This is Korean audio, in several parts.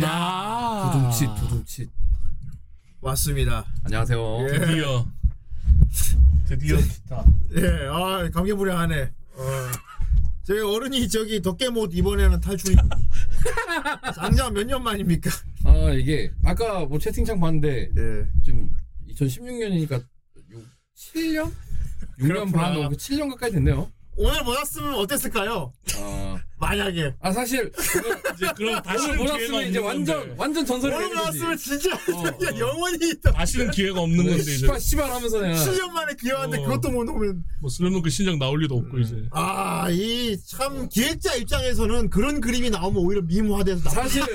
나 두둠칫 두둠칫 왔습니다. 안녕하세요 예. 드디어 드디어 기타 예, 아 감개무량하네. 어. 저희 어른이 저기 덕계못 이번에는 탈출이. 장장 몇년 만입니까? 아 이게 아까 뭐 채팅창 봤는데 예. 지금 2016년이니까 7년? 6년 그렇구나. 반 넘고 7년 가까이 됐네요 오늘 못 왔으면 어땠을까요? 아, 만약에. 아 사실 이제 그럼 다시는 오늘 못 기회가 왔으면 이제 없는 완전 건데. 완전 전설이 오늘 되는 못 거지. 왔으면 진짜 어, 어. 영원히 있다. 다시는 기회가 없는 건데 이제. 씨발 씨발 하면서 그냥. 7년 만에 기여한데 어. 그것도 못 오면. 뭐 슬램덩크 신작 나올 리도 없고 이제. 아 이 참 기획자 입장에서는 그런 그림이 나오면 오히려 밈화돼서 나 사실 어,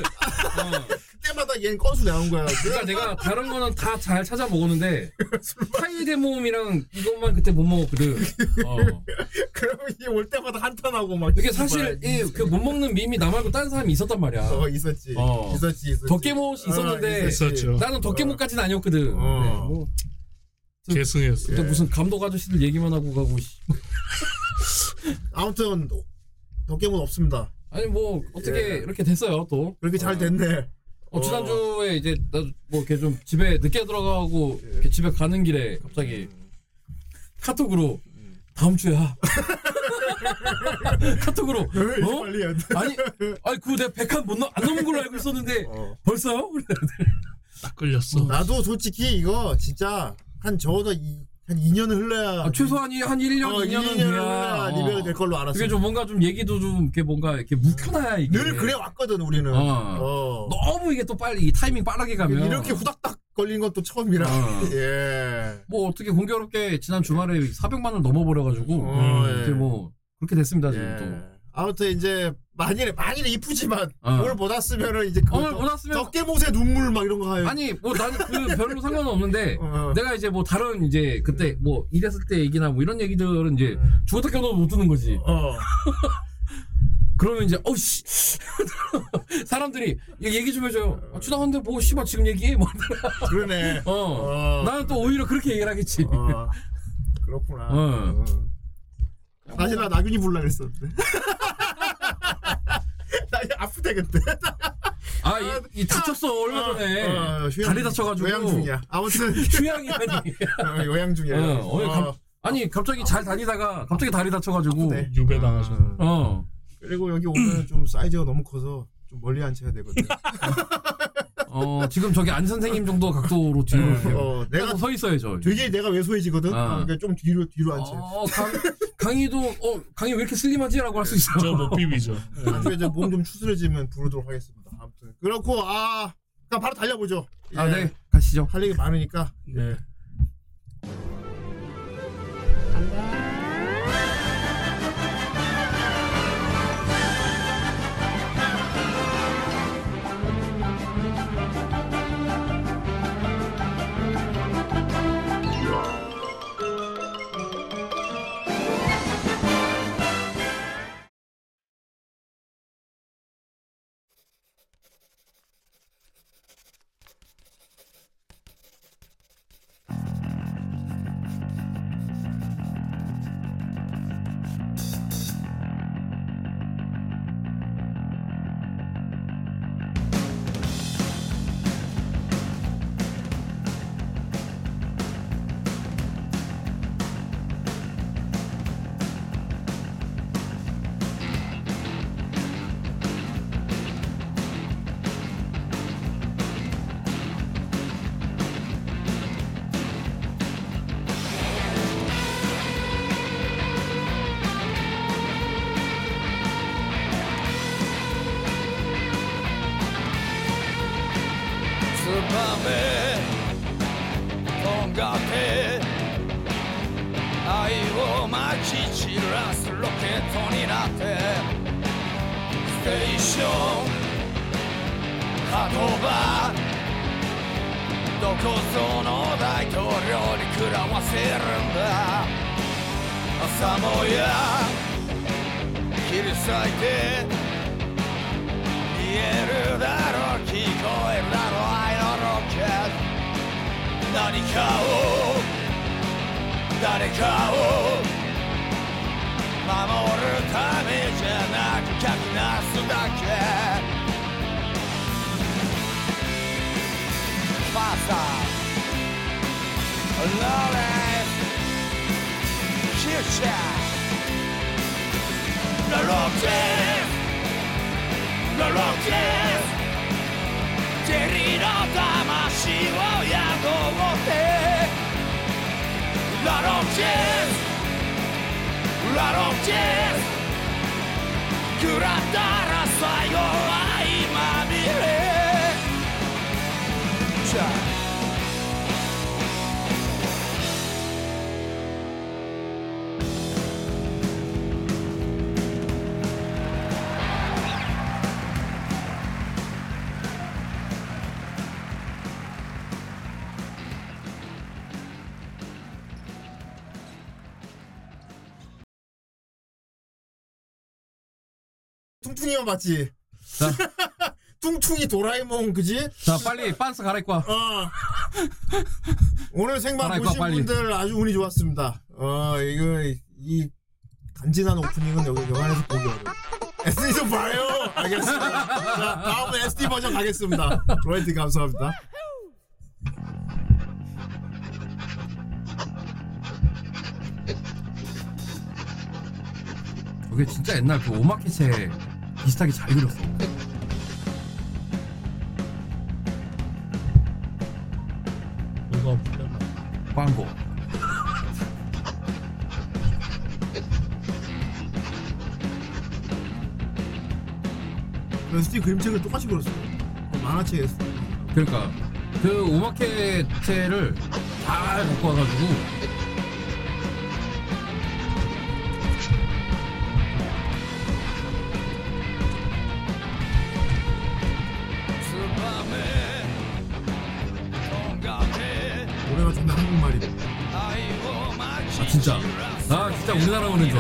그 때마다 얘는 건수 나온 거야. 그러니까 내가 다른 거는 다 잘 찾아보고는데 타이데 모음이랑 이것만 그때 못 먹었거든 어. 그러면 이게 올 때마다 한탄하고 막. 이게 사실 이그못 먹는 밈이 나 말고 다른 사람이 있었단 말이야 어 있었지. 어. 있었지 있었지. 덕계못 있었는데 어. 나는 덕계못까지는 아니었거든 어. 네, 뭐 계승했어 근데 무슨 감독 아저씨들 얘기만 하고 가고 씨. 아무튼 덕계못 없습니다. 아니 뭐 어떻게 예. 이렇게 됐어요 또 그렇게 잘 됐네. 어, 지난주에 이제 나뭐 이렇게 좀 집에 늦게 들어가고 예. 이렇게 집에 가는 길에 갑자기 카톡으로 다음 주야 카톡으로 왜 이렇게 어? 빨리 해야 돼? 아니 아니 그거 내가 100칸 못 넘, 안 넘은 걸로 알고 있었는데 어. 벌써요? 딱 걸렸어 나도 솔직히 이거 진짜 한 적어도 이, 한 2년은 흘러야 아, 최소한 이 한 1년 어, 2년은 2년은 돼야 흘러야 리뷰가 될 걸로 알았어. 이게 좀 뭔가 좀 얘기도 좀 이렇게 뭔가 이렇게 묵혀놔야 이게 늘 그래 왔거든 우리는. 어. 어. 너무 이게 또 빨리 이 타이밍 빠르게 가면 이렇게 후닥닥 걸린 건 또 처음이라. 어. 예. 뭐 어떻게 공교롭게 지난 주말에 400만을 넘어버려가지고 어, 음, 예. 이렇게 뭐 그렇게 됐습니다 지금 예. 또 아무튼 이제 만일에 만일에 이쁘지만 어. 오늘 못 왔으면은 이제 그 오늘 못 왔으면 덕계못의 눈물 막 이런 거 하요. 아니 뭐 나는 그 별로 상관은 없는데 어. 내가 이제 뭐 다른 이제 그때 뭐 이랬을 때 얘기나 뭐 이런 얘기들은 이제 음. 죽었다 깨어나도 못 듣는 거지 어. 그러면 이제 어씨 사람들이 얘기 좀 해줘요 아, 지나갔는데 뭐 씨발 지금 얘기해 뭐 그러네. 어. 어. 나는 또 오히려 그렇게 얘기를 하겠지 어. 그렇구나. 어. 어. 사실 나 나균이 불라 그랬었는데. 나 아프다 그때. 아, 이, 이 다쳤어 얼마 전에 어, 휴양- 다리 다쳐가지고 요양 중이야. 아무튼 휴양이라니 어, 요양 중이야. 어, 오늘 감- 어. 아니 갑자기 잘 다니다가 갑자기 다리 다쳐가지고. 유배 당하셨네 어, 그리고 여기 오면 좀 사이즈가 너무 커서 좀 멀리 앉혀야 되거든. 어 지금 저기 안 선생님 정도 각도로 뒤로 이렇게 어, 내가 내가 서 있어야죠. 되게 내가 왜소해지거든. 아. 그러니까 좀 뒤로 뒤로 앉혀. 어, 강, 강희도 어 강희 왜 이렇게 슬림하지라고 할 수 있어. 저 목비비죠 나중에 이제 몸 좀 추스러지면 부르도록 하겠습니다. 아무튼 그렇고 아, 그럼 바로 달려보죠. 아 예. 네 가시죠. 할 얘기 많으니까. 네テ 봤지. 자, 퉁퉁이 도라에몽 그지? 자 빨리 빤스 갈아입고 와. 어. 오늘 생방 보신 가, 빨리. 분들 아주 운이 좋았습니다. 어 이거 이 간지난 오프닝은 여기 영화에서 보기 어려워. SD도 봐요. 알겠습니다. 자 다음은 SD 버전 가겠습니다. 로이티 감사합니다. 이게 진짜 옛날 그 오마케체 비슷하게 잘 그렸어. 뭐가 풀렸나? 광고. SD 그림책을 똑같이 그렸어. 어, 만화책에서. 그러니까 그 오마케체를 잘 갖고 와가지고 나라 오는 줄.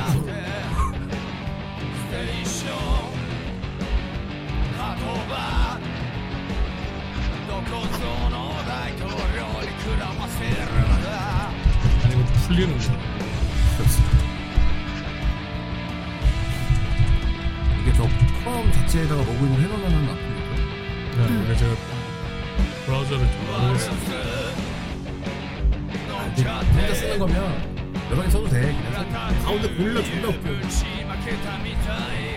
아니 이거 풀리는 거야. 이게 저컴 자체에다가 로그인을 해놓으면 나쁘니까. 네, 제가 브라우저를 좀 모르겠어. 혼자 쓰는 거면 가운데 고릴라 존나 웃겨.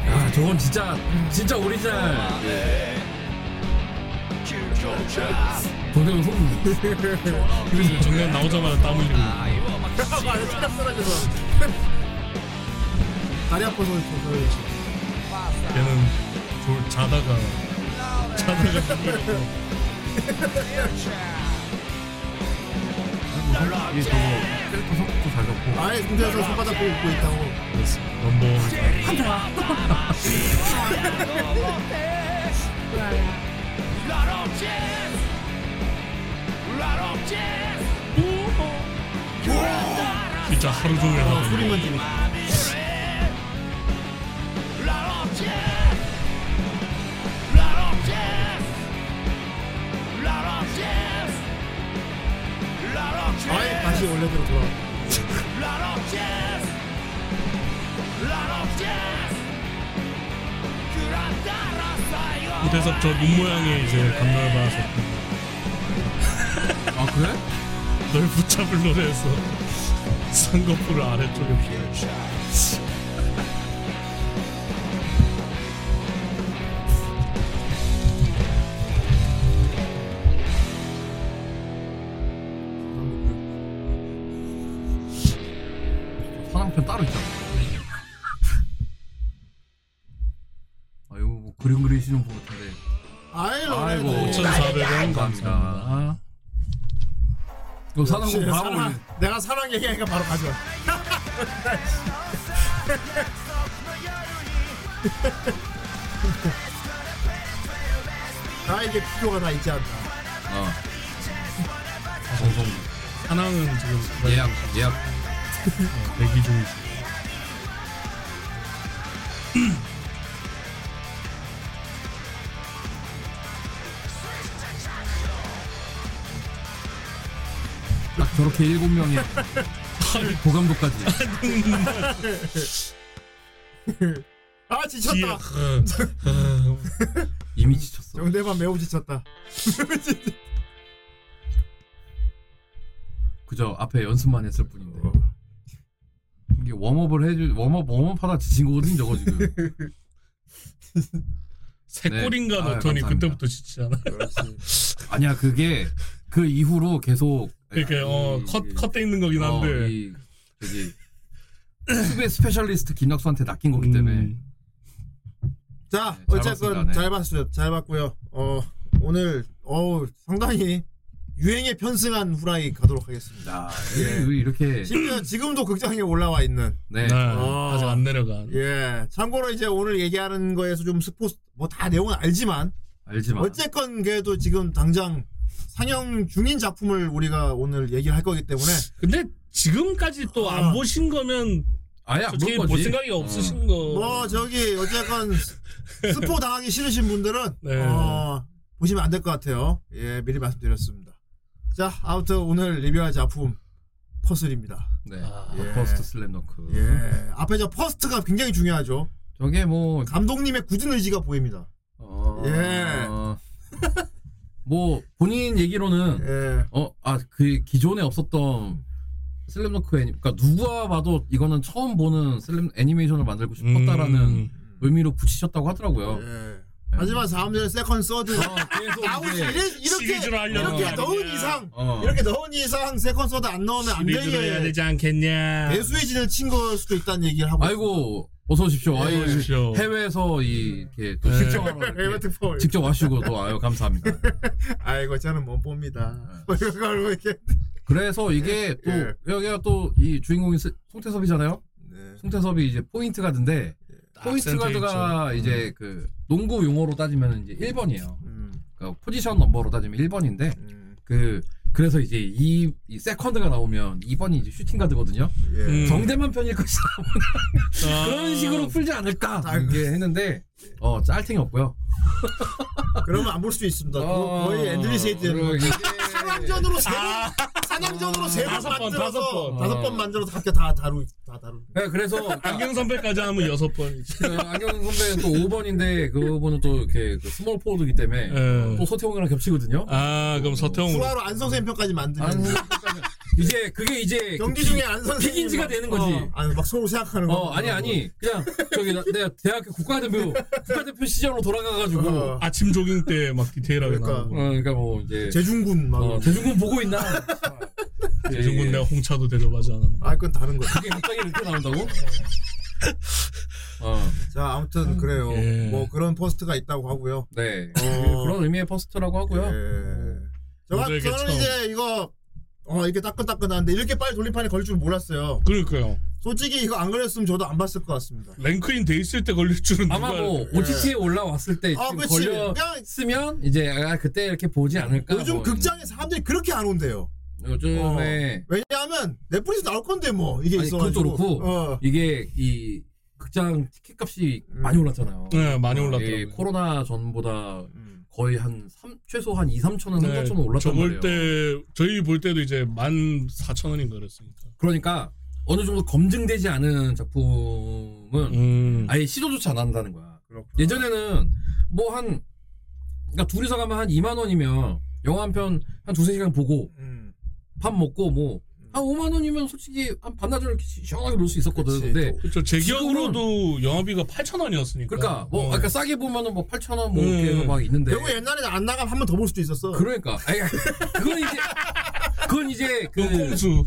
야 저건 진짜 진짜 오리지널 동대문 소금. 그래서 정년 나오자마자 땀 흘리고 맞아, 체력 떨어져서. 다리 아파서 저 걔는 졸 자다가 자다가 이게 저거 캐릭터 성격도 잘 잡고. 아예 군대에서 손바닥 보고 웃고 있다고. 그랬어. 넘버 진짜 하루 종일 어, 하던 소리만 들리고. 아예 다시 원래대로 돌아. 그래서 저 눈 모양에 이제 감명을 받았었고 아 그래? 널 붙잡을 노래에서 쌍꺼풀을 아래쪽에 피해 5,400원 감사합니다. 이거 사는 거 바로 사랑, 올리. 내가 사랑 얘기하니까 바로 가져와. 나에게 필요가 다 있지 않나. 어. 방송 하나는 지금 예약 예약 어, 대기 중이지. 딱 저렇게 일곱 명의 고감도까지 아 지쳤다. 어, 이미 지쳤어. 정대만 매우 지쳤다. 그저 앞에 연습만 했을 뿐인데 어. 이게 warm-up을 해주 warm-up warm-up하다 지친 거거든 저거 지금. 세 네. 골인가 아유, 넣더니 감사합니다. 그때부터 지치잖아. 아니야 그게 그 이후로 계속 그러니까 이- 어컷 컷돼 있는 거긴 어, 한데. 이 저기 수배 specialist 김혁수한테 낚인 거기 때문에 음, 자 네, 잘 어쨌건 봤습니다, 네. 잘 봤어요. 잘 봤고요. 어 오늘 어 상당히 유행에 편승한 후라이 가도록 하겠습니다. 야 예. 이- 이렇게 심지어 지금도 극장에 올라와 있는. 네. 네, 어. 아직 안 내려간. 예. 참고로 이제 오늘 얘기하는 거에서 좀 스포 뭐 다 내용은 알지만 알지만 어쨌건 그래도 지금 당장 상영 중인 작품을 우리가 오늘 얘기를 할 거기 때문에 근데 지금까지 또 안 아. 보신 거면 아예 안 솔직히 볼 거지. 생각이 없으신 어. 거. 뭐 저기 어쨌건 스포 당하기 싫으신 분들은 네. 어, 보시면 안 될 것 같아요. 예, 미리 말씀드렸습니다. 자, 아무튼 오늘 리뷰할 작품 first입니다. 네. 아. The 예. First 슬램덩크. 예, 앞에 저 first가 굉장히 중요하죠. 저게 뭐 감독님의 굳은 의지가 보입니다. 어... 예. 뭐 본인 얘기로는 예, 어아그 기존에 없었던 슬램덩크 애니 그러니까 누가 봐도 이거는 처음 보는 슬램 애니메이션을 만들고 싶었다라는 음, 의미로 붙이셨다고 하더라고요. 예. 하지만 다음 전에 second third 어, 계속 나오지 이제 이렇게 시리즈로 하려는 이렇게 거 넣은 아니냐. 이상 어. 이렇게 넣은 이상 second third 안 넣으면 안 시리즈로 해야 되게 되지 않겠냐. 배수의 진을 친 걸 수도 있다는 얘기를 하고 아이고 어서 오십시오. 예. 아유, 오십시오. 해외에서 이 이렇게 또 네. 시청하러 있습니다. 해외 이렇게 특보 직접 와주시고 또 아유 감사합니다. 아이고 저는 못 봅니다. 뭐 이거 이렇게 그래서 이게 또 예. 여기가 또 이 주인공이 스- 송태섭이잖아요. 네. 송태섭이 이제 포인트 가드인데 포인트 가드가. 이제 그 농구 용어로 따지면 이제 1번이에요. 음, 그러니까 포지션 넘버로 따지면 1번인데 음, 그 그래서 이제 이, 이 second가 나오면 2번이 이제 슈팅 가드거든요. 예. 음. 정대만 편일 것이다. 아. 그런 식으로 풀지 않을까 아, 이게 했는데 어 짤탱이 없고요. 그러면 안 볼 수 있습니다. 그거 어, 거의 Endless Eight 이게 산왕전으로 세 번, 산왕전으로 세 번 다섯 번, 만들어서 다섯 번. 다섯 어. 번 만들어서 각자 다 다루 다 다루. 네, 그래서 안경 선배까지 하면 여섯 번이지. 그 안경 선배는 또 5번인데 그분은 또 이렇게 그 스몰 포워드이기 때문에 예. 또 서태웅이랑 겹치거든요. 아 그럼 서태웅으로. 수화로 안 선생님 편까지 만들면 안 이제 그게 이제 경기 그 중에 안 선생님 픽인지가 되는 거지. 어, 아니 막 서로 생각하는 거. 어 아니 아니 그냥 저기 나- 내가 대학교 국가대표 국가대표 시절로 돌아가가지고 어, 어. 아침 조깅 때 막 디테일하게 그러니까. 나오고. 그러니까 뭐 이제 재중군 막. 어, 재중군 보고 있나? 재중군 예. 내가 홍차도 대접하지 않았나. 아 그건 다른 거야. 그게 갑자기 이렇게 나온다고? 어, 자 아무튼 그래요. 예. 뭐 그런 first가 있다고 하고요. 네. 어. 그런 의미의 first라고 하고요. 예. 저 같- 모두에게 저는 처음. 이제 이거 어 이렇게 따끈따끈한데 이렇게 빨리 돌림판에 걸릴 줄 몰랐어요. 그러니까요. 솔직히 이거 안 걸렸으면 저도 안 봤을 것 같습니다. rank in 돼 있을 때 걸릴 줄은 아마 누가 뭐. OTT에 올라왔을 때 아, 지금 그치. 그냥 걸렸으면 이제 아, 그때 이렇게 보지 않을까. 요즘 뭐 극장에 사람들이 그렇게 안 온대요. 요즘에 왜냐하면 넷플릭스 나올 건데 뭐 이게 아니, 있어가지고. 그것도 그렇고 어. 이게 이 극장 티켓 값이 음. 많이 올랐잖아요. 네 많이 이 올랐더라고요. 코로나 전보다 음. 거의 한 3, 최소 한 2, 3천 원, 3, 4천 원 올랐단 저볼 말이에요. 때 저희 볼 때도 이제 만 사천 원인가 그랬으니까. 그러니까 어느 정도 검증되지 않은 작품은 음. 아예 시도조차 안 한다는 거야. 그렇구나. 예전에는 뭐 한 그러니까 둘이서 가면 한 2만 원이면 영화 한 편 한 두세 시간 보고 음. 밥 먹고 뭐 한 5만 원이면 솔직히 한 반나절 이렇게 시- 시원하게 놀 수 있었거든. 그치, 근데 또. 그렇죠. 제 기억으로도 영화비가 8천 원이었으니까. 그러니까 뭐 어. 아까 싸게 보면은 뭐 8천 원뭐 이렇게 음. 해서 막 있는데 결국 옛날에 안 나가면 한 번 더 볼 수도 있었어. 그러니까 아니, 그건 이제 그건 이제 그그 콩수.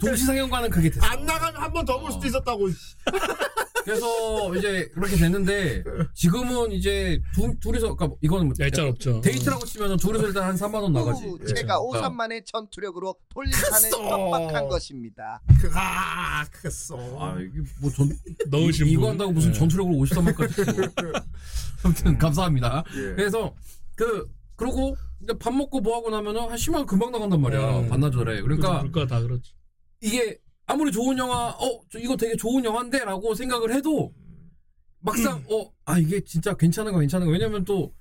동시 상영과는 그게 됐어. 안 나가면 한 번 더 볼 수도 있었다고. 그래서 이제 그렇게 됐는데 지금은 이제 두, 둘이서 그러니까 이거는 뭐 얄짤 없죠. 데이트라고 치면은 둘이서 일단 한 3만 원 나가지. 후, 예. 제가 그러니까 오십삼만의 전투력으로 돌림판에 협박한 것입니다. 그, 아, くそ. 아 이게 뭐전 넣으신 이거 분. 한다고 무슨 예. 전투력으로 53만까지. 아무튼 감사합니다. 예. 그래서 그 그러고 이제 밥 먹고 뭐 하고 나면은 한 10만 원 금방 나간단 말이야 음. 반나절에 그러니까 물가 다 그렇지. 이게 아무리 좋은 영화 어저 이거 되게 좋은 영화인데 라고 생각을 해도 막상 어 아 이게 진짜 괜찮은 거 괜찮은 거 왜냐면 또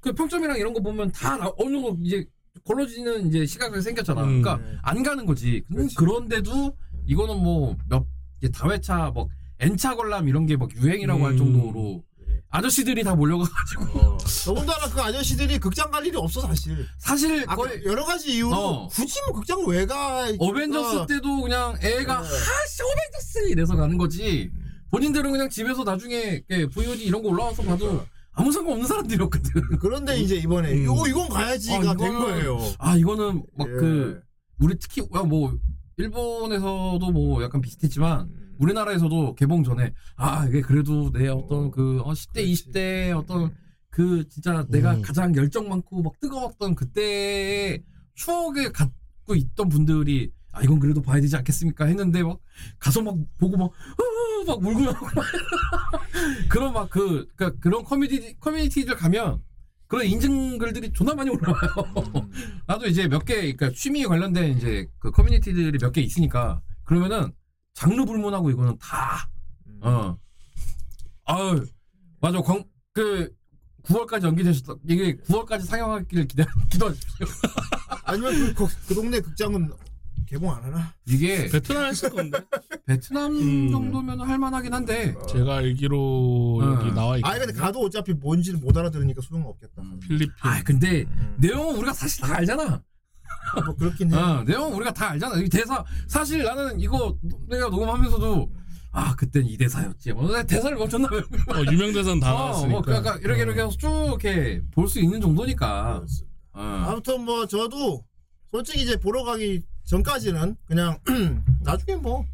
그 평점이랑 이런 거 보면 다 나- 어느 정도 이제 걸러지는 이제 시각이 생겼잖아 음. 그러니까 안 가는 거지 근데 그렇지. 그런데도 이거는 뭐 몇 다회차 뭐 N차 관람 이런 게 막 유행이라고 할 음. 정도로 아저씨들이 다 몰려가가지고 어. 더군다나 그 아저씨들이 극장 갈 일이 없어 사실. 사실 아, 거의 여러 가지 이유로 어. 굳이 뭐 극장 왜 가? 어벤져스 어. 때도 그냥 애가 네. 하씨 어벤져스 이래서 가는 거지 본인들은 그냥 집에서 나중에 이렇게 VOD 이런 거 올라와서 봐도 아무 상관없는 사람들이었거든 그런데 이제 이번에 음. 이거 이건 가야지가 아, 된 이거는- 거예요. 아 이거는 막 예. 그 우리 특히 야, 뭐 일본에서도 뭐 약간 비슷했지만 우리나라에서도 개봉 전에 아 이게 그래도 내 어떤 그 어, 10대 그렇지. 20대 어떤 그 진짜 내가 음. 가장 열정 많고 막 뜨거웠던 그때의 추억을 갖고 있던 분들이 아 이건 그래도 봐야 되지 않겠습니까 했는데 막 가서 막 보고 막, 으, 막 울고 막 그런 막 그 그러니까 그런 커뮤니티 커뮤니티들 가면 그런 인증 글들이 존나 많이 올라와요. 나도 이제 몇 개, 그러니까 취미 관련된 이제 그 커뮤니티들이 몇 개 있으니까 그러면은 장르 불문하고 이거는 다, 어, 아유, 맞아, 광, 그 9월까지 연기되셨다. 이게 9월까지 상영하기를 기대, 기도하십시오. 아니면 그, 그, 그 동네 극장은 개봉 안 하나? 이게 베트남 했을 건데. 베트남 음. 정도면 할만하긴 한데, 제가 알기로 어. 여기 나와 있고. 아니 근데 가도 어차피 뭔지를 못 알아들으니까 소용 없겠다. 필리핀. 아, 근데 음. 내용은 우리가 사실 다 알잖아. 뭐 그렇긴 해. 어, 내용 우리가 다 알잖아. 이 대사 사실 나는 이거 내가 녹음하면서도 아 그땐 이 대사였지. 뭐 내가 대사를 멈췄나 왜? 어, 유명 대사는 다 어, 나왔으니까. 뭐 그러니까 이렇게 이렇게 해서 쭉 이렇게 볼 수 있는 정도니까. 어. 아무튼 뭐 저도 솔직히 이제 보러 가기 전까지는 그냥 나중에 뭐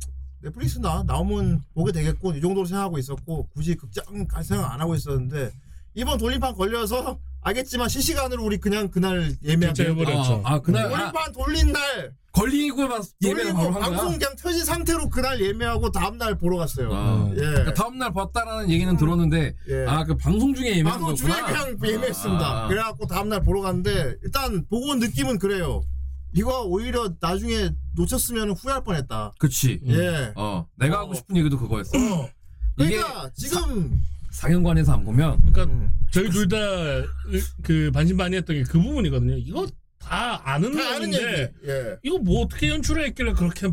넷플릭스나 나오면 보게 되겠고 이 정도로 생각하고 있었고 굳이 극장 갈 생각 안 하고 있었는데 이번 돌림판 걸려서 알겠지만 실시간으로 우리 그냥 그날 예매하고 결제 해버렸죠. 어, 아 그날 아, 돌림판 돌린 날 걸리고 막 예매를 돌리고 바로 한 거야. 방송 그냥 켜진 상태로 그날 예매하고 다음 날 보러 갔어요. 어. 예. 그러니까 다음 날 봤다라는 얘기는 들었는데 예. 아 그 방송 중에 예매한 방송 중에 거구나. 그냥 예매했습니다. 아, 아. 그래갖고 다음날 보러 갔는데 일단 보고 온 느낌은 그래요. 이거 오히려 나중에 놓쳤으면 후회할 뻔했다. 그치. 예. 어 내가 하고 싶은 얘기도 그거였어. 이게 그러니까 지금 상영관에서 안 보면 그러니까 음, 저희 둘 다 그 반신반의했던 게 그 부분이거든요. 이거 다 아는 다 아는 얘기. 예. 이거 뭐 어떻게 연출을 했길래 그렇게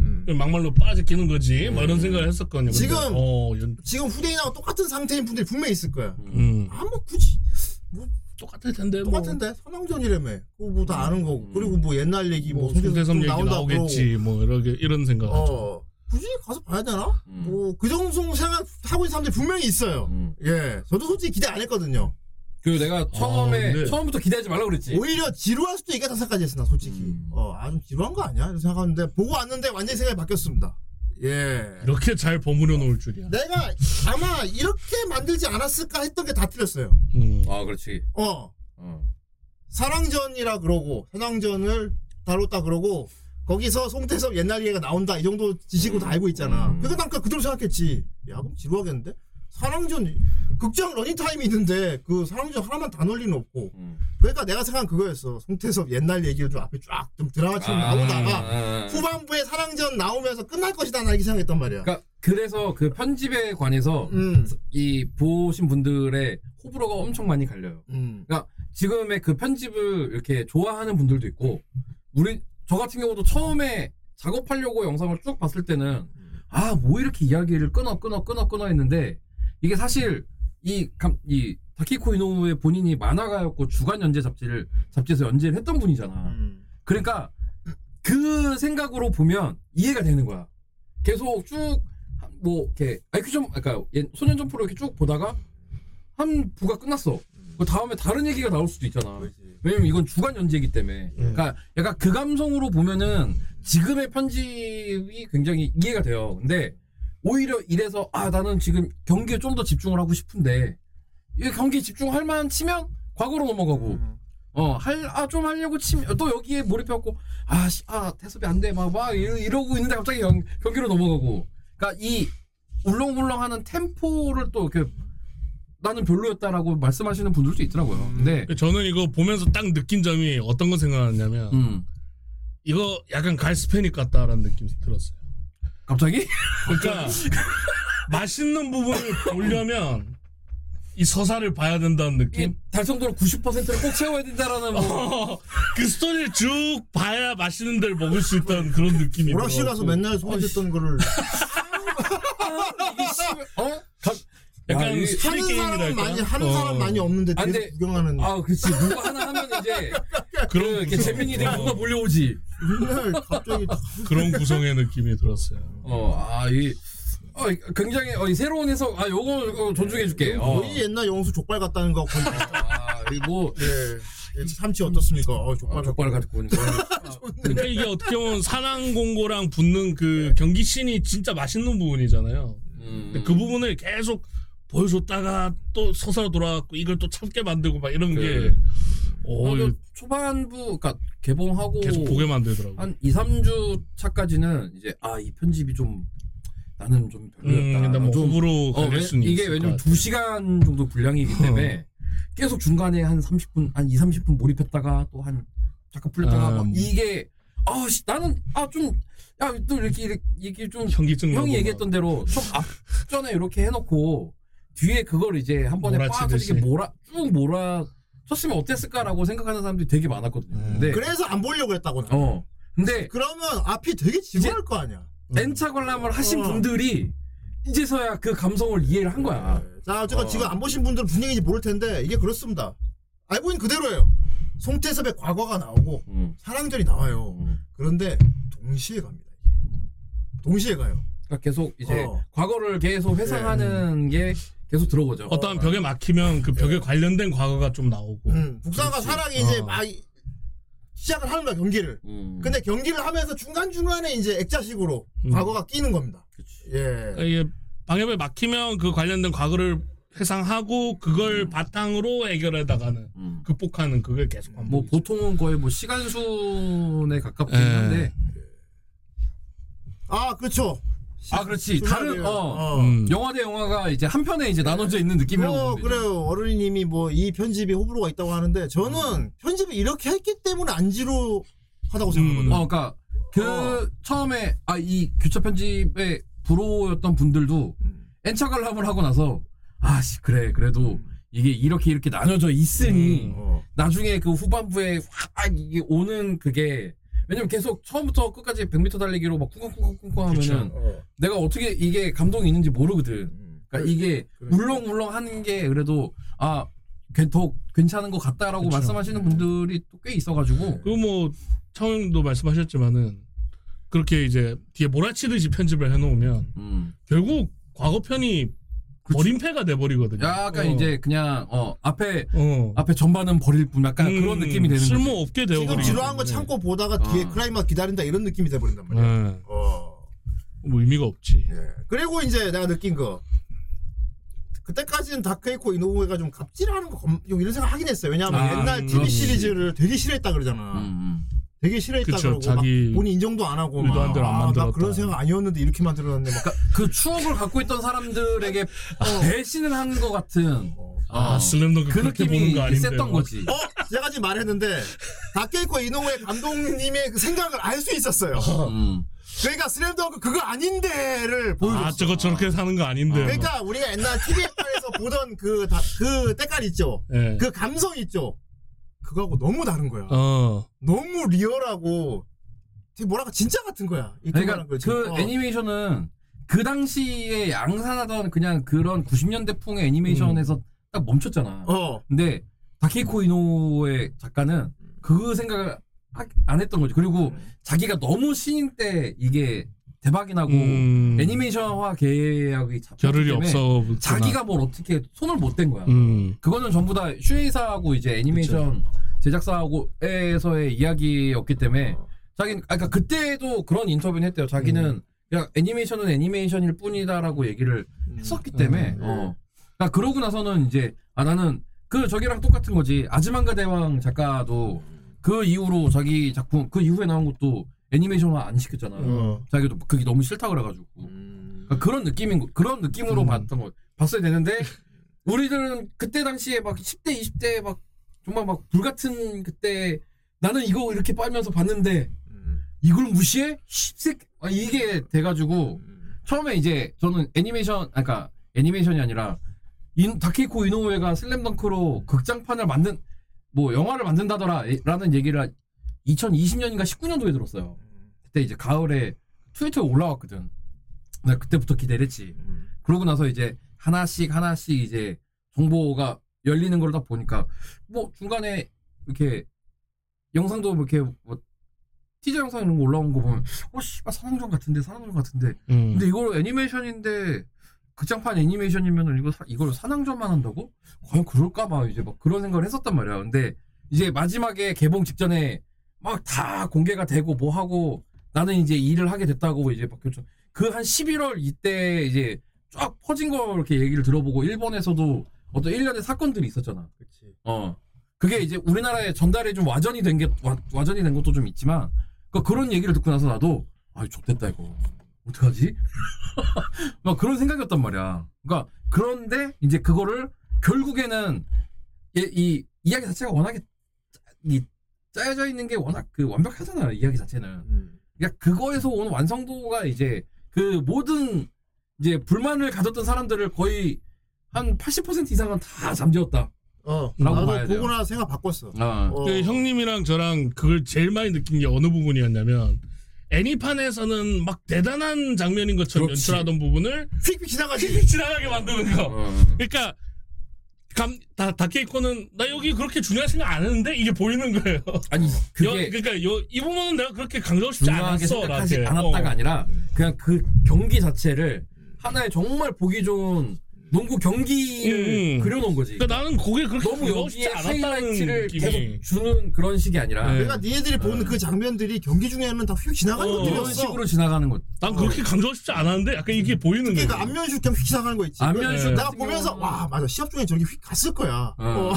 음. 막말로 빠지기는 거지? 뭐 이런 생각을 했었거든요. 근데, 지금 어, 연, 지금 후대인하고 똑같은 상태인 분들이 분명히 있을 거야. 음, 아 뭐 굳이 똑같을 텐데 뭐. 똑같은데 선왕전이라며. 그거 뭐 다 아는 거고. 그리고 뭐 옛날 얘기 뭐, 뭐 송대섭 송대섭 얘기 나온다 나오겠지 뭐 이렇게 이런 생각. 그러고. 어. 굳이 가서 봐야 되나? 음. 뭐그 정도 생각하고 있는 사람들이 분명히 있어요. 음. 예. 저도 솔직히 기대 안 했거든요. 그리고 내가 처음에 근데- 처음부터 기대하지 말라 그랬지. 오히려 지루할 수도 있겠다 생각까지 했어 나 솔직히 음. 어 아주 지루한 거 아니야 이렇게 생각하는데 보고 왔는데 완전히 생각이 바뀌었습니다 예 이렇게 잘 버무려 놓을 줄이야. 내가 아마 이렇게 만들지 않았을까 했던 게 다 틀렸어요 음. 아 그렇지. 어 어. 산왕전이라 그러고 산왕전을 다뤘다 그러고 거기서 송태섭 옛날 얘기가 나온다. 이 정도 지식으로 다 알고 있잖아. 음. 그러니까 난 그냥 그대로 생각했지. 야 그럼 지루하겠는데? 산왕전 극장 러닝 타임이 있는데 그 산왕전 하나만 다 넣을 리는 없고. 음. 그러니까 내가 생각한 그거였어. 송태섭 옛날 얘기를 좀 앞에 쫙 좀 드라마처럼 나오다가 아, 후반부에 산왕전 나오면서 끝날 것이다 나 이렇게 생각했단 말이야. 그러니까 그래서 그 편집에 관해서 음, 이 보신 분들의 호불호가 엄청 많이 갈려요. 음, 지금의 그 편집을 이렇게 좋아하는 분들도 있고 우리 저 같은 경우도 처음에 작업하려고 영상을 쭉 봤을 때는 아 뭐 이렇게 이야기를 끊어 끊어 끊어 끊어 했는데 이게 사실 이, 감, 이 다키코 이노우의 본인이 만화가였고 주간 연재 잡지를 잡지에서 연재를 했던 분이잖아. 음. 그러니까 그 생각으로 보면 이해가 되는 거야. 계속 쭉 뭐 이렇게 아이큐 점 그러니까 옛- 소년 점프로 이렇게 쭉 보다가 한 부가 끝났어. 그 다음에 다른 얘기가 나올 수도 있잖아. 왜냐면 이건 주간 연재이기 때문에. 그러니까 약간 그 감성으로 보면은 지금의 편집이 굉장히 이해가 돼요. 근데 오히려 이래서 아 나는 지금 경기에 좀 더 집중을 하고 싶은데 이 경기에 집중할 만 치면 과거로 넘어가고 음. 어, 할, 아, 좀 하려고 치면, 또 여기에 몰입해갖고, 아, 씨, 아, 태습이 안 돼. 막, 막, 이러- 이러고 있는데 갑자기 경, 경기로 넘어가고. 그니까 이, 울렁울렁 하는 템포를 또 이렇게 나는 별로였다라고 말씀하시는 분들도 있더라고요. 근데 저는 이거 보면서 딱 느낀 점이 어떤 거 생각났냐면 음, 이거 약간 갈스페닉 같다라는 느낌이 들었어요. 갑자기 그러니까 맛있는 부분을 보려면 이 서사를 봐야 된다는 이 느낌. 달성도로 90%를 꼭 채워야 된다라는 뭐 어, 그 스토리를 쭉 봐야 맛있는 데를 먹을 수 있다는 그런 느낌이 오락실 가서 들어갖고. 맨날 소리 듣던 거를 어? 가, 약간 야, 하는 사람 게임이랄까? 많이 하는 어. 사람 많이 없는데 아, 뒤에서 근데- 구경하는 아, 그렇지. 누가 하나 하면 이제 그런 그 이렇게. 재민이 되고 누가 몰려오지. 맨날 갑자기 그런 구성의 느낌이 들었어요. 어, 아, 이 어, 이 굉장히 어, 이 새로운 해석. 아, 요거 어, 존중해 줄게. 어. 거의 옛날 영수 족발 같다는 거 거의 아, 이뭐 예. 예, 삼치 어떻습니까? 어, 족발 아, 족발을 가지고 오는 거. 그러니까 이게 어떻게 보면 산왕공고랑 붙는 그 경기 씬이 진짜 맛있는 부분이잖아요. 음. 근데 그 부분을 계속 보여줬다가 또 서사로 돌아왔고 이걸 또 참게 만들고 막 이런 그래. 게 오, 어, 이거 초반부, 그러니까 개봉하고 계속 보게 만들더라고. 한 2, 3주 차까지는 이제 아, 이 편집이 좀 나는 좀 음, 별로였다. 근데 뭐좀 호불호 어, 갈릴 왜- 수는 이게 있을 왜냐면 것 같아요. 2시간 정도 분량이기 때문에 계속 중간에 한 30분, 한 2, 30분 몰입했다가 또 한 잠깐 풀렸다가 아, 막 음. 이게 아, 씨, 나는 아 좀 야, 또 이렇게 이렇게 이게 좀 나고 형이 막. 얘기했던 대로 좀 앞전에 이렇게 해놓고 뒤에 그걸 이제 한 번에. 빠지게 몰아 쭉 몰아 쳤으면 어땠을까라고 생각하는 사람들이 되게 많았거든요. 음. 근데 그래서 안 보려고 했다고 나. 어 근데 그러면 앞이 되게 지루할 거 아니야. N차 관람을 하신 어. 분들이 이제서야 그 감성을 이해를 한 거야. 자, 어쨌건 어. 지금 안 보신 분들은 무슨 얘기인지 모를 텐데 이게 그렇습니다. 알고 있는 그대로예요. 송태섭의 과거가 나오고 음. 사랑절이 나와요. 음. 그런데 동시에 갑니다. 동시에 가요. 그러니까 계속 이제 어. 과거를 계속 회상하는 게 계속 들어오죠. 어떠한 벽에 막히면 그 벽에 관련된 과거가 좀 나오고. 음, 북상과 그렇지. 사랑이 이제 어. 막 시작을 하는 거야 경기를. 음. 근데 경기를 하면서 중간 중간에 이제 액자식으로 음. 과거가 끼는 겁니다. 그치. 예. 이게 방해에 막히면 그 관련된 과거를 회상하고 그걸 바탕으로 해결해 나가는 음. 극복하는 그걸 계속 뭐 반복. 보통은 거의 뭐 시간순에 가깝긴 예. 한데 아 그렇죠. 아 그렇지 다른 순화돼요. 어, 음. 영화 대 영화가 이제 한 편에 이제 나눠져 있는 느낌이라고 어, 보면 되죠. 그래요. 어른이님이 뭐 이 편집이 호불호가 있다고 하는데 저는 편집을 이렇게 했기 때문에 안 지루하다고 생각하거든요. 어, 그러니까 그 어. 처음에 아 이 교차 편집의 불호였던 분들도 음. 엔차 관람을 하고 나서 아씨 그래 그래도 이게 이렇게 이렇게 나눠져 있으니 음. 어. 나중에 그 후반부에 확 이게 오는 그게 왜냐면 계속 처음부터 끝까지 100m 달리기로 막 쿵쾅쿵쾅쿵쾅 하면은 어. 내가 어떻게 이게 감동이 있는지 모르거든. 음. 그러니까 이게. 물렁물렁 하는 게 그래도 아, 괜- 더 괜찮은 것 같다라고 그쵸. 말씀하시는 분들이 또 꽤 있어가지고. 그리고 뭐 청도 말씀하셨지만은 그렇게 이제 뒤에 몰아치듯이 편집을 해놓으면 음. 결국 과거 편이 버림패가 돼버리거든요. 약간 어. 이제 그냥 어 앞에 어. 앞에 전반은 버릴 뿐 약간 음, 그런 느낌이 되는 쓸모 거지. 없게 지금 되어버리기 지루한 거 때문에. 참고 보다가 뒤에 어. 클라이막스 기다린다 이런 느낌이 돼버린단 말이야. 네. 어. 뭐 의미가 없지. 예. 그리고 이제 내가 느낀 거 그때까지는 다크에이코 이노우에가 좀 갑질하는 거 검- 좀 이런 생각 하긴 했어요. 왜냐하면 아, 옛날 음, TV 그렇지. 시리즈를 되게 싫어했다 그러잖아. 음, 음. 되게 싫어했다 그쵸, 그러고 자기 막 본인 인정도 안 하고 대로 안막 아, 나 만들었다. 그런 생각 아니었는데 이렇게 만들어놨네. 막그 추억을 갖고 있던 사람들에게 배신을 한 것 같은 아, 어, 슬램덩크 그 그렇게 보는 거 아닌데. 셌던 거지. 어? 제가 지금 말했는데 다케이코 이노우의 감독님의 그 생각을 알 수 있었어요. 음. 그러니까 슬램덩크 그거 아닌데를 보여줬어. 아, 저거 저렇게 사는 거 아닌데. 그러니까 우리가 옛날 TV에서 보던 그, 다, 그 때깔 있죠. 예. 그 감성 있죠. 그거하고 너무 다른 거야. 어. 너무 리얼하고 되게 뭐랄까 진짜 같은 거야. 이 그러니까. 그 어. 애니메이션은 그 당시에 양산하던 그냥 그런 90년대 풍의 애니메이션에서 딱 멈췄잖아. 어. 근데 다케이코 이노의 작가는 그 생각을 하- 안 했던 거지. 그리고 자기가 너무 신인 때 이게 대박이 나고 음. 애니메이션화 계약이 때문에 없어. 자기가 뭘 어떻게 손을 못 댄 거야. 음. 그거는 전부 다 슈에이사하고 이제 애니메이션 제작사하고에서의 이야기였기 때문에 어. 자기는 아까 그러니까 그때도 그런 인터뷰는 했대요. 자기는 음. 그냥 애니메이션은 애니메이션일 뿐이다라고 얘기를 했었기 때문에 음. 어. 그러니까 그러고 나서는 이제 아 나는 그 저기랑 똑같은 거지. 아즈만가 대왕 작가도 그 이후로 자기 작품 그 이후에 나온 것도 애니메이션화 안 시켰잖아. 어. 자기도 그게 너무 싫다 그래가지고 음. 그러니까 그런 느낌인 거- 그런 느낌으로 음. 봤던 거 봤어야 되는데 우리들은 그때 당시에 막 10대 20대 막 정말 막 불같은 그때 나는 이거 이렇게 빨면서 봤는데 음. 이걸 무시해? 씹새 아, 이게 돼가지고 처음에 이제 저는 애니메이션 아까 애니메이션이 아니라 인, 다케이코 이노우에가 슬램덩크로 극장판을 만든 뭐 영화를 만든다더라라는 얘기를 2020년인가 19년도에 들었어요. 그때 이제 가을에 트위터에 올라왔거든. 나 그때부터 기대를 했지. 음. 그러고 나서 이제 하나씩 하나씩 이제 정보가 열리는 걸딱 보니까 뭐 중간에 이렇게 영상도 이렇게 뭐 티저 영상 이런 거 올라온 거 보면 어 씨발 산왕전 같은데 산왕전 같은데 음. 근데 이걸 애니메이션인데 극장판 애니메이션이면은 이거 사- 이걸 산왕전만 한다고? 과연 그럴까 봐 이제 막 그런 생각을 했었단 말이야. 근데 이제 마지막에 개봉 직전에 막 다 공개가 되고 뭐 하고 나는 이제 일을 하게 됐다고 이제 막 그한 11월 이때 이제 쫙 퍼진 거 이렇게 얘기를 들어보고 일본에서도 어떤 일련의 사건들이 있었잖아. 그치. 어. 그게 이제 우리나라에 전달이 좀 와전이 된 게, 와, 와전이 된 것도 좀 있지만, 그 그런 얘기를 듣고 나서 나도, 아이, 좋됐다, 이거. 어떡하지? 막 그런 생각이었단 말이야. 그러니까, 그런데 이제 그거를 결국에는 이, 이 이야기 자체가 워낙에 짜- 이 짜여져 있는 게 워낙 그 완벽하잖아요, 이야기 자체는. 음. 그러니까 그거에서 오는 완성도가 이제 그 모든 이제 불만을 가졌던 사람들을 거의 한 80% 이상은 다 잠재웠다. 어, 라고 봐야 나도 돼요. 보고 나서 생각 바꿨어. 아. 어. 그 형님이랑 저랑 그걸 제일 많이 느낀 게 어느 부분이었냐면 애니판에서는 막 대단한 장면인 것처럼 그렇지. 연출하던 부분을 휙휙 지나가지. 휙휙 지나가게 만드는 거. 어. 그러니까 감, 다, 다케이코는 나 여기 그렇게 중요한 생각 안 했는데 이게 보이는 거예요. 아니 여, 그게 그러니까 요, 이 부분은 내가 그렇게 강조하고 싶지 중요하게 않았어. 생각하지 나한테. 않았다가 어. 아니라 그냥 그 경기 자체를 하나의 정말 보기 좋은 농구 경기를 음. 그려놓은 거지. 그러니까 나는 그게 그렇게 너무 여기에 않았다는 하이라이트를. 계속 주는 그런 식이 아니라 네. 내가 니네들이 보는 그 장면들이 경기 중에는 다 휙 지나가는 어, 이런 것들이었어. 식으로 지나가는 것. 난 그렇게 강조하고 싶지 않았는데 약간 이게 보이는 거야. 그 안면슛 그냥 휙 지나가는 거 있지. 안면슛 네. 내가 보면서 와 맞아 시합 중에 저렇게 휙 갔을 거야. 어. 어.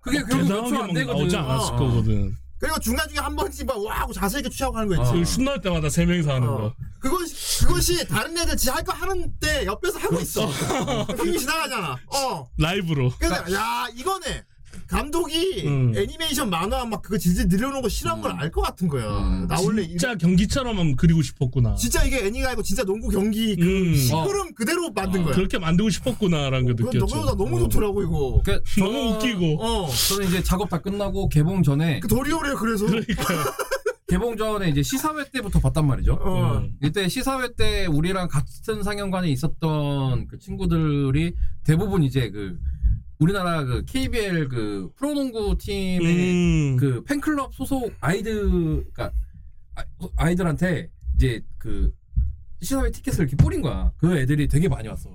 그게 결국 몇초안 막 되거든. 나오지 않았을 어. 거거든. 그리고 중간 중에 한 번씩 막 와 하고 자세 있게 취하고 하는 거 있지. 어. 그슛 나올 때마다 세 명이서 하는 어. 거. 그것이 그것이 다른 애들 지 할 거 하는 때 옆에서 하고 있어. 휙 지나가잖아. 어. 라이브로. 그래서 야 이거네. 감독이 음. 애니메이션 만화 막 그거 질질 늘려놓은 거 싫어한 걸 알 것 같은 거야. 음. 나 원래 이- 진짜 경기처럼 그리고 싶었구나. 진짜 이게 애니가 아니고 진짜 농구 경기 그 음. 시끄럼 그대로 만든 어. 거야. 그렇게 만들고 싶었구나라는 거 그건 느꼈죠. 너무나 너무 어. 좋더라고 이거. 그 너무 저는- 웃기고. 어. 저는 이제 작업 다 끝나고 개봉 전에 그 도리오래 그래서. 그러니까. 개봉 전에 이제 시사회 때부터 봤단 말이죠. 어. 음. 이때 시사회 때 우리랑 같은 상영관에 있었던 그 친구들이 대부분 이제 그 우리나라 그 KBL 그 프로농구 팀의 음. 그 팬클럽 소속 아이들 그러니까 아- 아이들한테 이제 그 시사회 티켓을 이렇게 뿌린 거야. 그 애들이 되게 많이 왔어.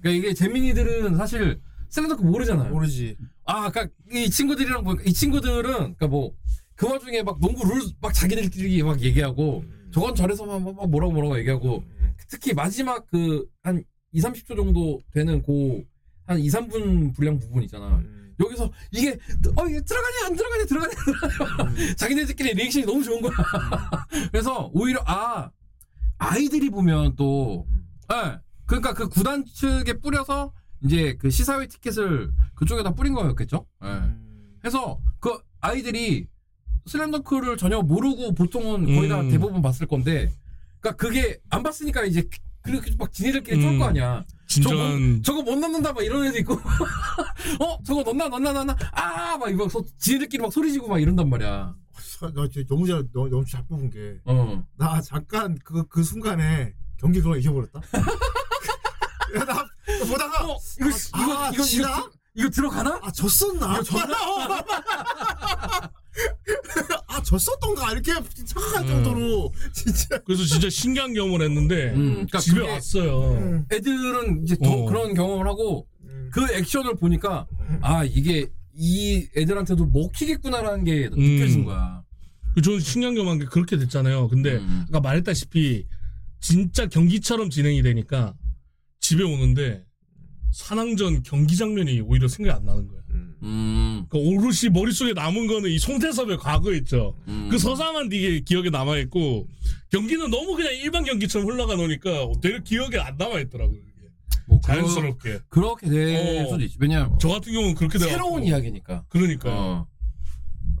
그러니까 이게 재민이들은 사실 셀럽도크 모르잖아요. 모르지. 아, 아까 이 친구들이랑 보니까 이 친구들은 그러니까 뭐 그 와중에 막 농구 룰 막 자기들끼리 막 얘기하고 저건 저래서만 막- 막 뭐라고 뭐라고 얘기하고 특히 마지막 그 한 2, 30초 정도 되는 그 한 2, 3분 분량 부분 있잖아. 여기서 이게 어 이게 들어가냐 안 들어가냐 들어가냐 들어가냐 자기네들끼리 리액션이 너무 좋은 거야. 그래서 오히려 아 아이들이 보면 또 예. 그러니까 그 구단 측에 뿌려서 이제 그 시사회 티켓을 그쪽에다 뿌린 거였겠죠. 예. 해서 그 아이들이 슬램덩크를 전혀 모르고 보통은 거의 다 음. 대부분 봤을 건데 그러니까 그게 안 봤으니까 이제 그렇게 막 지네들끼리 쫄거 음. 아니야. 진정한 저거 못 넣는다 막 이런 애도 있고 어 저거 넣나 넣나 넣나 아막 이거 소- 지네들끼리 막 소리 지고 막 이런단 말이야. 나 진짜 너무 잘 너무, 너무 잘 뽑은 게. 어. 나 잠깐 그, 그 순간에 경기 그걸 잊어버렸다. 야, 나 보다가 어 이거 아, 이거 아, 이거 지나? 이거 이거 들어가나? 아 졌었나? 아 졌었던가 이렇게 착각할 정도로 진짜 그래서 진짜 신기한 경험을 했는데 음, 그러니까 집에 그게- 왔어요. 음, 애들은 이제 더 어. 그런 경험을 하고 음. 그 액션을 보니까 아 이게 이 애들한테도 먹히겠구나라는 게 느껴진 거야. 그 저는 신기한 경험한 게 그렇게 됐잖아요. 근데 음. 아까 말했다시피 진짜 경기처럼 진행이 되니까 집에 오는데 산왕전 경기 장면이 오히려 생각이 안 나는 거야. 음, 그 오롯이 머릿속에 남은 거는 이 송태섭의 과거 있죠. 음. 그 서사만 되게 기억에 남아있고 경기는 너무 그냥 일반 경기처럼 흘러가 놓으니까 되게 기억에 안 남아있더라고요. 이게. 뭐 자연스럽게. 그, 렇게될 어. 수도 있지. 왜냐면 저 같은 경우는 그렇게 돼요. 새로운 이야기니까. 그러니까요. 어.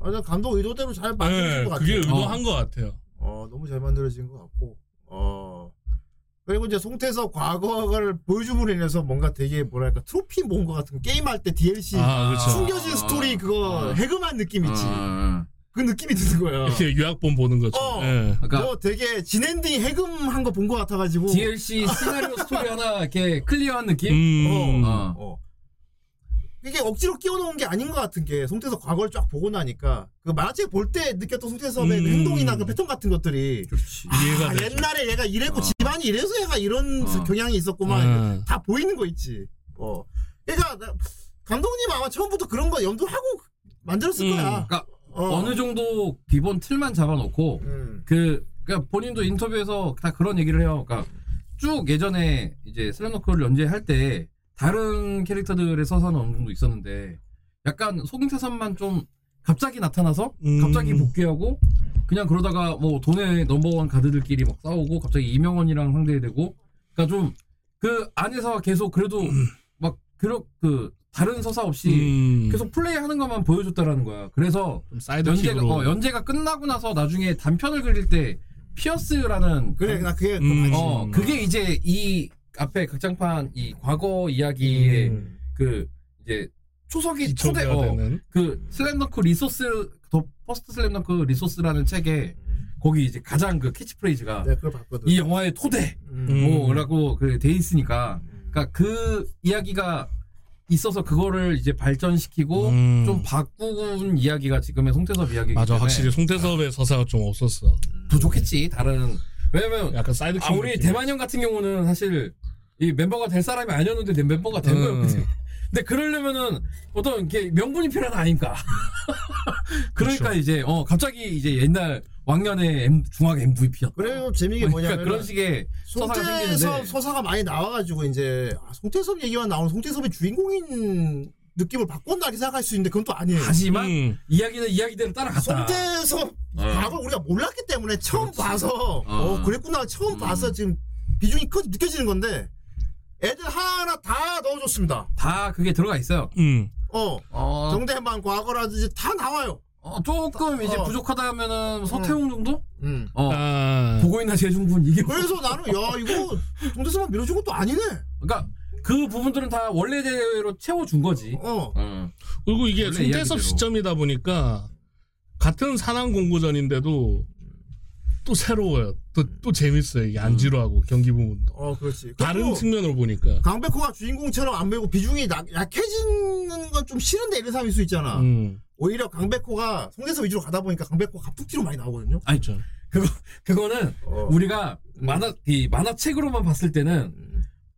아, 나 감독 의도대로 잘 만들어진 네, 것 같아요. 그게 의도한 것 같아요. 어, 너무 잘 만들어진 것 같고, 어. 그리고 이제 송태섭 과거를 보여줌으로 인해서 뭔가 되게 뭐랄까 트로피 모은 것 같은 게임할 때 DLC 아, 그렇죠. 숨겨진 스토리 그거 아. 해금한 느낌 있지. 어. 그 느낌이 드는 거야. 이렇게 유학본 보는 거죠. 어. 예. 그러니까 뭐 되게 진엔딩 해금한 거본것 같아가지고. DLC 시나리오 스토리 하나 이렇게 클리어한 느낌? 음. 어. 어. 이게 억지로 끼워놓은 게 아닌 것 같은 게 송태섭 과거를 쫙 보고 나니까 그 만화책 볼 때 느꼈던 송태섭의 그 음. 행동이나 그 패턴 같은 것들이 그렇지. 이해가 아, 되죠. 옛날에 얘가 이랬고 어. 집안이 이래서 얘가 이런 어. 경향이 있었구만 음. 다 보이는 거 있지. 어. 그러니까 나- 감독님 아마 처음부터 그런 거 염두하고 만들었을 음. 거야. 그러니까 어. 어느 정도 기본 틀만 잡아놓고 음. 그 그러니까 본인도 인터뷰에서 다 그런 얘기를 해요. 그러니까 쭉 예전에 이제 슬램덩크를 연재할 때 다른 캐릭터들의 서사는 어느 정도 있었는데 약간 송태섭만 좀 갑자기 나타나서 음. 갑자기 복귀하고 그냥 그러다가 뭐 돈의 넘버원 가드들끼리 막 싸우고 갑자기 이명원이랑 상대되고 그러니까 좀 그 안에서 계속 그래도 막 그런 그 다른 서사 없이 음. 계속 플레이하는 것만 보여줬다라는 거야. 그래서 좀 연재가. 어, 연재가 끝나고 나서 나중에 단편을 그릴 때 피어스라는 그래 나 그게 또 음. 어 그게 이제 이 앞에 극장판 이 과거 이야기의 음. 그 이제 초석이 초대 어. 그 슬램덩크 리소스 더 퍼스트 슬램덩크 리소스라는 책에 거기 이제 가장 그 캐치프레이즈가 봤거든. 이 영화의 토대 음. 음. 뭐라고 그돼 있으니까 그러니까 그 이야기가 있어서 그거를 이제 발전시키고 음. 좀 바꾼 이야기가 지금의 송태섭 이야기이기 맞아, 때문에 확실히 송태섭의 서사가 좀 없었어. 부족했지 다른 왜냐면 약간 사이드킥. 아 우리. 대만형 같은 경우는 사실 이 멤버가 될 사람이 아니었는데 내 멤버가 된 음. 거였거든. 근데 그러려면은 어떤 게 명분이 필요한 거 아닙니까? 그러니까 그렇죠. 이제 어 갑자기 이제 옛날 왕년의 M, 중학 MVP였다. 그래요 재미게 그러니까 뭐냐면 그런 식의 서사가 송태섭 생기는데 서사가 많이 나와가지고 이제 아, 송태섭 얘기만 나오는 송태섭의 주인공인 느낌을 바꿨나 이렇게 생각할 수 있는데 그건 또 아니에요. 하지만 음. 이야기는 이야기대로 따라갔다. 송태섭 과거 우리가 몰랐기 때문에 처음 그렇지. 봐서 어. 어 그랬구나 처음 음. 봐서 지금 비중이 커 느껴지는 건데 애들 하나 다 넣어줬습니다. 다 그게 들어가 있어요. 음. 어 어, 정대만 과거라든지 다 나와요. 어, 조금 이제 어. 부족하다면은 서태웅 정도? 음. 어. 아. 보고 있나 재중군 이게 뭐- 그래서 나는 야 이거 송태섭만 밀어준 것도 아니네. 그러니까 그 부분들은 다 원래대로 채워준 거지. 어 어. 그리고 이게 원래 이야기대로. 시점이다 보니까 같은 산안 공고전인데도 또 새로워요. 또, 또 재밌어요. 이게 안 지루하고 경기 부분도. 어, 그렇지. 다른 그리고 측면으로 보니까. 강백호가 주인공처럼 안 배우고 비중이 나- 약해지는 건 좀 싫은데 이런 사람일 수 있잖아. 음. 오히려 강백호가 송대섭 위주로 가다 보니까 강백호가 갑툭튀로 많이 나오거든요. 아니 그렇죠. 그거 그거는 어. 우리가 음. 만화 이 만화책으로만 봤을 때는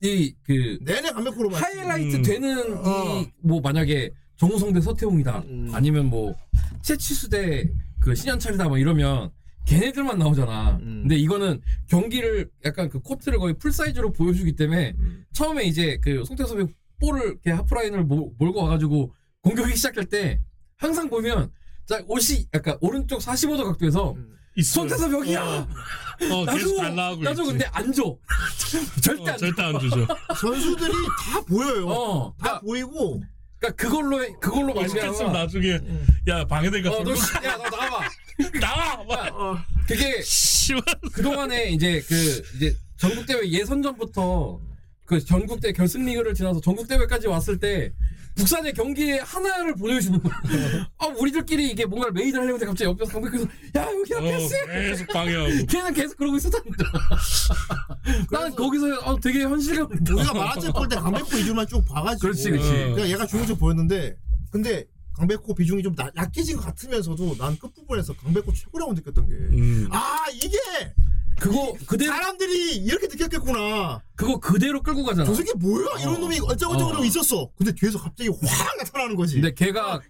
이 그 내내 강백호로 봤지. 하이라이트 음. 되는 어. 이 뭐 만약에 정우성 대 서태웅이다 음. 아니면 뭐 채치수 대그 신현철이다 뭐 이러면 걔네들만 나오잖아. 음. 근데 이거는 경기를 약간 그 코트를 거의 full size로 보여주기 때문에 음. 처음에 이제 그 송태섭이 볼을 이렇게 하프라인을 몰- 몰고 와가지고 공격이 시작할 때 항상 보면 자 옷이 약간 오른쪽 45도 각도에서 있어요. 송태섭 여기야. 어, 나도 계속 달라하고 나도 있지. 근데 안 줘. 절대 어, 안 줘. 절대 안 주죠. 선수들이 다 보여요. 어, 다 그러니까, 보이고. 그러니까 그걸로 해- 그걸로 어떻겠으면 말미암아. 나중에 야 방해대가 어, 너, 씨, 야, 너 나와봐. 나와. 막. 어. 그게 씨발. 그 동안에 이제 그 이제 전국 대회 예선전부터 그 전국 대 결승 리그를 지나서 전국 대회까지 왔을 때 북산의 경기에 하나를 보내주는 거야. 아 우리들끼리 이게 뭔가를 메이드를 하려고 했는데 갑자기 옆에서 강백해서 야 여기야 어, 패스. 계속 방해하고. 걔는 계속 그러고 거야. 나는 거기서 어, 되게 현실감. 우리가 만화책 볼때 강백호 위주만 쭉 봐가지고. 그렇지, 그렇지. 그러니까 얘가 중요적 보였는데, 근데 강백호 비중이 좀 나- 약해진 것 같으면서도 난 끝부분에서 강백호 최고라고 느꼈던 게. 음. 아, 이게 그거 그대로 사람들이 이렇게 느꼈겠구나. 그거 그대로 끌고 가잖아. 저 새끼 뭐야? 이런 어. 놈이 어쩌고저쩌고 어. 있었어. 근데 뒤에서 갑자기 확 나타나는 거지. 근데 걔가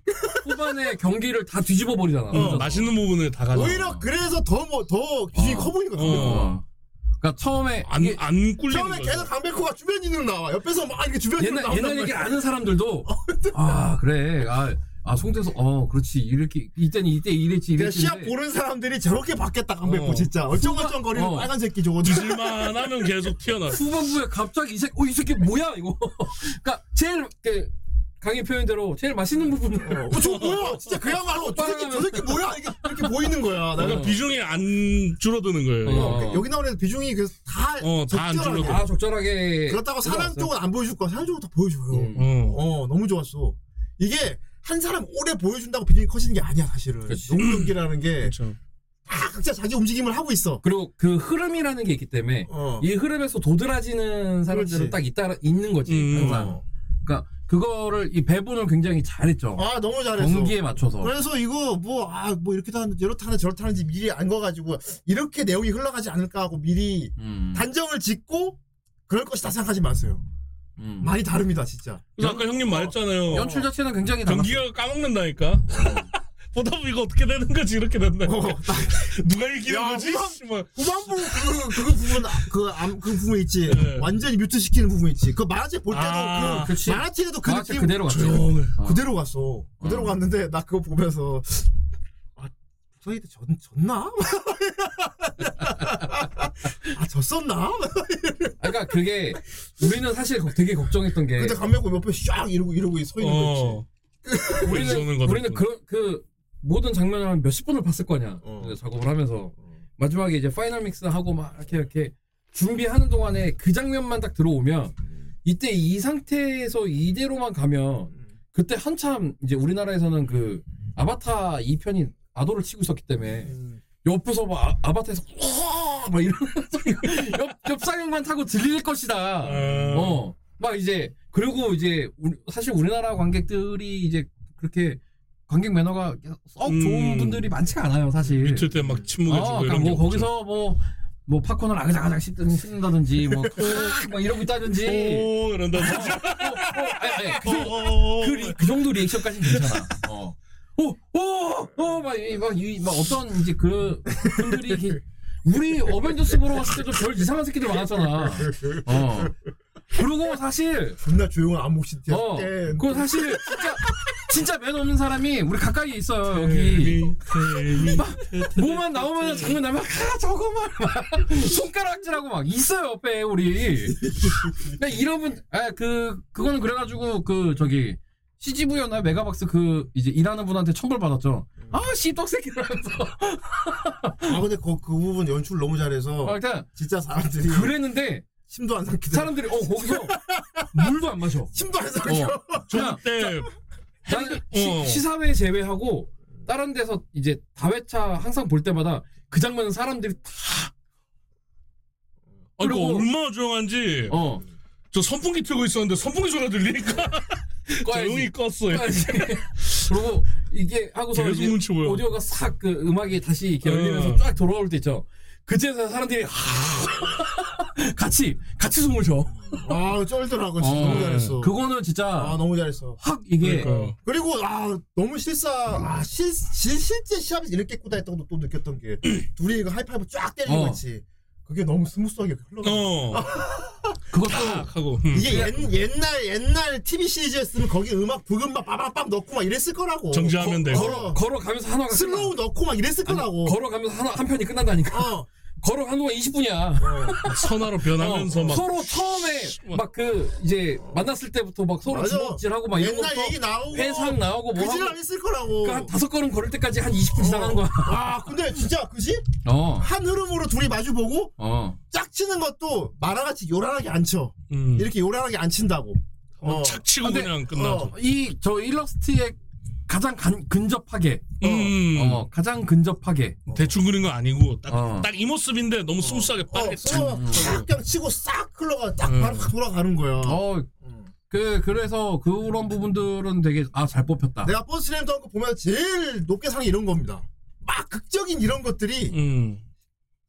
후반에 경기를 다 뒤집어 버리잖아. 어, 맛있는 부분을 다 가져. 오히려 그래서 더 뭐, 더 기준이 어. 커 보이는 거야, 어. 그러니까 처음에 안, 이게 안 꿀리는 처음에 거죠. 계속 강백호가 주변인으로 나와. 옆에서 막 이렇게 주변인으로 옛날 나온단 옛날. 얘기를 아는 사람들도 아 그래 아, 아 송태섭 어 그렇지 이렇게 이때는 이때 이랬지 그러니까 이랬지 시합 보는 사람들이 저렇게 바뀌었다 강백호 어. 진짜 얼쩡얼쩡 거리는 어. 빨간 새끼 저거 잊을만 하면 계속 튀어나와. 후반부에 갑자기 이 새끼 어이 새끼 뭐야 이거 그러니까 제일 그 강의 표현대로 제일 맛있는 부분은 어, 저거 뭐야 진짜 그야말로 저 새끼 저 새끼 뭐야 이게 이렇게 보이는 거야 나는 그러니까 비중이 안 줄어드는 거예요. 어. 어, 여기 나오는 비중이 그래서 다 어, 다안 적절하게. 줄어들어. 아 적절하게 그렇다고 사랑. 쪽은 안 보여줄 거야 사랑 쪽은 다 보여줘요 음. 어. 어 너무 좋았어 이게 한 사람 오래 보여준다고 비중이 커지는 게 아니야 사실은 그렇지. 농구 경기라는 게 그렇죠. 다 각자 자기 움직임을 하고 있어 그리고 그 흐름이라는 게 있기 때문에 어. 이 흐름에서 도드라지는 사람들은 그렇지. 딱 있다 있는 거지 음. 항상 그러니까 그거를 이 배분을 굉장히 잘했죠 아 너무 잘했어 경기에 맞춰서 그래서 이거 뭐아뭐 이렇게 타는 이렇다 하는 저렇다 하는지 미리 안 거가지고 이렇게 내용이 흘러가지 않을까 하고 미리 음. 단정을 짓고 그럴 것이다 생각하지 마세요 음. 많이 다릅니다 진짜 그래서 아까 형님 말했잖아요. 연출 자체는 굉장히 달랐어 경기가 까먹는다니까. 보다 보면 이거 어떻게 되는 거지 이렇게 된다. 어, 누가 이기는 야, 거지? 씨발. 후반부 그, 그 부분 그, 암, 그 부분 있지 네. 완전히 뮤트 시키는 부분 있지 그 만화책 볼 때도 아, 그 그치. 만화책에도 그 만화책 느낌 그대로. 조용해. 어. 그대로 갔어 그대로 어. 갔는데 나 그거 보면서 아 저희들 졌, 졌나? 아 졌었나? 그러니까 그게 우리는 사실 되게 걱정했던 게 근데 감매고 옆에 쫙 이러고 이러고 서 있는 어. 거지 우리 우리는. 우리는 그런 그 모든 장면을 한 몇십 분을 봤을 거 아니야 어. 그 작업을 하면서 마지막에 이제 파이널 믹스 하고 막 이렇게 이렇게 준비하는 동안에 그 장면만 딱 들어오면 이때 이 상태에서 이대로만 가면 그때 한참 이제 우리나라에서는 그 아바타 2편이 아도를 치고 있었기 때문에 음. 옆에서 막 아, 아바타에서 우와! 막 이런 옆, 옆 사경만 타고 들릴 것이다. 어. 어. 막 이제 그리고 이제 우리- 사실 우리나라 관객들이 이제 그렇게 관객 매너가 썩 좋은 음. 분들이 많지가 않아요, 사실. 밑에 때막 침묵해주고 아, 이런 그러니까 게 뭐. 거기서 뭐, 뭐 팝콘을 아그작아작 씹는다든지 뭐, 막 이러고 있다든지. 오 이런다든지. 어, 어, 그, 정도- 어, 그, 리- 그 정도 리액션까지는 괜찮아. 어. 오, 오, 오, 막, 이- 막, 이- 막 어떤 이제 그 분들이 우리 어벤져스 보러 갔을 때도 별 이상한 새끼들 많았잖아. 어. 그리고 사실 존나 조용한 안목신 때 어, 그거 사실 진짜 진짜 맨 없는 사람이 우리 가까이에 있어요 여기. 막 뭐만 나오면 장면 나면 아 저거 막, 막 손가락질하고 막 있어요 옆에 우리. 그러니까 이런 분 아그 그거는 그래가지고 그 저기 CGV였나? 메가박스 그 이제 일하는 분한테 천벌 받았죠 아 씨떡새끼라면서 아 근데 그, 그 부분 연출 너무 잘해서 아, 그러니까 진짜 사람들이 그랬는데 힘도 안 삼키더라 사람들이 어 거기서 물도 안 마셔 힘도 안 삼켜 어. 저 나는 어. 시, 사회 제외하고 다른 데서 이제 다회차 항상 볼 때마다 그 장면은 사람들이 다그 그리고- 얼마나 조용한지 어. 저 선풍기 틀고 있었는데 선풍기 소리가 들리니까 조용히 껐어요. 그리고 이게 하고서. 오디오가 싹 그 음악이 다시 이렇게 열리면서 어. 쫙 돌아올 때 있죠. 그때서 사람들이 같이 같이 숨을 쉬어. 아 쩔더라고 진짜 너무 잘했어 그거는 진짜 아 너무 잘했어 확 이게 그러니까요. 그리고 아 너무 실사 아 실, 실 실제 시합에서 이렇게 했구나 했던 것도 또 느꼈던 게 둘이 이거 하이파이브 쫙 때리는 어. 거 있지 그게 너무 스무스하게 흘러가 어. 그것도 딱 하고. 음. 이게 옛, 옛날 옛날 TV 시리즈였으면 거기 음악 브금 막 빠바밤 넣고 막 이랬을 거라고 정지하면 되고. 걸어 걸어가면서 하나가 slow 넣고 막 이랬을 끝나. 거라고 걸어가면서 하나 한 편이 끝난다니까. 어 걸어가는 동안 20분이야. 선화로 변하면서 어, 막 서로 처음에 막 그 이제 만났을 때부터 막 서로 맞아. 주먹질하고 막 이런 옛날 것도 얘기 나오고 회상 나오고 뭐 그질 하고 안 했을 거라고 그한 다섯 걸음 걸을 때까지 한 20분 지나가는 거야. 아 근데 진짜 그지 어. 한 흐름으로 둘이 마주보고 어. 짝치는 것도 만화같이 요란하게 안 쳐. 음. 이렇게 요란하게 안 친다고. 어. 착 치고 근데- 그냥 끝나죠. 어. 이 저 일러스트에 가장 간, 근접하게 음. 어, 가장 근접하게 대충 그린 거 아니고 딱 어. 딱이 모습인데 너무 스무스하게 어, 빠르게 어, 싹 그냥 치고 싹 흘러가 딱 음. 바로 확 돌아가는 거야. 어. 그 그래서 그런 부분들은 되게 아 잘 뽑혔다. 내가 퍼스트 슬램덩크 보면 제일 높게 사는 게 이런 겁니다. 막 극적인 이런 것들이 음.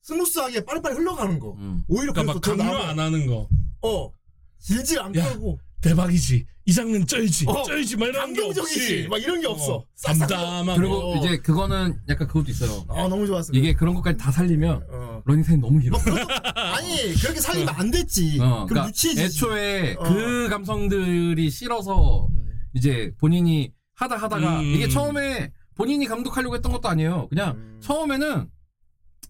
스무스하게 빨리빨리 흘러가는 거. 음. 오히려 그러니까 막 그래서 더 강요 나아. 안 하는 거. 어. 질질 안 야. 끌고 대박이지. 이 장면 쩔지. 어. 쩔지. 막 이런 게 감동적이지. 없이. 막 이런 게 없어. 어. 싹싹 담담하고. 그리고 어. 이제 그거는 약간 그것도 있어요. 아 너무 좋았어. 이게 그런 것까지 다 살리면 어. 러닝 타임 너무 길어. 아니 그렇게 살리면 안 됐지. 어, 그럼 그러니까 유치해지지. 애초에 어. 그 감성들이 싫어서 이제 본인이 하다 하다가 음. 이게 처음에 본인이 감독하려고 했던 것도 아니에요. 그냥 음. 처음에는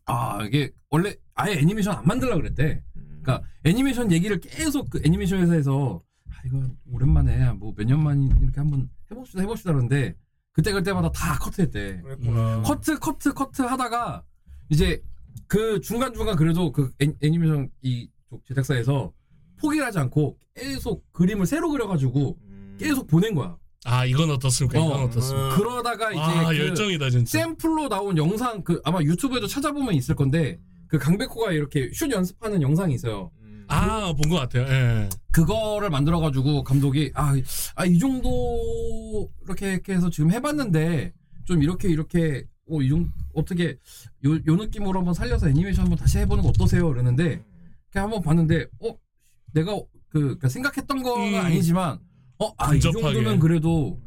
아 이게 원래 아예 애니메이션 안 만들려고 그랬대. 그러니까 애니메이션 얘기를 계속 그 애니메이션 회사에서 아 이거 오랜만에 뭐 몇 년 만에 이렇게 한번 해봅시다 해봅시다 그러는데 그때 그때마다 다 커트했대. 그랬구나. 커트 커트 커트 하다가 이제 그 중간 중간 그래도 그 애, 애니메이션 이쪽 제작사에서 포기를 하지 않고 계속 그림을 새로 그려가지고 음. 계속 보낸 거야. 아 이건 어떻습니까? 이건 어. 어떻습니까? 그러다가 이제 아 그 열정이다 진짜. 샘플로 나온 영상 그 아마 유튜브에도 찾아보면 있을 건데 그 강백호가 이렇게 슛 연습하는 영상이 있어요. 음. 아본 것 같아요. 예. 그거를 만들어가지고 감독이 아이 정도 이렇게 이렇게 해서 지금 해봤는데 좀 이렇게 이렇게 어 이 정도 어떻게 요, 요 느낌으로 한번 살려서 애니메이션 한번 다시 해보는 거 어떠세요? 이러는데 그냥 한번 봤는데 어 내가 그 그러니까 생각했던 거는 음. 아니지만 어 아 이 근접하게. 정도면 그래도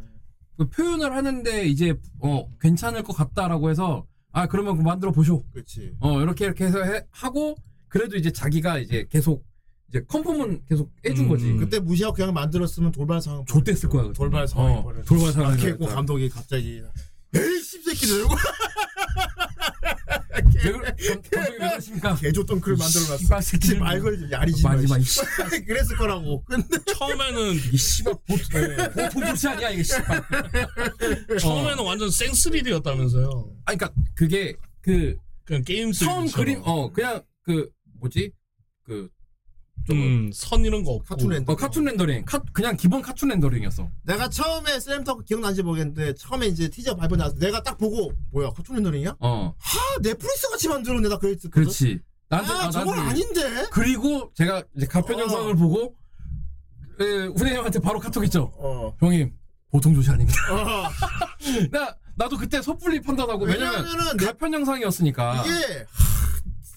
그 표현을 하는데 이제 어 괜찮을 것 같다라고 해서 아 그러면 그거 만들어 보쇼 그렇지. 어 이렇게 이렇게 해서 해- 하고 그래도 이제 자기가 이제 계속 이제 컨펌은 계속 해준 음. 거지. 그때 무시하고 그냥 만들었으면 돌발 상황. 좆됐을 거야. 그때. 돌발 상황이 어, 벌어졌어. 돌발 상황이 이렇게 했고 벌어졌다. 감독이 갑자기 에이 씹새끼들 왜 그래? 감- 감독이 왜 그러십니까? 개좆 덩크를 만들어놨어. 씨발 새끼들. 말 걸지 야리지 마, 마. 이 씨. 그랬을 거라고. 근데 처음에는 이 씨발 보통 보통 좆이 아니야 이게 씨발. 처음에는 완전 생 3D였다면서요. 아 그러니까 그게 그 그냥 게임 3D. 처음 그림 어 그냥 그 뭐지 그좀 음, 선 이런 거 없고. 카툰 렌더. 어, 카툰 렌더링 카, 그냥 기본 카툰 렌더링이었어. 내가 처음에 슬램덩크 기억나는지 모르겠는데 처음에 이제 티저 발표 나서 내가 딱 보고 뭐야 카툰 렌더링이야? 어아 넷플릭스 같이 만들었네 나 그랬거든. 그렇지. 나한테 아 아, 저건 나한테 아닌데. 그리고 제가 이제 가편 어. 영상을 보고 에, 후대님한테 바로 카톡 했죠. 어. 형님 보통 조치 아닙니다. 어. 나 나도 그때 섣불리 판단하고 왜냐면 왜냐면은 가편 영상이었으니까. 이게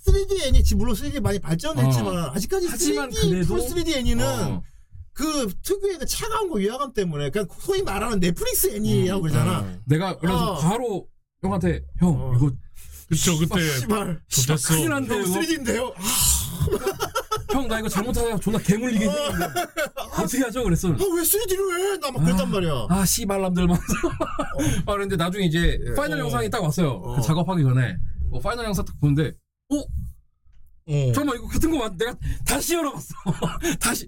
3D 애니 지 물론 3D 많이 발전했지만 아직까지 하지만 3D 그래도- 풀 3D 애니는 어. 그 특유의 그 차가운 거 위화감 때문에 그냥 소위 말하는 넷플릭스 애니라고 그러잖아. 음. 내가 그래서 어. 바로 형한테 형 어. 이거 그쵸 그때 아, 씨발. 좆됐어. 큰일 난데 형 이거 3D인데요? 형 나 이거 잘못하다가 존나 개물리게 생겼는데 어떻게 하죠 그랬어 아, 왜 3D를 해? 나 막 그랬단 말이야. 아 씨발람들 막 아, 그런데 나중에 이제 예. final 어. 영상이 딱 왔어요 어. 그 작업하기 전에 어, final 영상 딱 보는데 어? 어. 잠깐만 이거 같은 거 맞... 내가 다시 열어봤어 다시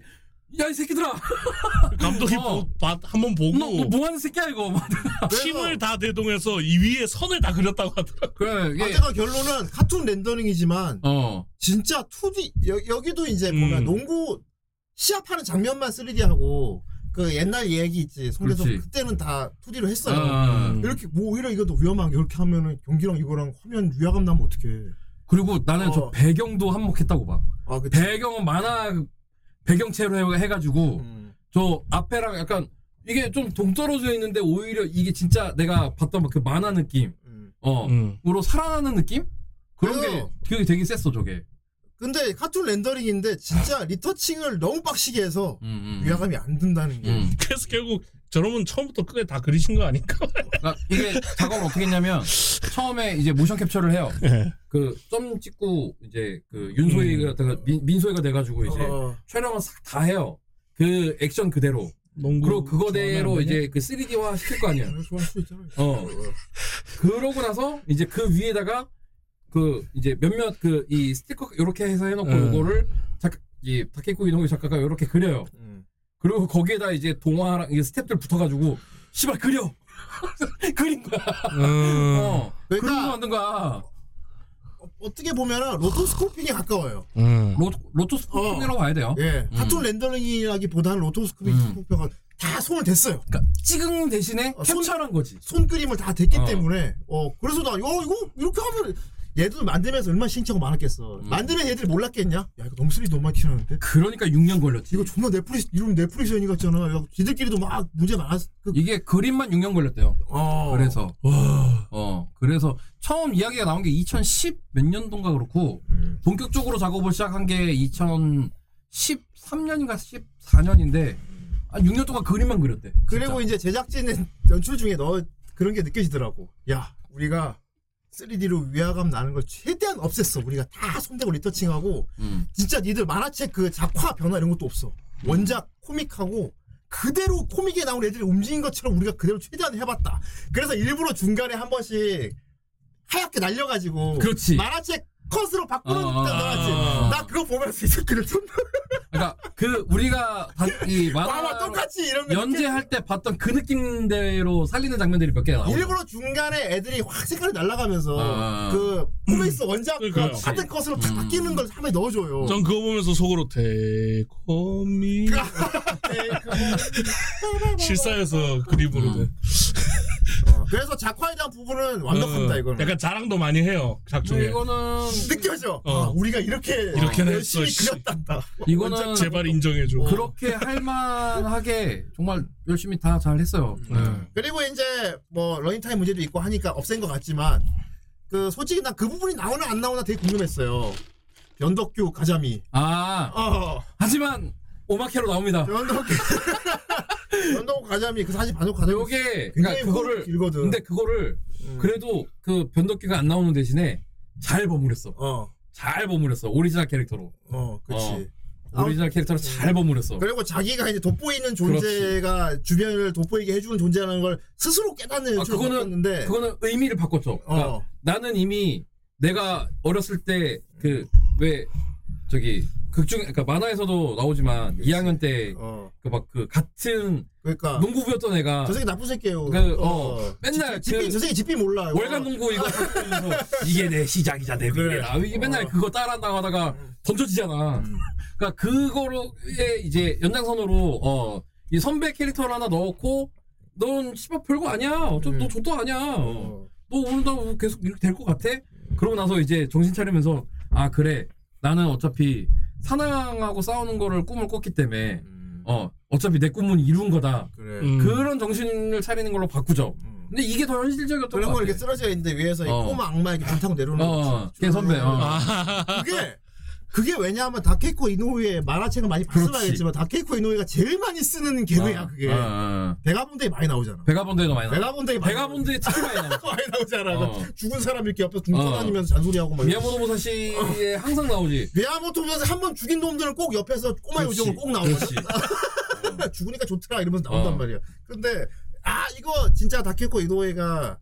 야 이 새끼들아 감독이 어. 한번 보고 너, 너 뭐 하는 새끼야 이거 막. 힘을 다 대동해서 이 위에 선을 다 그렸다고 하더라고. 그래 이게 아때가 결론은 카툰 렌더링이지만 어 진짜 2D 여, 기도 이제 보면 음. 농구 시합하는 장면만 3D 하고 그 옛날 얘기 있지 그렇지. 그때는 다 2D로 했어요. 어. 음. 이렇게 뭐 오히려 이것도 위험한 게 이렇게 하면은 경기랑 이거랑 화면 위화감 나면 어떡해. 그리고 나는 저 어. 배경도 한몫했다고 봐 아, 그치. 배경은 만화 배경체로 해- 해가지고 음. 저 앞에랑 약간 이게 좀 동떨어져 있는데 오히려 이게 진짜 내가 봤던 그 만화 느낌 음. 어 음. 으로 살아나는 느낌 그런 게 그래요. 되게 되게 셌어 저게 근데 카툰 렌더링인데 진짜 리터칭을 너무 빡시게 해서 음, 음. 위화감이 안 든다는 게. 음. 그래서 결국 저러면 처음부터 끝에 다 그리신 거 아닐까? 그러니까 이게 작업을 어떻게 했냐면 처음에 이제 모션 캡처를 해요 예. 그점 찍고 이제 그 윤소희가 음. 민, 민소희가 돼가지고 이제 어, 촬영을 싹 다 해요 그 액션 그대로 농구 그리고 그거대로 이제 그 3D화 시킬 거 아니야. 어 그러고 나서 이제 그 위에다가 그 이제 몇몇 그 이 스티커 요렇게 해서 해놓고 음. 요거를 작가 이 다케코 이노기 작가가 요렇게 그려요. 음. 그리고 거기에다 이제 동화랑 이게 스탭들 붙어가지고 씨발 그려 그린 거야. 음. 어 그러니까- 그런 거 만든 거야. 어떻게 보면은 로토스코핑에 가까워요. 음. 로, 로토스 폭풍이라고 봐야 돼요. 예, 음. 카툰 렌더링이라기보다는 로토스코핑 음. 다 손을 댔어요. 그러니까 찍은 대신에 어, 손- 캡처한 거지. 손 그림을 다 댔기 어. 때문에 어 그래서 나 어, 이거 이렇게 하면 얘들 만들면서 얼마나 신청가 많았겠어. 음. 만들면 얘들이 몰랐겠냐? 야 이거 너무 쓰리 너무 많이 튀는데. 그러니까 6년 걸렸지. 이거 존나 넷플릭스 이름 넷플릭스 연이 같잖아. 야, 지들끼리도 막 문제 많았. 그, 이게 그림만 6년 걸렸대요. 어. 그래서 와. 어 그래서 처음 이야기가 나온 게 2010 몇 년도인가 그렇고 음. 본격적으로 작업을 시작한 게 2013년인가 14년인데 한 6년 동안 그림만 그렸대. 그리고 이제 제작진은 연출 중에 너 그런 게 느껴지더라고. 야 우리가 3D로 위화감 나는 걸 최대한 없앴어. 우리가 다 손대고 리터칭하고 음. 진짜 니들 만화책 그 작화 변화 이런 것도 없어. 원작 코믹하고 그대로 코믹에 나온 애들이 움직인 것처럼 우리가 그대로 최대한 해봤다. 그래서 일부러 중간에 한 번씩 하얗게 날려가지고 그렇지. 만화책 컷으로 바꾸는 어, 데 어, 나왔지. 어. 나 그거 보면서 이 새끼들 존나 그러니까 그 우리가 다- 이 만화 똑같이 이런 거 연재할 때 봤던 그 느낌대로 살리는 장면들이 몇 개 나와. 일부러 중간에 애들이 확 색깔이 날아가면서 아. 그 코믹스 원작 그러니까요. 같은 컷으로 탁 음. 바뀌는 걸 한번 넣어줘요. 전 그거 보면서 속으로 대코미 실사에서 그림으로 된. 어, 그래서 작화에 대한 부분은 완벽합니다 어, 이거는. 약간 자랑도 많이 해요 작중에. 이거는 느껴져. 어. 아, 우리가 이렇게 이렇게나 열심히 했어, 씨. 그렸단다. 이거는 제발 인정해줘. 그렇게 할만하게 정말 열심히 다 잘 했어요. 네. 그리고 이제 뭐 러닝타임 문제도 있고 하니까 없앤 것 같지만 그 솔직히 난 그 부분이 나오나 안 나오나 되게 궁금했어요. 변덕규 가자미. 아 어. 하지만 おまけ로 나옵니다. 변덕규. 변덕규 가자미 그 사실 반복 가자미. 요게 그러니까 그거를 길거든. 근데 그거를 음. 그래도 그 변덕규가 안 나오는 대신에 잘 버무렸어. 어. 잘 버무렸어. 오리지널 캐릭터로. 어, 그렇지. 오리지널 캐릭터로 잘 버무렸어. 그리고 자기가 이제 돋보이는 존재가 주변을 돋보이게 해주는 존재라는 걸 스스로 깨닫는 아, 그거는 그거는 의미를 바꿨죠. 그러니까 어. 나는 이미 내가 어렸을 때 그 왜 저기 극중 그러니까 만화에서도 나오지만 2학년 때그막 어. 그 같은 그러니까 농구부였던 애가 저 새끼 나쁜 새끼예요. 그, 어, 맨날 집비, 그- 저 새끼 집비 몰라. 이거. 월간 농구 이거 하면서 이게 내 시작이자 내. 미래다. 이게 맨날 어. 그거 따라한다고 하다가 던져지잖아. 음. 그러니까 그거로의 이제 연장선으로 어, 이 선배 캐릭터를 하나 넣었고 넌 씨발 별거 아니야. 저, 음. 너 좆도 아니야. 어. 너 오늘도 계속 이렇게 될 것 같아? 그러고 나서 이제 정신 차리면서 아 그래 나는 어차피 사나하고 싸우는 거를 꿈을 꿨기 때문에 음. 어 어차피 내 꿈은 이룬 거다. 그래. 음. 그런 정신을 차리는 걸로 바꾸죠. 음. 근데 이게 더 현실적이었던 그런 것거 같아. 이렇게 쓰러져 있는데 위에서 이 어. 꼬마 악마 이렇게 줄 타고 내려오는 어, 거. 걔 선배, 어. 그게 그게 왜냐하면 다케이코 이노우의 만화책을 많이 그렇지. 알겠지만 다케이코 이노우가 제일 많이 쓰는 개그야 어, 그게. 어, 어. 베가본드에 많이 나오잖아. 베가본드에도 많이 나와. 베가본드에 많이 베가본드에 특히 많이 나와. 나오- 많이 나오잖아. 어. 죽은 사람 이렇게 옆에서 둥 어. 잔소리하고 막. 미야모토 무사시에 항상 나오지. 미야모토 면서 한번 죽인 놈들은 꼭 옆에서 꼬마. 요정을 꼭. 그렇지. 죽으니까 좋더라 이러면서 나온단 어. 말이야. 근데 아 이거 진짜 다케히코 이노우에가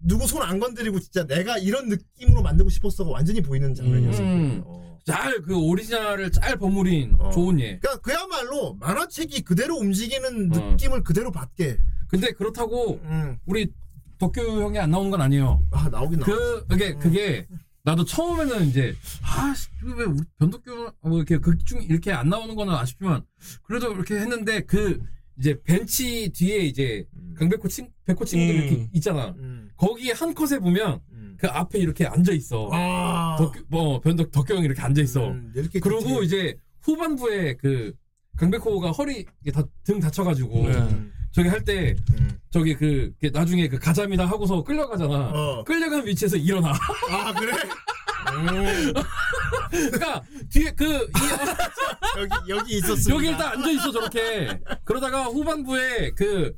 누구 손 안 건드리고 진짜 내가 이런 느낌으로 만들고 싶었어가 완전히 보이는 장면이었어. 음. 어. 잘그 오리지널을 잘 버무린 어. 좋은 예. 그러니까 그야말로 만화책이 그대로 움직이는 어. 느낌을 그대로 받게. 근데 그렇다고 음. 우리 덕규 형이 안 나오는 건 아니에요. 아 나오긴 나와. 그 그게 그게 나도 처음에는 이제 아왜 우리 변덕규 뭐 이렇게 극중 이렇게 안 나오는 거는 아쉽지만 그래도 이렇게 했는데 그 이제 벤치 뒤에 이제 강백호 친 백호 친구들 음. 이렇게 있잖아. 음. 거기 한 컷에 보면 음. 그 앞에 이렇게 앉아 있어. 아. 덕규 뭐 변덕 덕규 형이 이렇게 앉아 있어. 음, 이렇게 그러고 그치. 이제 후반부에 그 강백호가 허리 다, 등 다쳐가지고 네. 음. 저기 할때 음. 저기 그 이렇게 나중에 그 가자미다 하고서 끌려가잖아. 어. 끌려간 위치에서 일어나. 아 그래? 음. 그러니까 뒤에 그 이, 여기 여기 있었습니다. 여기 일단 앉아 있어 저렇게. 그러다가 후반부에 그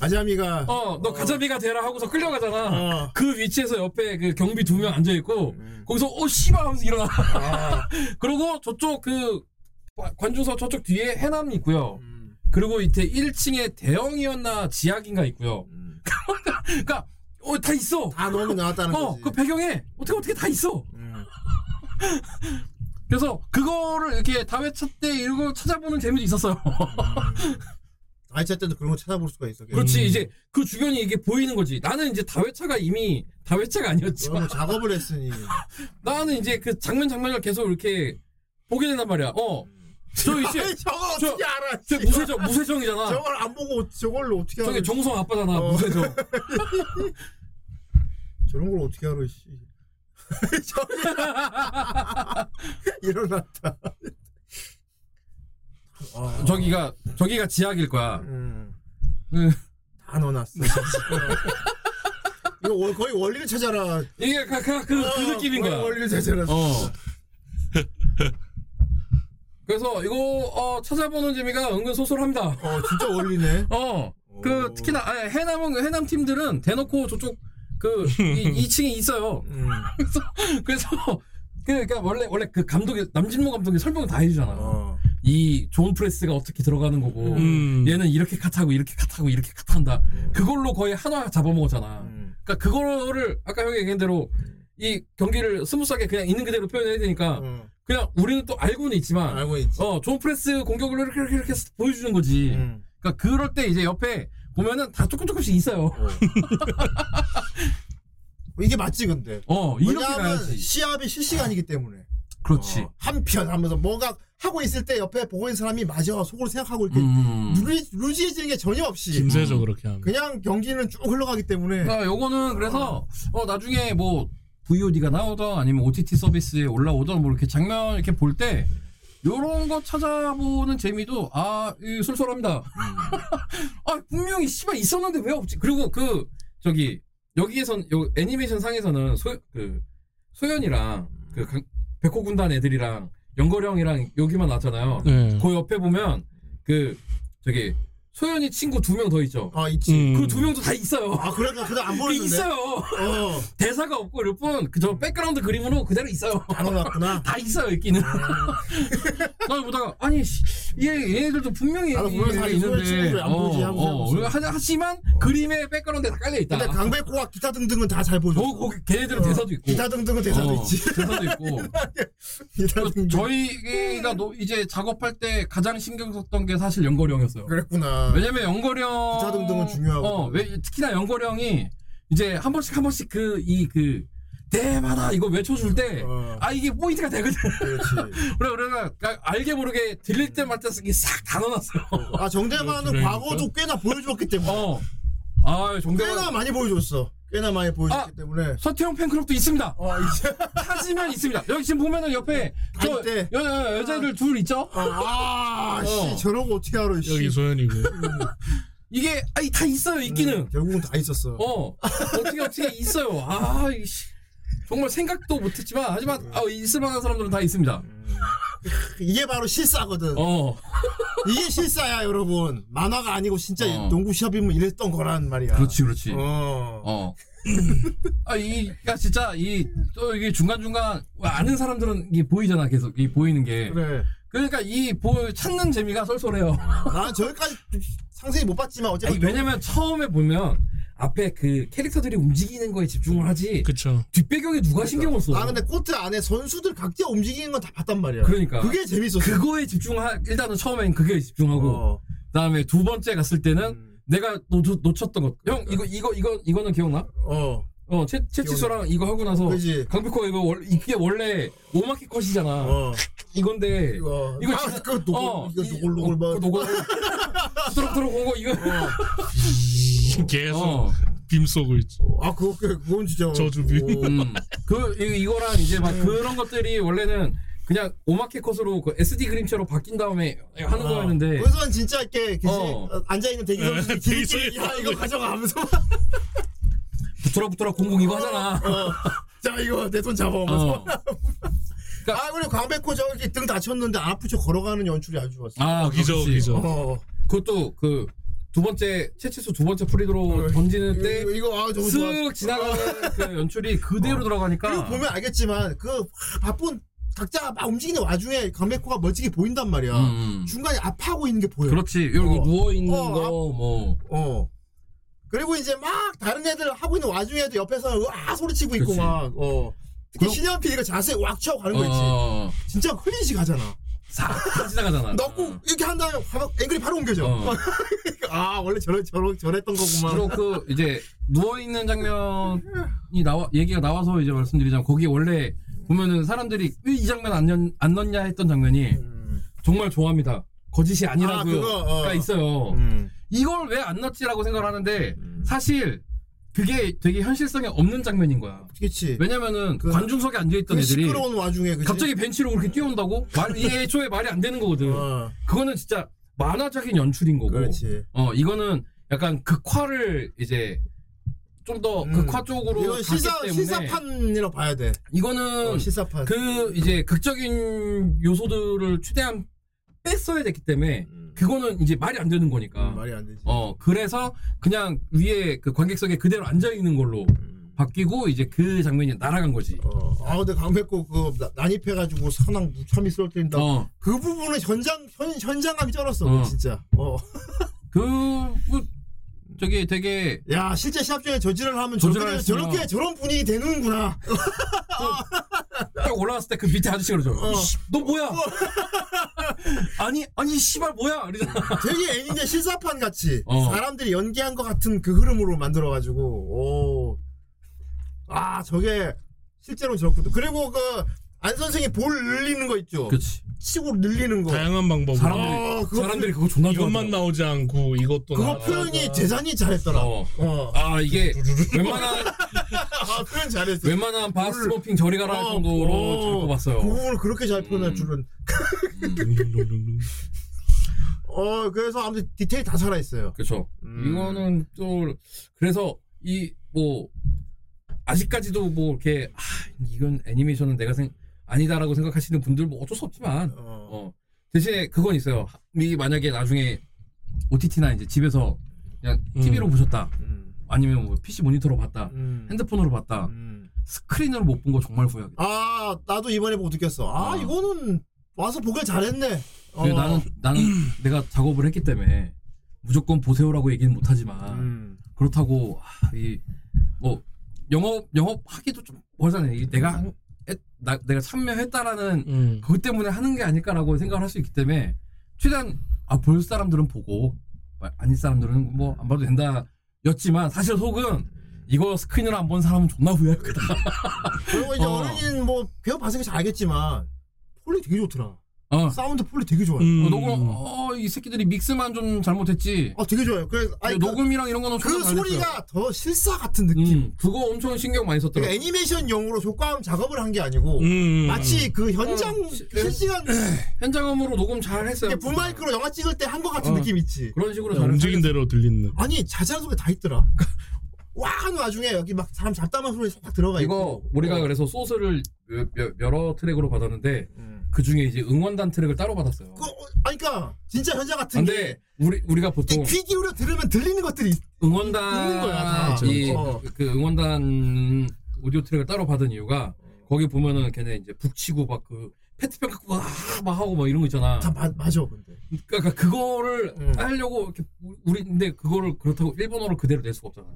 아자미가 어너 가자미가 되라 하고서 끌려가잖아. 어. 그 위치에서 옆에 그 경비 두 명 앉아 있고 음. 거기서 어 씨발 하면서 일어나. 아. 그리고 저쪽 그 관- 관중석 저쪽 뒤에 해남이 있고요. 음. 그리고 밑에 1층에 대형이었나 지하인가 있고요. 음. 그러니까 어 다 있어. 다 너무 나왔다는 어 거지. 그 배경에 어떻게 어떻게 다 있어. 음. 그래서 그거를 이렇게 다회차 때 이거 찾아보는 재미도 있었어요. 아이차 때도 그런 거 찾아볼 수가 있어. 그렇지 이제 그 주변이 이게 보이는 거지. 나는 이제 다회차가 이미 다회차가 아니었지만 너무 작업을 했으니. 나는 이제 그 장면 장면을 계속 이렇게 보게 된단 말이야. 어. 저 이제 아니, 저걸 저- 어떻게 알아? 저 무세정 무세정이잖아. 저걸 안 보고 저걸로 어떻게 알아? 저게 정성 아빠잖아 어. 무세정. 저런 걸 어떻게 알아? 씨. 저기 일어났다. 아, 저기가 저기가 지하길 거야. 음, 음. 다 넣어놨어. 이거 월- 거의 원리를 찾아라. 이게 그, 그, 그, 그 어, 느낌인 거야. 원리를 찾아라. 어. 그래서 이거 어, 찾아보는 재미가 은근 소솔합니다. 어, 진짜 원리네. 어. 그 오. 특히나 아, 해남은 해남 팀들은 대놓고 저쪽 그 2층에 있어요. 음, 그래서 그 그러니까 원래 원래 그 감독이 남진모 감독이 설명 다 해주잖아. 어. 이존 프레스가 어떻게 들어가는 거고 음. 얘는 이렇게 컷하고 이렇게 컷하고 이렇게 컷한다. 그걸로 거의 한화 잡아먹었잖아. 음. 그러니까 그거를 아까 형이 얘기한 대로 이 경기를 스무스하게 그냥 있는 그대로 표현해야 되니까 음. 그냥 우리는 또 알고는 있지만 알고 있지. 어, zone press 공격을 이렇게 이렇게 이렇게 해서 보여주는 거지. 음. 그러니까 그럴 때 이제 옆에 보면은 다 조금 조금씩 있어요. 이게 맞지 근데. 어, 이렇게 왜냐하면 가야지. 시합이 실시간이기 때문에. 그렇지. 어, 한편 하면서 뭐가 하고 있을 때 옆에 보고 있는 사람이 맞아 속으로 생각하고 이렇게 음. 루즈, 루즈해지는 게 전혀 없이 김새죠 그렇게 하면. 그냥 경기는 쭉 흘러가기 때문에 그러니까 요거는 그래서 어 나중에 뭐 VOD가 나오던 아니면 OTT 서비스에 올라오던 뭐 이렇게 장면 이렇게 볼 때 요런 거 찾아보는 재미도 아 이, 쏠쏠합니다. 아 분명히 씨발 있었는데 왜 없지? 그리고 그 저기 여기에선 요 애니메이션 상에서는 소 그 소연이랑 그 강- 백호 군단 애들이랑 연거령이랑 여기만 나왔잖아요. 네. 그 옆에 보면 그 저기 소연이 친구 두 명 더 있죠. 아 있지 음. 그두 명도 다 있어요. 아 그러니까 그냥 안그 보였는데 있어요. 어 대사가 없고 이럴 뿐 그저 백그라운드 그림으로 그대로 있어요. 안 올랐구나 다 있어요 있기는. 나 보다가 아니 씨, 얘 얘네들도 분명히 아니, 소연 친구를 안 보지 하고 어. 어, 하- 하지만 그림에 백그라운드에 다 깔려 있다. 근데 강백호와 기타 등등은 다 잘 보여줬어 어, 거기 걔네들은 어, 대사도 있고. 기타 등등은 대사도 어, 있지 대사도 있고. 기타 그 등등 저희가 노- 이제 작업할 때 가장 신경 썼던 게 사실 영걸이 형이었어요. 그랬구나 왜냐면 영걸이 형 기타 등등은 중요하고. 어, 왜 특히나 영걸이 형이 이제 한 번씩 한 번씩 그 이그 때마다 이거 외쳐줄 때 어. 아 이게 포인트가 되거든. 그렇지 그래 그래가 알게 모르게 들릴 때마다 이게 싹다 넣어놨어요. 아 정대만은 그러니까? 과거도 꽤나 보여줬기 때문에 어. 아 꽤나 정대만 많이 보여줬어 꽤나 많이 보여줬기 아. 때문에 서태형 팬클럽도 있습니다. 어 이제 찾으면 있습니다. 여기 지금 보면은 옆에 저갈 때. 여, 여, 여자애들 둘 있죠? 아, 어. 씨, 저러고 어떻게 알아, 씨. 여기 소연이고. 이게 아니 다 있어요 있기는. 음, 결국은 다 있었어. 어 어떻게 어떻게 있어요. 아 이씨. 정말 생각도 못했지만 하지만 아, 있을 만한 사람들은 다 있습니다. 이게 바로 실사거든. 어. 이게 실사야, 여러분. 만화가 아니고 진짜 어. 농구 시합이면 이랬던 거란 말이야. 그렇지 그렇지. 어. 어. 아, 이, 그니까 진짜, 이, 또 이게 중간중간, 아는 사람들은 이게 보이잖아, 계속. 이 보이는 게. 그래. 그러니까 이, 보, 찾는 재미가 쏠쏠해요. 난 저기까지 상세히 못 봤지만 어쨌든. 아니, 왜냐면 처음에 보면, 앞에 그 캐릭터들이 움직이는 거에 집중을 하지, 그쵸. 뒷배경에 누가 신경을 써. 아, 근데 코트 안에 선수들 각자 움직이는 건 다 봤단 말이야. 그러니까. 그게 재밌었어. 그거에 집중하, 일단은 처음엔 그게 집중하고, 어. 그 다음에 두 번째 갔을 때는, 음. 내가 놓, 놓쳤던 것. 형, 이거, 이거, 이거, 이거는 기억나? 어. 어, 채, 채치수랑 이거 하고 나서, 그지. 강백호가 이거 원 이게 원래 오마키 컷이잖아. 어. 이건데 이거. 이거 아, 그거 노골, 어, 이거 이- 노골 노골 봐. 어, 노골 부드럽 부드럽 온거 이거 계속 어. 빔 쏘고 있지. 아, 그거, 그- 그건 진짜. 저주비. 오. 음. 그 이- 이거랑 이제 막 음. 그런 것들이 원래는 그냥 오마키 컷으로 그 SD 그림체로 바뀐 다음에 하는 거였는데 그래서 진짜 이렇게 그지 어. 앉아 있는 대기 선수 네, 대기 야. 이거 가져가 하면서 부트라 부트라 공공 이거 하잖아. 어. 자 이거 내 손 잡아 어. 아 그리고 강백호 저기 등 다쳤는데 안 아프죠 걸어가는 연출이 아주 좋았어 아, 기저, 그렇지. 기저. 어. 그것도 그 두 번째 채치수 두 번째 프리드로 던지는 때 이거, 이거 아 좋았어 쓱 지나가는 그 연출이 그대로 어. 들어가니까 그리고 보면 알겠지만 그 바쁜 각자 막 움직이는 와중에 강백호가 멋지게 보인단 말이야 음. 중간에 아파하고 있는 게 보여 그렇지. 여기 어. 누워 있는 어, 거 뭐. 어 그리고 이제 막 다른 애들 하고 있는 와중에도 옆에서 으아 소리치고 있고 그치. 막 어 특히 그럼- 신현 PD가 자세 왁 차고 가는 거 있지 어. 진짜 흘리시 가잖아 싹다 지나가잖아. 넣고 이렇게 한 다음에 바로 앵글이 바로 옮겨져. 어. 아 원래 저러 저러 저랬던 거구만. 그리고 그 이제 누워 있는 장면이 나와 얘기가 나와서 이제 말씀드리자면 거기 원래 보면은 사람들이 왜 이 장면 안, 넣, 안 넣냐 했던 장면이 음. 정말 좋아합니다. 거짓이 아, 아니라고가 그거, 어. 있어요. 음. 이걸 왜 안 넣지라고 생각을 하는데 음. 사실 그게 되게 현실성이 없는 장면인 거야. 그렇지. 왜냐면은 그- 관중석에 앉아 있던 그 애들이 시끄러운 와중에 그치? 갑자기 벤치로 그렇게 뛰어온다고? 말, 이게 애초에 말이 안 되는 거거든. 어, 그거는 진짜 만화적인 연출인 거고. 그렇지. 어, 이거는 약간 극화를 이제 좀 더 음. 극화 쪽으로 이건 시사 때문에 시사판이라고 봐야 돼. 이거는 어, 시사판. 그 이제 극적인 요소들을 최대한 뺐어야 됐기 때문에 음. 그거는 이제 말이 안 되는 거니까. 음, 말이 안 되지. 어, 그래서 그냥 위에 그 관객석에 그대로 앉아 있는 걸로 음. 바뀌고 이제 그 장면이 날아간 거지. 어, 아 근데 강백호 그 나- 난입해가지고 산왕 무참히 쓰러뜨린다. 어. 그 부분은 현장 현, 현장감이 쩔었어 어. 진짜. 어. 그 뭐, 저기 되게 야 실제 시합 중에 저지를 하면 저지를 저렇게, 했으면- 저렇게 저런 분위기 되는구나. 딱 올라갔을 때 그 밑에 아저씨가 그러죠. 어. 이씨, 너 뭐야? 아니 아니 씨발 뭐야? 이러잖아. 되게 애니메 실사판 같이 어. 사람들이 연기한 것 같은 그 흐름으로 만들어가지고 오. 아 저게 실제로 저렇거든. 그리고 그 안 선생이 볼 늘리는 거 있죠. 그렇지. 치고 늘리는 거. 다양한 방법으로 사람들이 어, 그거 사람들이 그거 존나 이것만 좋아하더라고. 나오지 않고 이것도 그거 표현이 재산이 잘했더라. 어. 어. 아 이게 웬만한 아, 표현 잘했어. 웬만한 바스모핑 저리 가라 할 어, 정도로 어. 잘 뽑았어요. 그 부분을 그렇게 잘 표현할 음. 줄은. 둥둥둥둥둥. 어, 그래서 아무튼 디테일 다 살아 있어요. 그렇죠. 음. 이거는 또 그래서 이 뭐 아직까지도 뭐 이렇게 아, 이건 애니메이션은 내가 생 아니다라고 생각하시는 분들 뭐 어쩔 수 없지만 어. 어 대신에 그건 있어요. 이 만약에 나중에 OTT나 이제 집에서 그냥 음. TV로 보셨다. 음. 아니면 뭐 PC 모니터로 봤다. 음. 핸드폰으로 봤다. 음. 스크린으로 못 본 거 정말 후회하겠다. 아, 나도 이번에 보고 느꼈어. 아, 어. 이거는 와서 보길 잘했네. 어. 근데 나는 나는 내가 작업을 했기 때문에 무조건 보세요라고 얘기는 못 하지만 음. 그렇다고 아, 이뭐 영업 영업 하기도 좀 뭐잖아요. 이게 내가 한- 에- 나, 내가 참여했다라는 음. 그것 때문에 하는 게 아닐까라고 생각을 할 수 있기 때문에 최대한 아 볼 사람들은 보고 아, 아닐 사람들은 뭐 안 봐도 된다 였지만 사실 속은 이거 스크린으로 안본 사람은 존나 후회할 거다. 그리고 이제 어. 어. 린이뭐 배워봐서 잘 알겠지만 foley 되게 좋더라. 어. 사운드 foley 되게 좋아요. 음. 어, 녹음 어 이 새끼들이 믹스만 좀 잘못했지. 아, 되게 좋아요. 그래서 아니, 그, 녹음이랑 이런 거는 그 잘. 소리가 더 실사 같은 느낌. 음, 그거 엄청 신경 많이 썼더라고. 그러니까 애니메이션용으로 효과음 작업을 한 게 아니고 음. 마치 그 현장 어, 시- 실시간 현장음으로 녹음 잘 했어요. 붐마이크로 영화 찍을 때 한 것 같은 어. 느낌 있지. 그런 식으로 잘 움직인 대로 들리는. 아니 자잘한 소리 다 있더라. 와 하는 와중에 여기 막 사람 잡담한 소리 싹 들어가 이거 있고. 우리가 어. 그래서 소스를 여- 여- 여러 트랙으로 받았는데 음. 그 중에 이제 응원단 트랙을 따로 받았어요. 그, 어, 아니 그러니까 진짜 현장 같은 게 근데 우리 우리가 보통 귀 기울여 들으면 들리는 것들이 있- 응원단 있는 거야, 다. 이, 어. 그, 그 응원단 오디오 트랙을 따로 받은 이유가 거기 보면은 걔네 이제 북치고 막 그 페트병 갖고 막, 막 하고 막 이런 거 있잖아. 다 마, 맞아 근데. 그러니까 그거를 음. 하려고 이렇게 우리 근데 그거를 그렇다고 일본어로 그대로 낼 수가 없잖아.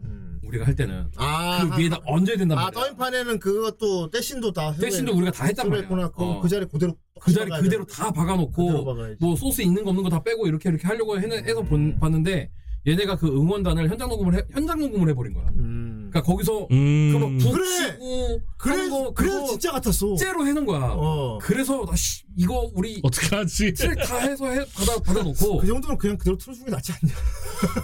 우리가 할 때는 아, 그 위에다 얹어야 된단 아 말이야. 더인판에는 그것도 떼신도 다 떼신도 우리가 다 했단 말이야. 했구나. 그, 어. 그 자리 그대로 그 자리 그대로. 다 박아놓고. 뭐 소스 있는 거 없는 거 다 빼고 이렇게 이렇게 하려고 해, 해서 본, 봤는데 얘네가 그 응원단을 현장 녹음을 해, 현장 녹음을 해버린 거야. 음. 그러니까 거기서 음. 그막 그래! 그래 하는 거 그래 진짜 같았어. 째로 해놓은 거야. 어. 그래서 나 씨, 이거 우리 어떻게 하지? 다 해서 해, 받아 받아놓고 그 정도면 그냥 그대로 틀어주는 게 낫지 않냐.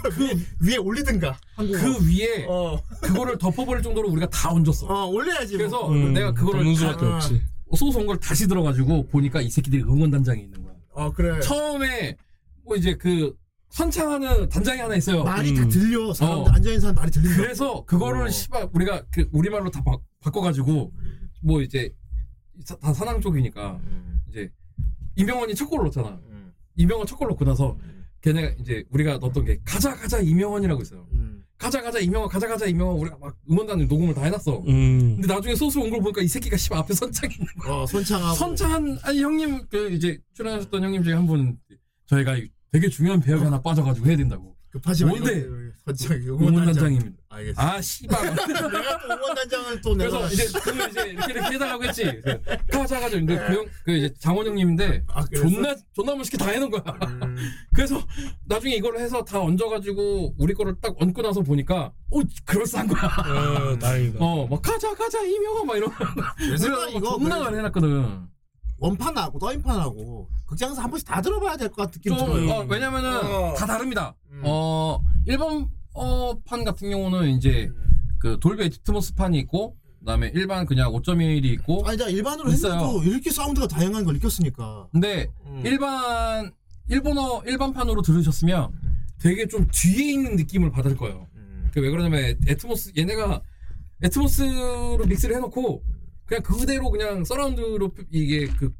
그 위에 올리든가. 한국어. 그 위에 어. 그거를 덮어버릴 정도로 우리가 다 얹었어. 어 올려야지. 그래서 뭐. 음, 내가 그거를 수밖에 아. 없지. 소스 온걸 다시 들어가지고 보니까 이 새끼들이 응원단장이 있는 거야. 어 그래. 처음에 뭐 이제 그 선창하는 단장이 하나 있어요. 말이 음. 다 들려. 사람들 어. 앉아 있는 사람 말이 들린다. 그래서 그거를 어. 씨발 우리가 그 우리말로 다 바, 바꿔가지고 뭐 이제 사- 다 산항 쪽이니까 음. 이제 이명원이 첫 골을 넣잖아. 음. 이명원 첫 골 넣고 나서 걔네가 이제 우리가 넣었던 게 가자 가자 이명원이라고 있어요. 음. 가자 가자 이명원 가자 가자 이명원 우리가 막 응원단을 녹음을 다 해놨어. 음. 근데 나중에 소스 온 걸 보니까 이 새끼가 씨발 앞에 선창이 있는 거야. 어 선창하고. 선창한 아니 형님 그 이제 출연하셨던 형님 중에 한 분은 저희가 되게 중요한 배역이 하나 빠져가지고 해야 된다고. 급하지만 뭔데? 선창 응원단장. 응원단장입니다. 아 씨발. 내가 또 응원단장을 또 내가. 그래서 이제 그 이제 이렇게 이렇게 해달라고 했지. 그래서 가자 가자. 근데 그 형 그 이제 장원 형님인데 아? 존나 존나 멋있게 다 해놓은 거야. 음. 그래서 나중에 이걸 해서 다 얹어가지고 우리 거를 딱 얹고 나서 보니까 오 그럴싸한 거야. 어, 다행이다. 어막 가자 가자 이명아 막 이런. 우리가 이거 존나 그래. 잘 해놨거든. 원판하고 더빙판하고 극장에서 한 번씩 다 들어봐야 될 것 같은 느낌 좀 들어요. 어, 왜냐면은 어. 다 다릅니다. 음. 어 일본 어, 판 같은 경우는 이제 그 돌비 Atmos 판이 있고 그다음에 일반 그냥 5.1이 있고 아니 나 일반으로 있어요. 했는데도 이렇게 사운드가 다양한 걸 느꼈으니까. 근데 음. 일반 일본어 일반판으로 들으셨으면 되게 좀 뒤에 있는 느낌을 받을 거예요. 음. 그왜 그러냐면 Atmos 얘네가 Atmos로 믹스를 해놓고 그냥 그대로 그냥 서라운드로 이게 그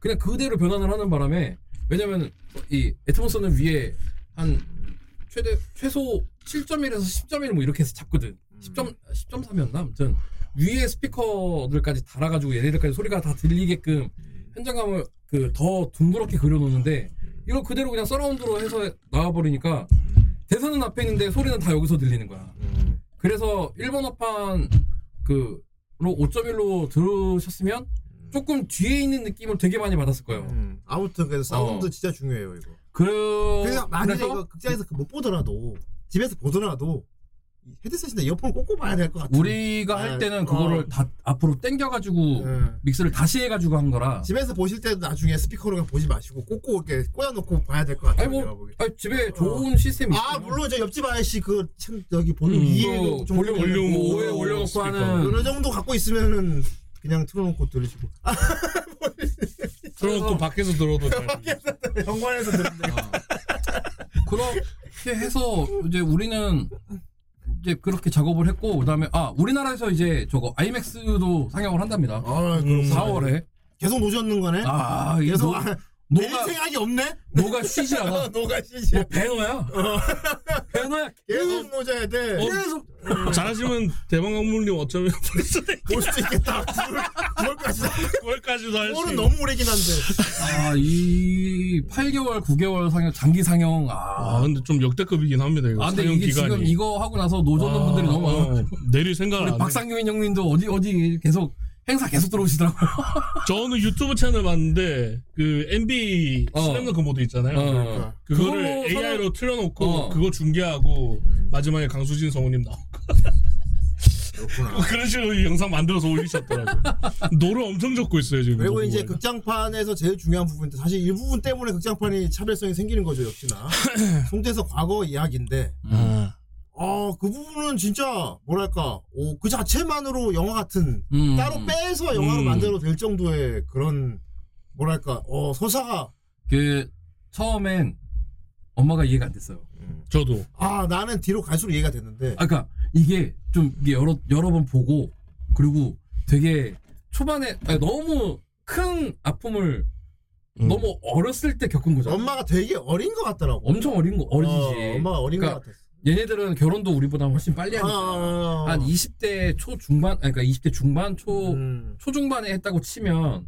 그냥 그대로 변환을 하는 바람에 왜냐면 이 Atmos는 위에 한 최대 최소 7.1에서 10.1 뭐 이렇게 해서 잡거든. 10점 10.3이었나 아무튼 위에 스피커들까지 달아가지고 얘네들까지 소리가 다 들리게끔 현장감을 그 더 둥그렇게 그려놓는데 이걸 그대로 그냥 서라운드로 해서 나와버리니까 대사는 앞에 있는데 소리는 다 여기서 들리는 거야. 음. 그래서 일본어판 그로 5.1로 들으셨으면 조금 뒤에 있는 느낌을 되게 많이 받았을 거예요. 음. 아무튼 그래서 사운드 어. 진짜 중요해요 이거. 그 그래서 만약에 이거 극장에서 못 보더라도 집에서 보더라도 이 헤드셋이나 이어폰을 꽂고 봐야 될 것 같아. 우리가 할 네. 때는 그거를 어. 다 앞으로 당겨가지고 네. 믹스를 다시 해가지고 한 거라. 집에서 보실 때도 나중에 스피커로 그냥 보지 마시고 꽂고 이렇게 꽂아놓고 봐야 될 것 같아요. 아니 뭐. 아니, 집에 좋은 시스템이 아 있어요. 물론 저 옆집 아저씨 그 참 여기 볼륨 음, 2에 그좀 볼륨 올려- 올리고 오, 5에 올려놓고 스피커. 하는 어느 정도 갖고 있으면은 그냥 틀어놓고 들으시고 아, 틀어놓고 밖에서 들어도 잘. 현관에서 들은데 그렇게 해서 이제 우리는 이제 그렇게 작업을 했고 그다음에 아 우리나라에서 이제 저거 아이맥스도 상영을 한답니다. 아 음, 4월에 계속 노젓는 거네. 아 이게 계속 노, 아, 노가 생각이 없네. 노가 쉬지 않아. 노가 쉬지. 뭐 벤허야? 벤허야? 계속 노 저야 돼. 어, 계속 잘하시면 대방 강물님 어쩌면 벌써 볼수 있겠다. 9월까지. 9월까지도 할수 9월은 있는. 너무 오래긴 한데. 아이 8개월 9개월 상영 장기 상영 아 아. 근데 좀 역대급이긴 합니다 이거 아 근데 이게 기간이. 지금 이거 하고 나서 노젓는 분들이 너무 많아. 어, 내릴 우리 안 해. 박상규인 형님도 어디 어디 계속 행사 계속 들어오시더라고요. 저는 유튜브 채널 봤는데 그 MB 어. 슬램덩크 모드 있잖아요. 어. 그거를 그걸로 AI로 틀어놓고 어. 그거 중계하고 마지막에 강수진 성우님 나오고 그렇구나. 그런 식으로 이 영상 만들어서 올리셨더라고요. 노를 엄청 젓고 있어요 지금. 그리고 이거 이제. 극장판에서 제일 중요한 부분 사실 이 부분 때문에 극장판이 차별성이 생기는 거죠 역시나 송태섭 과거 이야기인데 아, 어 그 부분은 진짜 뭐랄까 오, 그 자체만으로 영화 같은 음. 따로 빼서 영화로 음. 만들어도 될 정도의 그런 뭐랄까 어 서사가 그 처음엔 엄마가 이해가 안 됐어요. 저도 아 나는 뒤로 갈수록 이해가 됐는데 아, 그러니까 이게 좀 이게 여러 여러 번 보고 그리고 되게 초반에 아니, 너무 큰 아픔을 음. 너무 어렸을 때 겪은 거죠. 엄마가 되게 어린 것 같더라고 엄청 어린 거 어리지. 어, 엄마가 어린 그러니까 것 같았어 얘네들은 결혼도 우리보다 훨씬 빨리 아, 하니까 아, 아. 한 20대 초 중반 아니, 그러니까 20대 중반 초 음. 초중반에 했다고 치면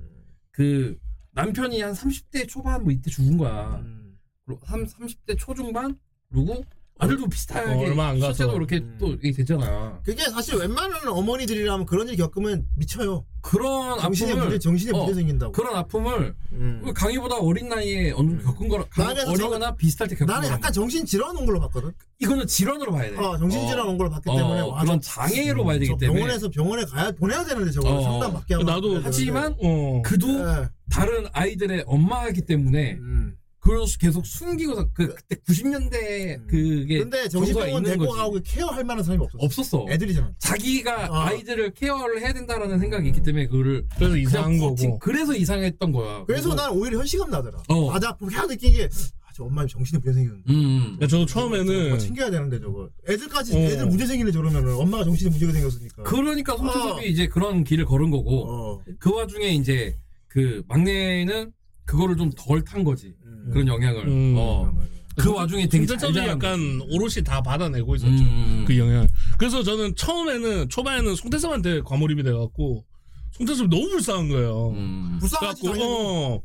그 남편이 한 30대 초반 뭐 이때 죽은 거야. 음. 그리고 3, 30대 초중반 그리고 아들도 비슷하게 어, 얼마 안 가서. 실제로 이렇게 음. 또 이게 되잖아. 그게 사실 웬만한 어머니들이라면 그런 일 겪으면 미쳐요 그런 정신에 아픔을 문제 정신에 어, 문제 생긴다고 그런 아픔을 음. 강희보다 어린 나이에 어느 정도 겪은 거라 강- 나는 어리거나 비슷할 때 겪은 나는 거라 약간 정신 질환 온 걸로 봤거든 이거는 질환으로 봐야 돼. 어, 정신 질환 온 걸로 봤기 어, 때문에 어, 와, 그런 저- 장애로 봐야 되기 저 때문에 병원에서 병원에 가야 보내야 되는데 저거 어. 상담 받게 하고 나도 하지만 어. 그도 되는데. 다른 아이들의 엄마이기 때문에 음. 그걸 계속 숨기고서 그 그때 90년대 음. 그게 근데 정신병원 데리고. 가고 케어할 만한 사람이 없었어 없었어. 애들이잖아 자기가 어. 아이들을 케어를 해야 된다라는 생각이 있기 때문에 그거를 그래서 이상한 그냥 버틴- 거고. 그래서 이상했던 거야. 그래서 난 오히려 현시감 나더라 어. 아, 나 그냥 느낀 게 아, 저 엄마 정신에 문제 생겼는데 음, 음. 그러니까 저도 저거 처음에는 챙겨야 되는데 저거 애들까지 어. 애들 문제 생기네 저러면은 엄마가 정신에 문제가 생겼으니까 그러니까 송태섭이 어. 이제 그런 길을 걸은 거고 어. 그 와중에 이제 그 막내는 그거를 좀 덜 탄 거지 음. 그런 영향을 음. 어. 그 와중에 되게 잘 진짜도 자란 약간. 오롯이 다 받아내고 있었죠. 음. 그 영향. 그래서 저는 처음에는 초반에는 송태섭한테 과몰입이 돼갖고 송태섭이 너무 불쌍한 거예요. 음. 불쌍하지 그래갖고 당연히 어.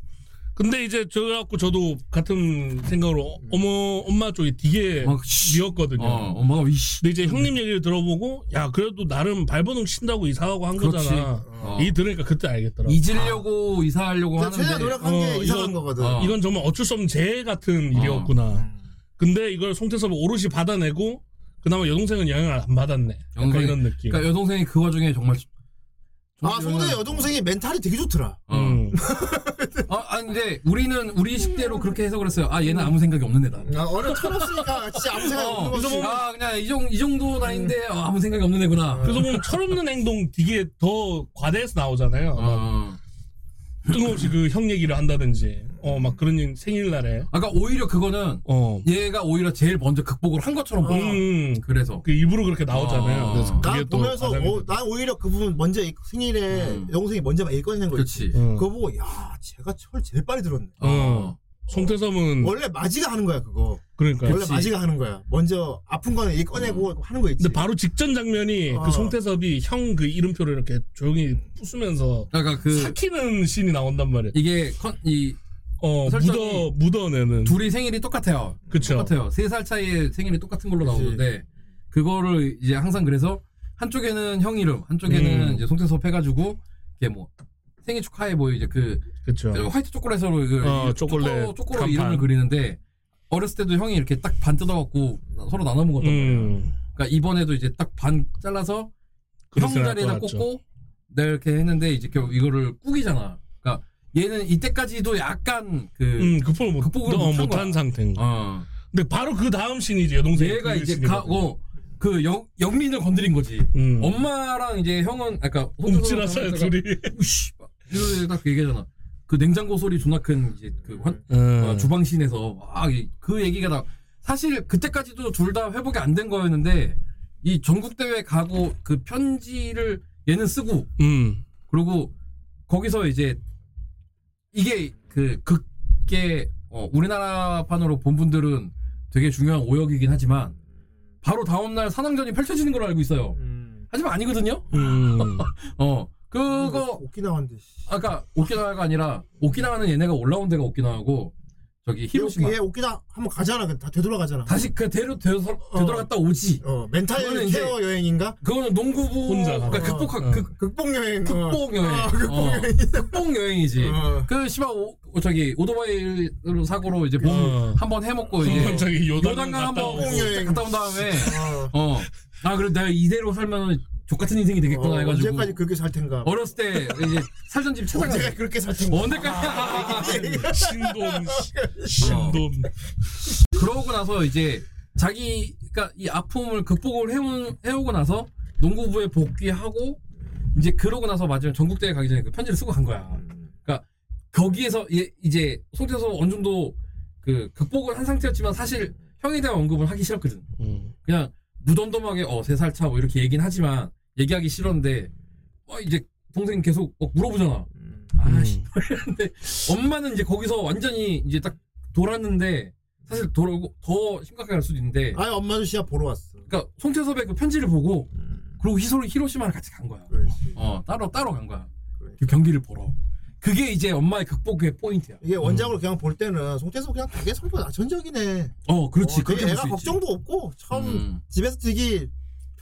근데 이제 저 갖고 저도 같은 생각으로 어머 엄마 쪽이 되게 막 씨. 미웠거든요. 어, 엄마가 위씨 근데 이제 형님 얘기를 들어보고 야 그래도 나름 발버둥 친다고 이사하고 한 그렇지. 거잖아. 어. 이 들으니까 그때 알겠더라고. 잊으려고 이사하려고 그러니까 최대한 하는데 노력한 게 어, 이상한 이건- 거거든 어. 이건 정말 어쩔 수 없는 재해 같은 어. 일이었구나. 근데 이걸 송태섭이 오롯이 받아내고 그나마 여동생은 영향을 안 받았네. 약간 영상이- 이런 느낌. 그러니까 여동생이 그 와중에 정말 아 송대 여동생이 멘탈이 되게 좋더라 어. 음. 아, 아니 근데 우리는 우리 식대로 그렇게 해석을 했어요. 아 얘는 아무 생각이 없는 애다. 아, 어려 철없으니까 진짜 아무 생각 어, 없는 그래서 거지 뭐, 아 그냥 이, 정, 이 정도 나이인데 어, 아무 생각이 없는 애구나. 그래서 보면 철없는 행동 되게 더 과대해서 나오잖아요. 막 어. 뜬금없이 그 형 얘기를 한다든지, 어, 막 그런 일 생일날에, 아까 오히려 그거는 어, 얘가 오히려 제일 먼저 극복을 한 것처럼 보여. 음, 그래서 그 입으로 그렇게 나오잖아요. 어. 그래서 그게 난또 보면서 어, 난 오히려 그 부분 먼저 이- 생일에 음. 여동생이 먼저 막 읽어내는 거 있지 그렇지. 응. 그거 보고 야 제가 철 제일 빨리 들었네 어. 송태섭은 원래 마지가 하는 거야 그거. 그러니까 원래 마지가 하는 거야. 먼저 아픈 거는 얘 꺼내고 하는 거 있지. 근데 바로 직전 장면이 어. 그 송태섭이 형 그 이름표를 이렇게 조용히 부수면서 그러니까 그 삭히는 씬이 나온단 말이야. 이게 컨, 이 어 설정이 묻어 묻어내는. 둘이 생일이 똑같아요. 그쵸. 똑같아요. 세 살 차이에 생일이 똑같은 걸로 그치. 나오는데 그거를 이제 항상 그래서 한쪽에는 형 이름, 한쪽에는 음. 이제 송태섭 해가지고 이게 뭐 생일 축하해 뭐 이제 그 그렇죠. 화이트 초콜릿으로 그 어, 초콜릿 초코로 간판. 이름을 그리는데 어렸을 때도 형이 이렇게 딱 반 뜯어갖고 서로 나눠 말이야. 음. 그러니까 이번에도 이제 딱 반 잘라서 형 그릇을 자리에다 같죠. 꽂고 내가 이렇게 했는데 이제 결국 이거를 꾸기잖아. 그러니까 얘는 이때까지도 약간 그 음, 극복을 못, 극복을 어, 못한. 상태인 거. 어. 근데 바로 그 다음 씬이지 여동생. 얘가 그 이제. 가고 그 영, 영민을 건드린 거지. 음. 엄마랑 이제 형은 아까 움찔했어요 둘이. 우씨 이러다 딱그 얘기잖아. 그 냉장고 소리 존나 큰 이제 그 환, 음. 어, 주방신에서 막그 얘기가 나 사실 그때까지도 둘 다 회복이 안 된 거였는데 이 전국 대회 가고 그 편지를 얘는 쓰고 음. 그리고 거기서 이제 이게 그 극계 어, 우리나라판으로 본 분들은 되게 중요한 오역이긴 하지만 바로 다음날 산왕전이 펼쳐지는 걸로 알고 있어요. 음. 하지만 아니거든요. 음. 어 그거 오키나와인데. 씨. 아까 오키나와가 아니라 오키나와는 얘네가 올라온 데가 오키나와고 저기 히로시마 얘 오키나 한번 가잖아. 다 되돌아가잖아. 다시 그 대로 되돌, 되돌아갔다 오지. 어 멘탈 그거는 이제- 케어 여행인가? 그거는 농구부 혼자 그러니까 가서. 극복 어. 극, 극복 여행. 어. 극복 여행. 아, 극복 어. 여행. 극복 여행이지. 어. 그 시바 오, 저기 오토바이로 사고로 이제 몸 어. 한번 해먹고 이제 저기 요단강 요단강 갔다 한번 오고. 갔다 온 다음에 어. 어. 아 그래 내가 이대로 살면 족 같은 인생이 되겠구나 어, 해가지고 언제까지 그렇게 살 텐가? 어렸을 때 이제 살던 집 찾아가. 언제까지 그렇게 살 텐가? 언제까지? 신돈. 신돈. 그러고 나서 이제 자기가 이 아픔을 극복을 해오, 해오고 나서 농구부에 복귀하고 이제 그러고 나서 마지막 전국대회 가기 전에 그 편지를 쓰고 간 거야. 그러니까 거기에서 얘- 이제 송태섭 어느 정도 그 극복을 한 상태였지만 사실 형에 대한 언급을 하기 싫었거든. 음. 그냥 무덤덤하게 어 세 살 차 뭐 이렇게 얘기는 하지만 얘기하기 싫었는데 어 이제 동생 계속 막 물어보잖아. 아씨. 근데 엄마는 이제 거기서 완전히 이제 딱 돌았는데 사실 돌아오고 더 심각하게 갈 수도 있는데 아니 엄마도 시합 보러 왔어. 그러니까 송태섭의 그 편지를 보고 그리고 히소 히로시마를 같이 간 거야. 그렇지. 어 따로 따로 간 거야. 그 경기를 보러. 그게 이제 엄마의 극복의 포인트야. 이게 원작으로 그냥 볼 때는 송태섭 그냥 되게 성격 낙천적이네. 어 그렇지. 어, 되게 그렇게 애가 볼수 있지. 걱정도 없고 처음 음. 집에서 되게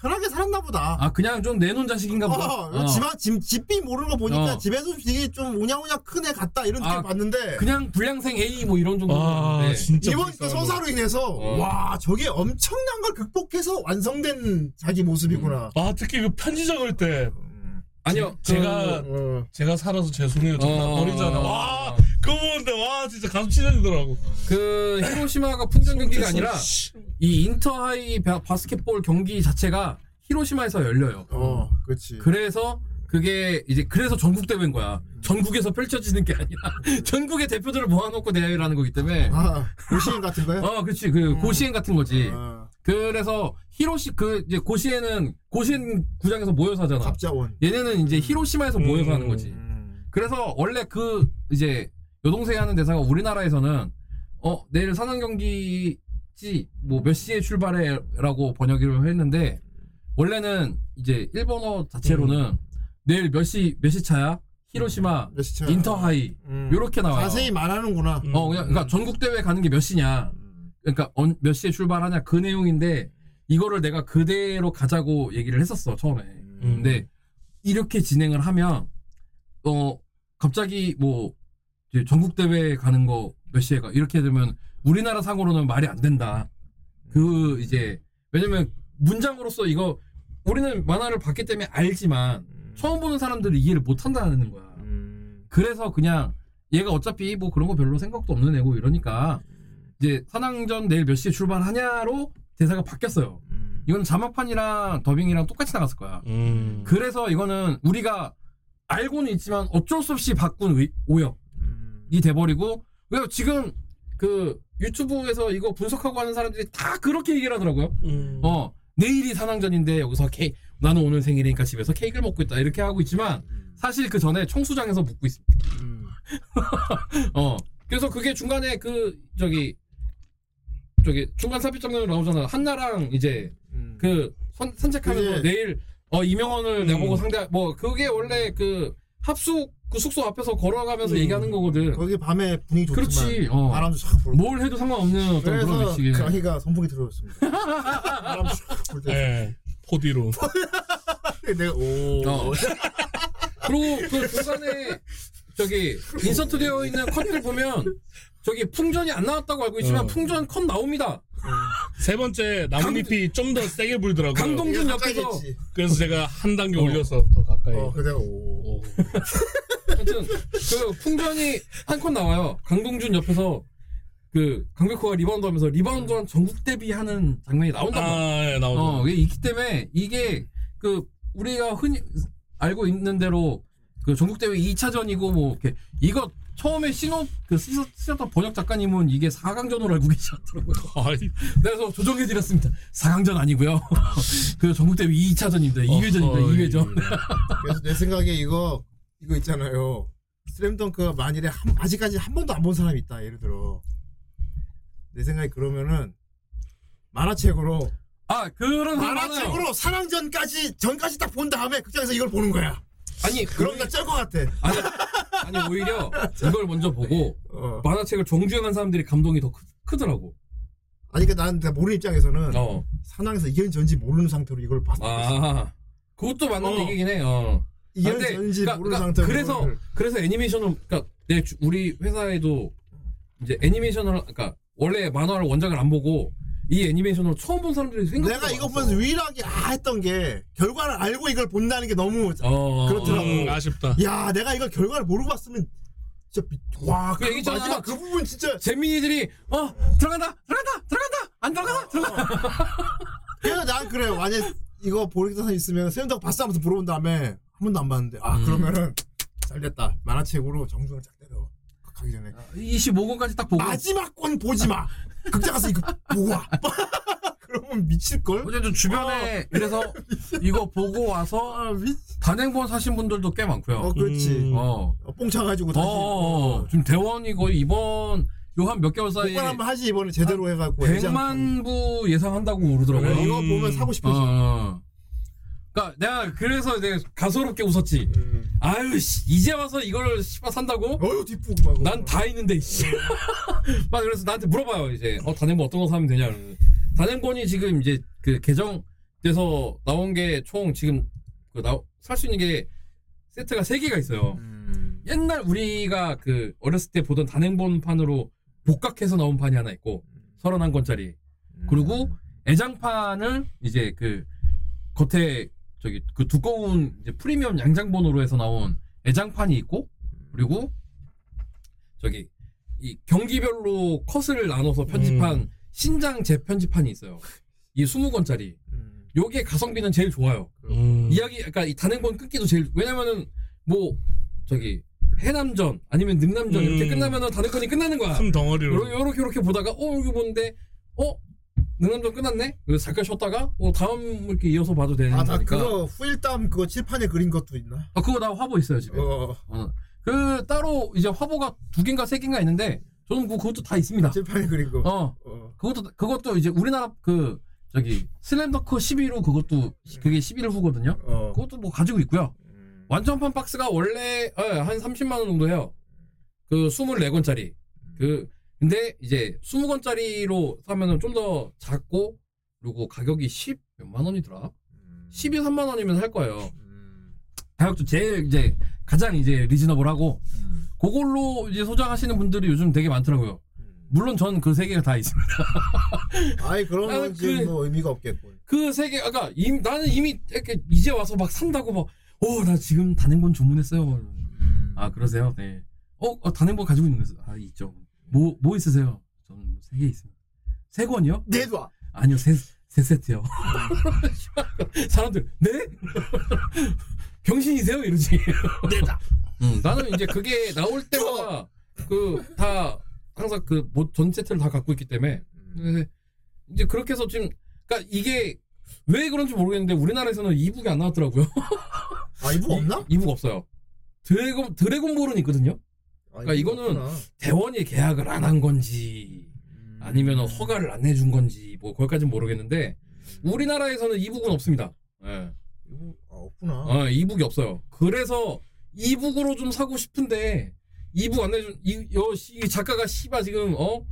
편하게 살았나 보다. 아 그냥 좀 내놓은 자식인가 보다. 어, 어. 집안 집 집비 모르는 거 보니까 어. 집에서 되게 좀 우냐우냐 큰 애 같다 이런 느낌 아, 봤는데 그냥 불량생 A 뭐 이런 정도. 아 진짜. 이번 그 불쌍하다. 서사로 인해서 어. 와 저게 엄청난 걸 극복해서 완성된 자기 모습이구나. 아 특히 그 편지 적을 때 아니요. 제가 어. 제가 살아서 죄송해요. 그, 정말 어, 어리잖아. 어, 와 어. 그거 보는데 와 진짜 가슴 찢어지더라고. 그 히로시마가 풍전 경기가 아니라 이 인터하이 바- 바스켓볼 경기 자체가 히로시마에서 열려요. 어, 그렇지. 그래서 그게 이제 그래서 전국 대회인 거야. 전국에서 펼쳐지는 게 아니라 전국의 대표들을 모아놓고 대회를 하는 거기 때문에. 아, 고시인 같은 거야? 어, 그렇지. 그 고시엔 같은 거지. 어, 그래서 히로시 그 이제 고시엔은 고시엔 구장에서 모여서 하잖아. 갑자원. 얘네는 이제 히로시마에서 모여서 하는 거지. 음. 그래서 원래 그 이제 여동생이 하는 대사가 우리나라에서는 어 내일 산악 경기지 뭐 몇 시에 출발해라고 번역을 했는데 원래는 이제 일본어 자체로는 내일 몇 시 몇 시 차야 히로시마 몇 시 차? 인터하이 음. 요렇게 나와요. 자세히 말하는구나. 음. 어 그냥 그러니까 전국 대회 가는 게 몇 시냐 그러니까 언- 몇 시에 출발하냐 그 내용인데 이거를 내가 그대로 가자고 얘기를 했었어 처음에. 음. 근데 이렇게 진행을 하면 어 갑자기 뭐 전국 대회 가는 거 몇 시에 가 이렇게 되면 우리나라 상으로는 말이 안 된다. 그 이제 왜냐면 문장으로서 이거 우리는 만화를 봤기 때문에 알지만 처음 보는 사람들은 이해를 못 한다는 거야. 음. 그래서 그냥 얘가 어차피 뭐 그런 거 별로 생각도 없는 애고 이러니까 이제 산왕전 내일 몇 시에 출발하냐로 대사가 바뀌었어요. 음. 이건 자막판이랑 더빙이랑 똑같이 나갔을 거야. 음. 그래서 이거는 우리가 알고는 있지만 어쩔 수 없이 바꾼 의- 오역이 음. 돼버리고 왜 지금 그 유튜브에서 이거 분석하고 하는 사람들이 다 그렇게 얘기를 하더라고요. 음. 어 내일이 산왕전인데 여기서 케이 나는 오늘 생일이니까 집에서 케이크를 먹고 있다 이렇게 하고 있지만 사실 그 전에 청수장에서 묵고 있습니다. 음. 어 그래서 그게 중간에 그 저기 저기 중간 삽입 장면으로 나오잖아. 한나랑 이제 음. 그 선, 산책하면서 그게- 내일 어 내보고 음. 상대 뭐 그게 원래 그 합숙 그 숙소 앞에서 걸어가면서 음. 얘기하는 거거든. 거기 밤에 분위기 좋지만 그렇지. 어. 바람도 싹 불고 뭘 해도 상관없는 어떤 그런 그래서 위치에. 강희가 선풍기 들어줬습니다. 바람 싹불 때. 예. 포디로. 내가 오. 어. 그리고 그 중간에 저기 인서트 되어 있는 컷들 보면 저기 풍전이 안 나왔다고 알고 있지만 어. 풍전 컷 나옵니다. 세 번째 나뭇잎이 좀 더 세게 불더라고요. 강동준 옆에서. 그래서 제가 한 단계 어. 올려서 더 가까이. 어, 그래 오. 오. 하여튼 그 풍전이 한 컷 나와요. 강동준 옆에서 그 강백호가 리바운드 하면서 리바운드한 전국 데뷔하는 장면이 나온단 말이야. 아, 예, 나오죠. 어, 이게 있기 때문에 이게 그 우리가 흔히 알고 있는 대로 그 전국 대회 2차전이고 뭐 이렇게 이거 처음에 신호 그 쓰셨- 쓰셨던 번역 작가님은 이게 4강전으로 알고 계시더라고요. 아이, 그래서 조정해 드렸습니다. 4강전 아니고요. 그 전국 대회 2차전입니다. 2회전입니다. 어허이. 2회전. 그래서 내 생각에 이거 이거 있잖아요. 슬램덩크가 만일에 한- 아직까지 한 번도 안 본 사람이 있다. 예를 들어 내 생각에 그러면은 만화책으로 아, 그런. 만화책으로 사랑전까지 전까지 딱 본 다음에 극장에서 이걸 보는 거야. 아니, 그럼 나쩔것 같아. 아니, 아니 오히려 이걸 먼저 보고 어. 만화책을 정주행한 사람들이 감동이 더 크, 더라고 아니 그러니까 난 내가 모르는 입장에서는 어. 사랑에서 이견 전지 모르는 상태로 이걸 봤어. 아. 그것도 맞는 어. 얘기긴 해. 어. 이견 근데 전지 그러니까- 모르는 그러니까 상태로 그래서 그래서 애니메이션을 그러니까 내 주- 우리 회사에도 이제 애니메이션을 그러니까 원래 만화를 원작을 안 보고 이 애니메이션으로 처음 본 사람들이 생각보다 내가 이거 많았어. 보면서 유일하게 아 했던 게 결과를 알고 이걸 본다는 게 너무 어, 그렇더라고. 음, 아쉽다. 야 내가 이걸 결과를 모르고 봤으면 진짜 미... 와, 그 그 얘기잖아. 마지막 그 부분 진짜 재민이들이 어 들어간다 들어간다 들어간다! 안 들어가 들어가 그래서 난 그래. 만약 이거 보는 사람 있으면 세운다고 봤어 하면서 물어본 다음에 한 번도 안 봤는데 아 음. 그러면은 잘됐다. 만화책으로 정중을 쫙 때려. 가기 전에. 25권까지 딱 보고. 마지막 권 보지 마 극장 가서 이거 보고 와 그러면 미칠걸 어쨌든 주변에 그래서 이거 보고 와서 아, 미... 단행본 사신 분들도 꽤 많고요. 어 그렇지 음. 어. 어, 뽕 차 가지고 어, 다시 어, 어. 지금 대원이 거의 이번 요 한 몇 개월 사이에 복권 한번 하지 이번에 제대로 해갖고 애장- 100만 부 예상한다고 그러더라고요. 이거 보면 사고 어, 싶어져 어. 그러니까 내가 그래서 내가 가소롭게 웃었지. 음. 아유 씨 이제 와서 이걸 씨발 산다고? 어휴 뒷북 막난 다 있는데 씨. 막 그래서 나한테 물어봐요 이제 어 단행본 어떤 거 사면 되냐. 단행본이 지금 이제 그 개정돼서 나온 게 총 지금 그살수 있는 게 세트가 세 개가 있어요. 음. 옛날 우리가 그 어렸을 때 보던 단행본 판으로 복각해서 나온 판이 하나 있고 31권짜리 그리고 애장판을 이제 그 겉에 저기 그 두꺼운 이제 프리미엄 양장본으로 해서 나온 애장판이 있고 그리고 저기 이 경기별로 컷을 나눠서 편집한 음. 신장 재편집판이 있어요. 이 20권짜리. 음. 요게 가성비는 제일 좋아요. 음. 이야기 그러니까 이 단행본 끊기도 제일 왜냐면은 뭐 저기 해남전 아니면 능남전 이렇게 음. 끝나면은 단행본이 끝나는 거야. 큰 덩어리로. 요렇게 요렇게, 요렇게 보다가 어 여기 보는데 어 능남전 끝났네. 그래서 잠깐 쉬었다가 어 다음 이렇게 이어서 봐도 되는 아 나 거니까. 그거 후일담 그거 칠판에 그린 것도 있나 아, 그거 나 화보 있어요 집에. 어 어. 그 따로 이제 화보가 두 개인가 세 개인가 있는데 저는 그- 그것도 다 있습니다. 칠판에 그린 거 어 어. 그것도 그것도 이제 우리나라 그 저기 슬램더커 11호 그것도 그게 11일 후거든요. 어. 그것도 뭐 가지고 있고요. 음. 완전판 박스가 원래 어, 한 30만 원 정도 해요. 그 24권짜리. 그 근데 이제 20권짜리로 사면은 좀 더 작고 그리고 가격이 10 몇만 원이더라. 12, 3만 원이면 살 거예요. 음. 가격도 제일 이제 가장 이제 리즈너블하고 음. 그걸로 이제 소장하시는 분들이 요즘 되게 많더라고요. 물론 전 그 세 개가 다 있습니다. 아이 그런 나는 건 지금 그- 뭐 의미가 없겠고 그 세 개, 아까 임- 나는 이미 이렇게 이제 와서 막 산다고 막, 어, 나 지금 단행본 주문했어요. 음. 아, 그러세요? 네. 어, 어, 단행본 가지고 있는 거죠? 아, 있죠. 뭐, 뭐 있으세요? 저는 세 개 있습니다. 세 권이요? 내놔 아니요, 세, 세 세트요. 사람들, 네? 병신이세요? 이러지. 내놔 음, 나는 이제 그게 나올 때마다 그 다 항상 그전 세트를 다 갖고 있기 때문에 네. 이제 그렇게 해서 지금 그러니까 이게 왜 그런지 모르겠는데 우리나라에서는 이북이 안 나왔더라고요. 아 이북 없나? 이, 북 없어요. 드래곤 드래곤볼은 있거든요. 그러니까 이거는 대원이 계약을 안 한 건지 아니면 허가를 안 해준 건지 뭐 거기까지는 모르겠는데 우리나라에서는 이북은 없습니다. 예. 이거 아, 없구나. 어, 이북이 없어요. 그래서 이북으로 좀 사고 싶은데 이북 안 내준 이, 여, 씨, 이 작가가 씨바 지금 어?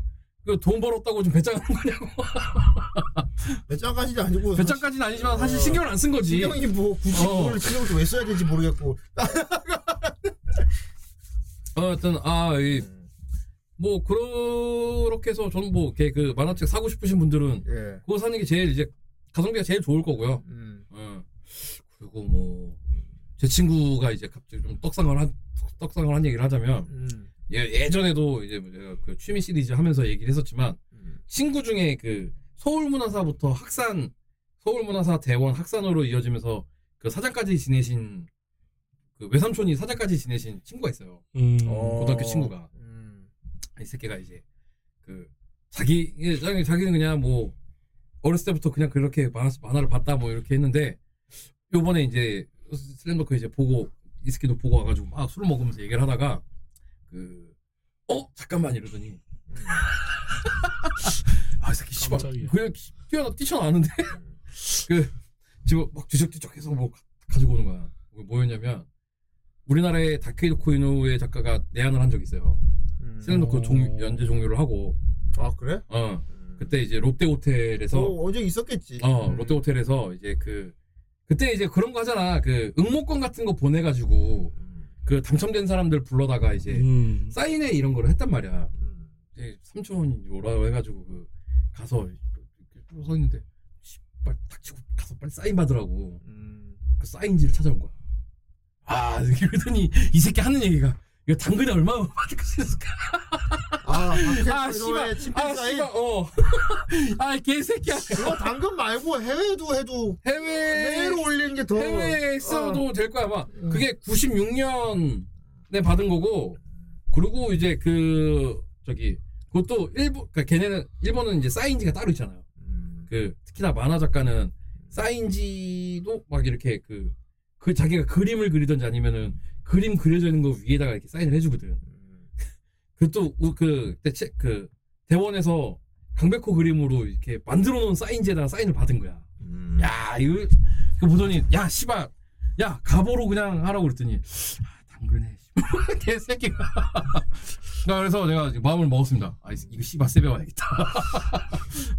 그 돈 벌었다고 좀 배짱하는 거냐고. 배짱까지는 아니고 배짱까지는 아니지만 사실 신경을 안 쓴 거지. 신경이 뭐 굳이 어. 그걸 신경을 왜 써야 될지 모르겠고. 어, 하여튼 아, 이, 뭐 그렇게 해서 저는 뭐그 만화책 사고 싶으신 분들은 예. 그거 사는 게 제일 이제 가성비가 제일 좋을 거고요. 음. 어. 그리고 뭐 제 친구가 이제 갑자기 좀 떡상을 한 떡상을 한 얘기를 하자면 음. 예, 예전에도 이제 뭐 제가 그 취미 시리즈 하면서 얘기를 했었지만 음. 친구 중에 그 서울문화사부터 학산 서울문화사 대원 학산으로 이어지면서 그 사장까지 지내신 그 외삼촌이 사장까지 지내신 친구가 있어요. 음. 어. 고등학교 친구가 음. 이 새끼가 이제 그 자기 예, 자기 자기는 그냥 뭐 어렸을 때부터 그냥 그렇게 만화, 만화를 봤다 뭐 이렇게 했는데 요번에 이제 슬램더크 이제 보고 이 새끼도 보고 와가지고 막 술을 먹으면서 얘기를 하다가 그 어 잠깐만 이러더니 아 이 새끼 씨발 깜짝이야. 그냥 뛰어나 뛰쳐나왔는데 그 지금 막 뒤적뒤적해서 뭐 가- 가지고 오는 거야 그게 뭐였냐면 우리나라의 다케이도 이노우의 작가가 내한을 한 적이 있어요 음. 종 연재 종료를 하고 아 그래? 어 그때 이제 롯데 호텔에서 어, 어제 있었겠지. 어 음. 롯데 호텔에서 이제 그 그때 이제 그런 거 하잖아 그 응모권 같은 거 보내 가지고 그 당첨된 사람들 불러다가 이제 음. 사인회 이런 거를 했단 말이야 음. 이제 삼촌이 오라고 해 가지고 그 가서 이렇게 서 있는데 씨발 탁 치고 가서 빨리 사인 받으라고 음. 그 사인지를 찾아온 거야 아 그러더니 이 새끼 하는 얘기가 이거 당근이 얼마나 받을 수 있을까 아, 아 아, 씨발 아. 씨발 어 아 개새끼야 그거 당근 말고 해외도 해도 해외 해외로 올리는 게 더. 해외에 써도 될 거야 아마 음. 그게 96년에 받은 거고 그리고 이제 그 저기 그것도 일본 그러니까 걔네는 일본은 이제 사인지가 따로 있잖아요 음. 그 특히나 만화 작가는 사인지도 막 이렇게 그, 그 자기가 그림을 그리든지 아니면은 그림 그려져 있는 거 위에다가 이렇게 사인을 해주거든. 그또 그, 그때 책- 그 대원에서 강백호 그림으로 이렇게 만들어 놓은 사인지에다가 사인을 받은 거야. 음. 야 이거 그 보더니 야 씨발 야 가보로 그냥 하라고 그랬더니 아, 당근에 씨발, 개새끼가. 나 그래서 내가 마음을 먹었습니다. 아 이거 씨발 세배 와야겠다.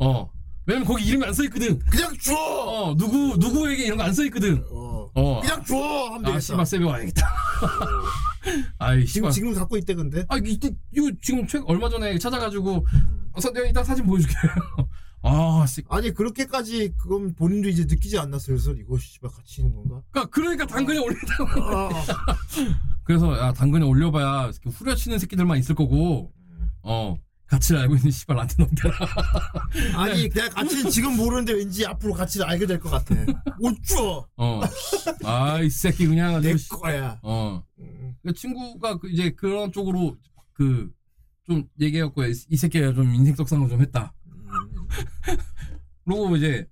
어 왜냐면 거기 이름이 안 써있거든 그냥 줘. 어 누구 누구에게 이런 거 안 써있거든 어. 어 그냥 줘. 하면 아 되겠다. 씨발 세배 와야겠다 아이 지금 씨발 지금 갖고 있대 근데. 아 이때 이거 지금 최 얼마 전에 찾아가지고 어, 사- 내가 이따 사진 보여줄게 아 씨. 아니 그렇게까지 그건 본인도 이제 느끼지 않났어요. 그래서 이거 씨발 같이 있는 건가? 그러니까 그러니까 당근에 올린다고 아, 그래서 야 당근에 올려봐야 후려치는 새끼들만 있을 거고 어 가치를 알고 있는 씨발 나한테 넘겨라 아니 내가 가치는 지금 모르는데 왠지 앞으로 가치를 알게 될 것 같아. 못 줘. 어아이 새끼 그냥 내 씨- 거야. 어 음. 그 친구가 그 이제 그런 쪽으로 그 좀 얘기해갖고 이, 이 새끼가 좀 인생 속상을 좀 했다 음. 그리고 이제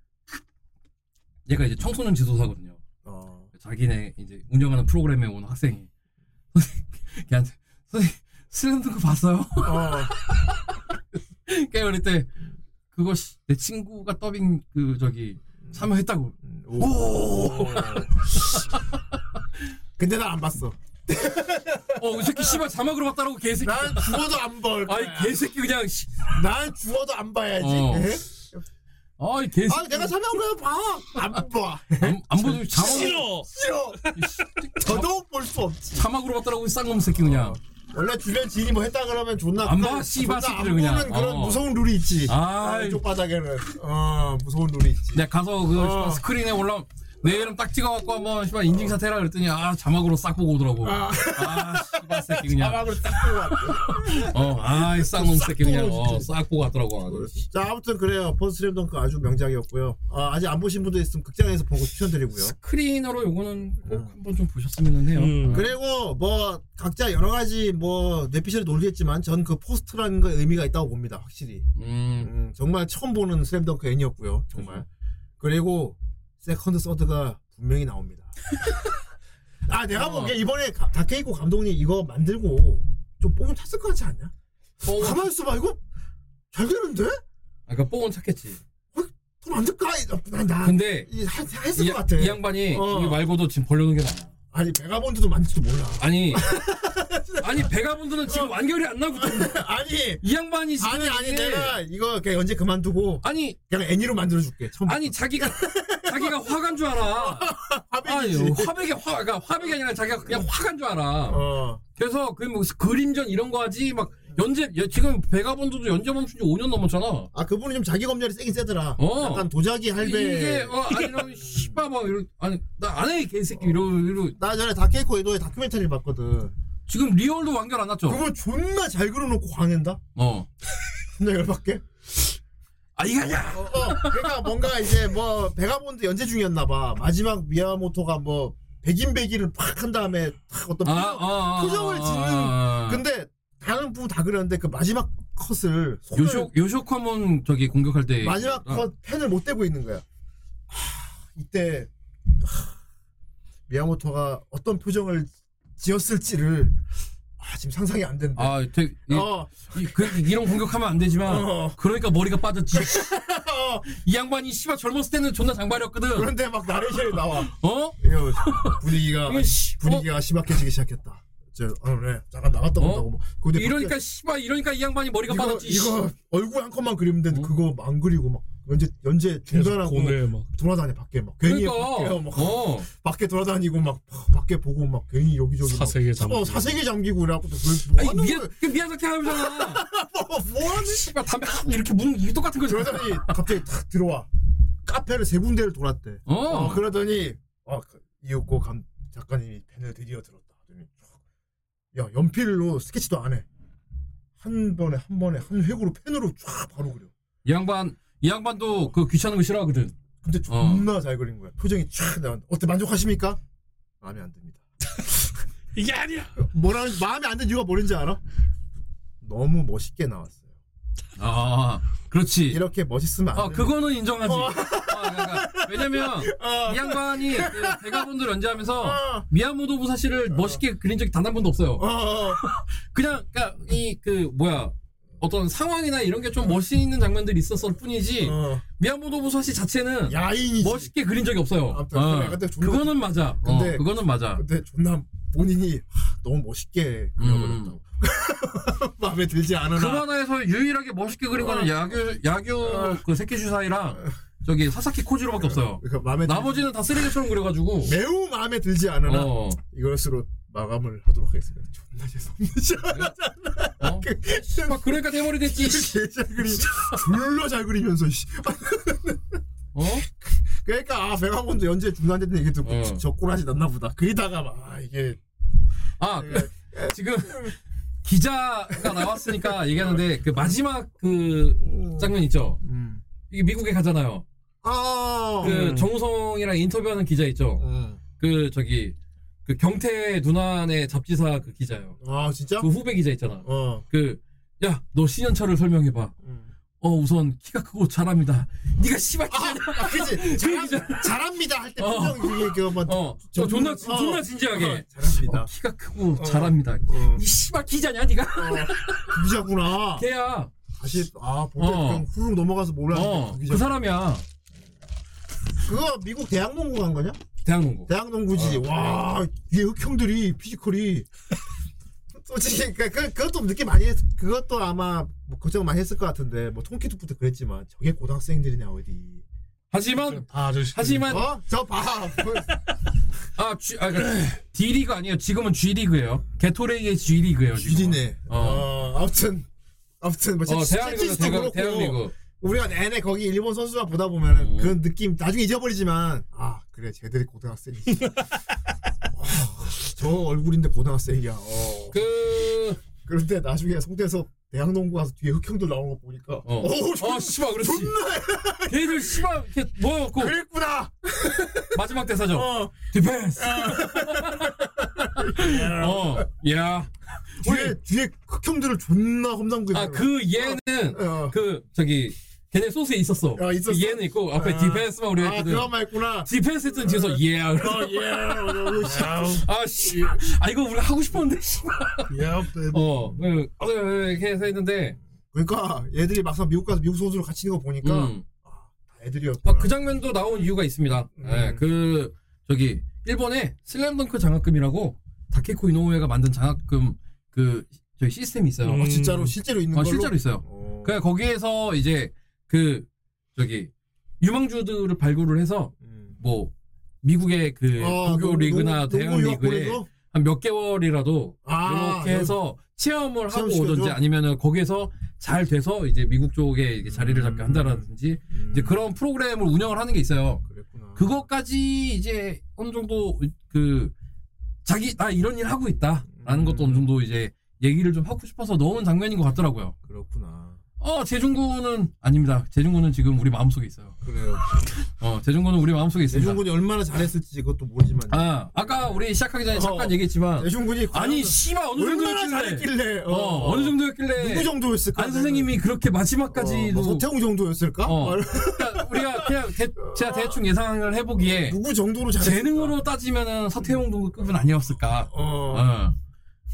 얘가 이제 청소년 지도사거든요 어. 자기네 이제 운영하는 프로그램에 온 학생이 걔한테 선생님 슬램덩크 봤어요? 어. 그럴 때 그거 씨, 내 친구가 더빙 그 저기 참여했다고 오. 근데 난 안 봤어. 어 이 새끼 씨발 자막으로 봤다라고 개새끼 난 죽어도 안 볼. 거야. 아이 개새끼 그냥 씨. 난 죽어도 안 봐야지. 어. 에? 아이 개새끼 아 내가 거 봐. 안 봐. 안, 안 보도 자막 싫어. 싫어. 더더욱 볼수 없지. 자막으로 봤다라고 쌍놈 새끼 그냥 원래 주변 지인이 뭐 했다 그러면 존나 안 봐, 씨발 새끼들 그냥. 보는 그런 어. 무서운 룰이 있지. 아이. 이쪽 바닥에는 어 무서운 룰이 있지. 내가 가서 그 어. 스크린에 올라 내 이름 딱 찍어갖고 한번 씨발 인증샷 해라 그랬더니 아 자막으로 싹 보고 오더라고 아. 아 씨발 새끼 그냥 자막으로 딱 보고 왔대. 어 아이 쌍놈 싹 새끼 그냥 보고 어. 싹 보고 왔더라고 아주. 자 아무튼 그래요. First 슬램덩크 아주 명작이었고요. 아, 아직 안 보신 분들 있으면 극장에서 보고 추천드리고요. 스크린으로 요거는 꼭 음. 한번 좀 보셨으면 해요 음. 그리고 뭐 각자 여러 가지 뭐 뇌피셜을 놀겠지만 전 그 First라는 거 의미가 있다고 봅니다. 확실히. 음 음, 정말 처음 보는 슬램덩크 애니였고요. 정말. 그리고 second third가 분명히 나옵니다. 아 내가 어. 보기에 이번에 가- 다케히코 감독님 이거 만들고 좀 뽕은 찼을 것 같지 않냐? 뽕은 가만 있어봐 이거 잘 되는데? 아까 뽕은 착했지. 돈안 들까? 난나 근데 이, 하- 했을 이, 것 같아. 이 양반이 어. 이거 말고도 지금 벌려놓은 게 많아. 아니 베가본드도 만질지도 몰라. 아니 아니 베가본드는 지금 완결이 안 나고. 아니 이 양반이 지금 아니 아니 이게- 내가 이거 그냥 연재 그만두고 아니 그냥 애니로 만들어줄게. 처음 아니 자기가 자기가 화간 줄 알아. 아니 화백이지. 화백이 화 그러니까 화백이 아니라 자기가 그냥 화간 줄 알아. 어. 그래서 그뭐 그림전 이런 거 하지 막 연재 야, 지금 베가본드도 연재 멈춘 지 5년 넘었잖아. 아 그분이 좀 자기 검열이 세긴 세더라. 어. 약간 도자기 할배. 이게 어 아니 이런 씨바 막 이런 아니 나 안 해 개새끼 이러 이러 나 전에 다케히코 에도의 다큐멘터리를 봤거든. 지금 리얼도 완결 안 났죠. 그거 존나 잘 그려놓고 광낸다. 어. 존나 열받게. 아 이거 아니야. 어, 어. 그러니까 뭔가 이제 뭐 베가본드 연재 중이었나 봐. 마지막 미야모토가 뭐 백인백일을 팍한 다음에 탁 어떤 아, 표정, 아, 아, 표정을 아, 짓는. 아, 아. 근데 다른 부분 다 그렸는데 그 마지막 컷을 요시 요시오카몬 저기 공격할 때 마지막 아, 컷 펜을 못 대고 있는 거야. 하, 이때 하, 미야모토가 어떤 표정을 지었을지를 아, 지금 상상이 안 된다. 아, 되게, 이, 어, 이, 그, 이런 공격하면 안 되지만 어. 그러니까 머리가 빠졌지. 어. 이 양반이 씨발 젊었을 때는 존나 장발이었거든. 그런데 막 나레이션이 나와. 어? 이거 분위기가 씨, 분위기가 심각해지기 시작했다. 저 어, 그래 잠깐 나갔다 어? 온다고 뭐. 어? 근데 이러니까 씨발 이러니까 이 양반이 머리가 이거 빠졌지. 이거 얼굴 한 컷만 그리면 어? 그거 안 그리고 막 연재 연재 중단하고 고뇌 막 돌아다니 밖에 막 괜히 그러니까 밖에 막 어. 밖에 돌아다니고 막 밖에 보고 막 괜히 여기저기 막 사색에 잠. 어, 사색에 잠기고 그래갖고 또 그걸 뭐 아니 하는 미야? 그 미야자키 하잖아. 뭐, 뭐 하는 씨발 담배 한 이렇게 무는 이게 똑같은 거지. 그러더니 갑자기 탁 들어와 카페를 세 군데를 돌았대 어. 어, 그러더니 어, 그 이윽고 감 작가님이 펜을 드디어 들었다 야 연필로 스케치도 안해한 번에 한 번에 한 획으로 펜으로 쫙 바로 그려 이 양반 이 양반도 그 귀찮은 거 싫어하거든. 근데 존나 잘 그린 거야 표정이 쫙 나왔는데 어때 만족하십니까? 마음에 안 듭니다 이게 아니야. 뭐라 마음에 안 드는 이유가 뭐인지 알아? 너무 멋있게 나왔어요 아, 그렇지. 이렇게 멋있으면 안 어, 돼. 그거는 인정하지. 어, 그러니까 왜냐면 이 양반이 그 대가본들 연재하면서 어, 미야모도 부사시를 멋있게 그린 적이 단 한 번도 없어요. 어, 어. 그냥 그러니까 이 그 뭐야 어떤 상황이나 이런 게 좀 멋있는 장면들이 있었을 뿐이지 어. 미야모도 부사시 자체는 야인이지 멋있게 그린 적이 없어요. 아무튼 어, 근데 존나- 그거는 맞아. 근데- 어, 그거는 맞아. 근데 존나 본인이 하, 너무 멋있게 그려버렸다고 마음에 들지 않으나 그 만화에서 유일하게 멋있게 그린 거는 야규 야규 그 세키슈 사이랑 저기 사사키 코지로밖에 없어요. 그러니까 나머지는 다 쓰레기처럼 그려가지고. 매우 마음에 들지 않으나 어. 이것으로 마감을 하도록 하겠습니다. 존나 죄송합니다. 어? 막 그러니까 대머리 됐지. 개잘 그리 졸라 잘 그리면서 씨. 어? 그러니까 아 백악원도 연재 중단됐는 얘기 듣고 어. 저 꼬라지 났나 보다. 그리다가 막 아, 이게 아 그, 지금 기자가 나왔으니까 얘기하는데 그 마지막 그 장면 있죠. 음. 이게 미국에 가잖아요. 아그 정우성이랑 인터뷰하는 기자 있죠. 음. 그 저기 그 경태 누난의 잡지사 그 기자요. 아 진짜? 그 후배 기자 있잖아. 어. 그 야 너 신현철을 설명해봐. 음. 어 우선 키가 크고 잘합니다. 네가 씨발 기자냐? 아 그지 그 잘합, 기자. 잘합니다 할때 어. 표정 이게 그뭐 어, 저 존나 존나 진지하게. 잘합니다. 어, 키가 크고 잘합니다. 어. 이 씨발 기자냐 네가? 그 기자구나. 걔야. 다시 아 보때 어. 그냥 후룩 넘어가서 몰랐는데 어, 그 그 기자. 사람이야. 그거 미국 대학 농구 간 거냐? 대학농구. 대학농구지. 어, 와 뒤에 흑형들이 피지컬이 솔직히 그, 그 그것도 느낌 많이 했. 그것도 아마 뭐 걱정 많이 했을 것 같은데 뭐 통키투부터 그랬지만 저게 고등학생들이냐 어디? 하지만 다 아저씨. 하지만 어? 저 봐. 아, G, 아 그러니까 D 리그 아니에요. 지금은 G 리그예요. 게토레이의 G 리그예요. 쥐리네. 어. 어. 아무튼 아무튼 뭐 어, 체- 대학리그 대학 대학리그. 우리가 내내 거기 일본 선수만 보다 보면은 음. 그 느낌 나중에 잊어버리지만 아 그래 쟤들이 고등학생이지. 와, 저 얼굴인데 고등학생이야. 어. 그 그런데 나중에 송대에서 대학농구 가서 뒤에 흑형들 나오는 거 보니까 어. 오, 존나, 어, 씨발 그렇지. 존나 걔들 씨발 이렇게 모여갖고 그랬구나. 마지막 대사죠. 어, 디펜스. 어, 야. 뒤에 뒤에 흑형들을 존나 험담고 아, 그 얘는 어. 그 저기 걔네 소스에 있었어. 어, 있었어? 얘는 있고 앞에 아. 디펜스만 우리가 아 했거든. 그거만 했구나. 디펜스 했더니 뒤에서 예. 어 예. 아씨. 아 이거 우리 하고 싶었는데. 씨발. 예. 어. 그, 어, 이렇게 해서 했는데. 그러니까 얘들이 막상 미국 가서 미국 선수로 같이 있는 거 보니까 음. 다 애들이었구나. 아, 그 장면도 나온 이유가 있습니다. 음. 예, 그 저기 일본에 슬램덩크 장학금이라고 다케코 이노우에가 만든 장학금 그 저희 시스템이 있어요. 어, 진짜로 실제로 있는 어, 걸로. 실제로 있어요. 어. 그 거기에서 이제 그 저기 유망주들을 발굴을 해서 음. 뭐 미국의 그 아, 고교 농구- 리그나 농구 대형 리그에 보내줘? 한몇 개월이라도 아, 이렇게 해서 체험을 하고 체험시켜줘? 오든지 아니면은 거기서 잘 돼서 이제 미국 쪽에 이제 자리를 잡게 한다라든지 음. 이제 그런 프로그램을 운영을 하는 게 있어요. 그랬구나. 그것까지 이제 어느 정도 그 자기 나 이런 일 하고 있다라는 음. 것도 어느 정도 이제 얘기를 좀 하고 싶어서 넣은 장면인 것 같더라고요. 그렇구나. 어 재중군은 아닙니다. 재중군은 지금 우리 마음속에 있어요. 그래요. 어 재중군은 우리 마음속에 있습니다. 대중군이 얼마나 잘했을지 그것도 모르지만. 아 아까 우리 시작하기 전에 잠깐 어. 얘기했지만 대중군이 아니 씨발 어느 얼마나 정도였길래 잘했길래. 어, 어 느 정도였길래 누구 정도였을까? 안 선생님이 그렇게 어, 마지막까지도 뭐 서태웅 정도였을까? 어. 말- 그러니까 우리가 그냥 대, 제가 대충 예상을 해보기에 누구 정도로 잘했을까? 재능으로 따지면은 서태웅 정도급은 아니었을까. 어. 어.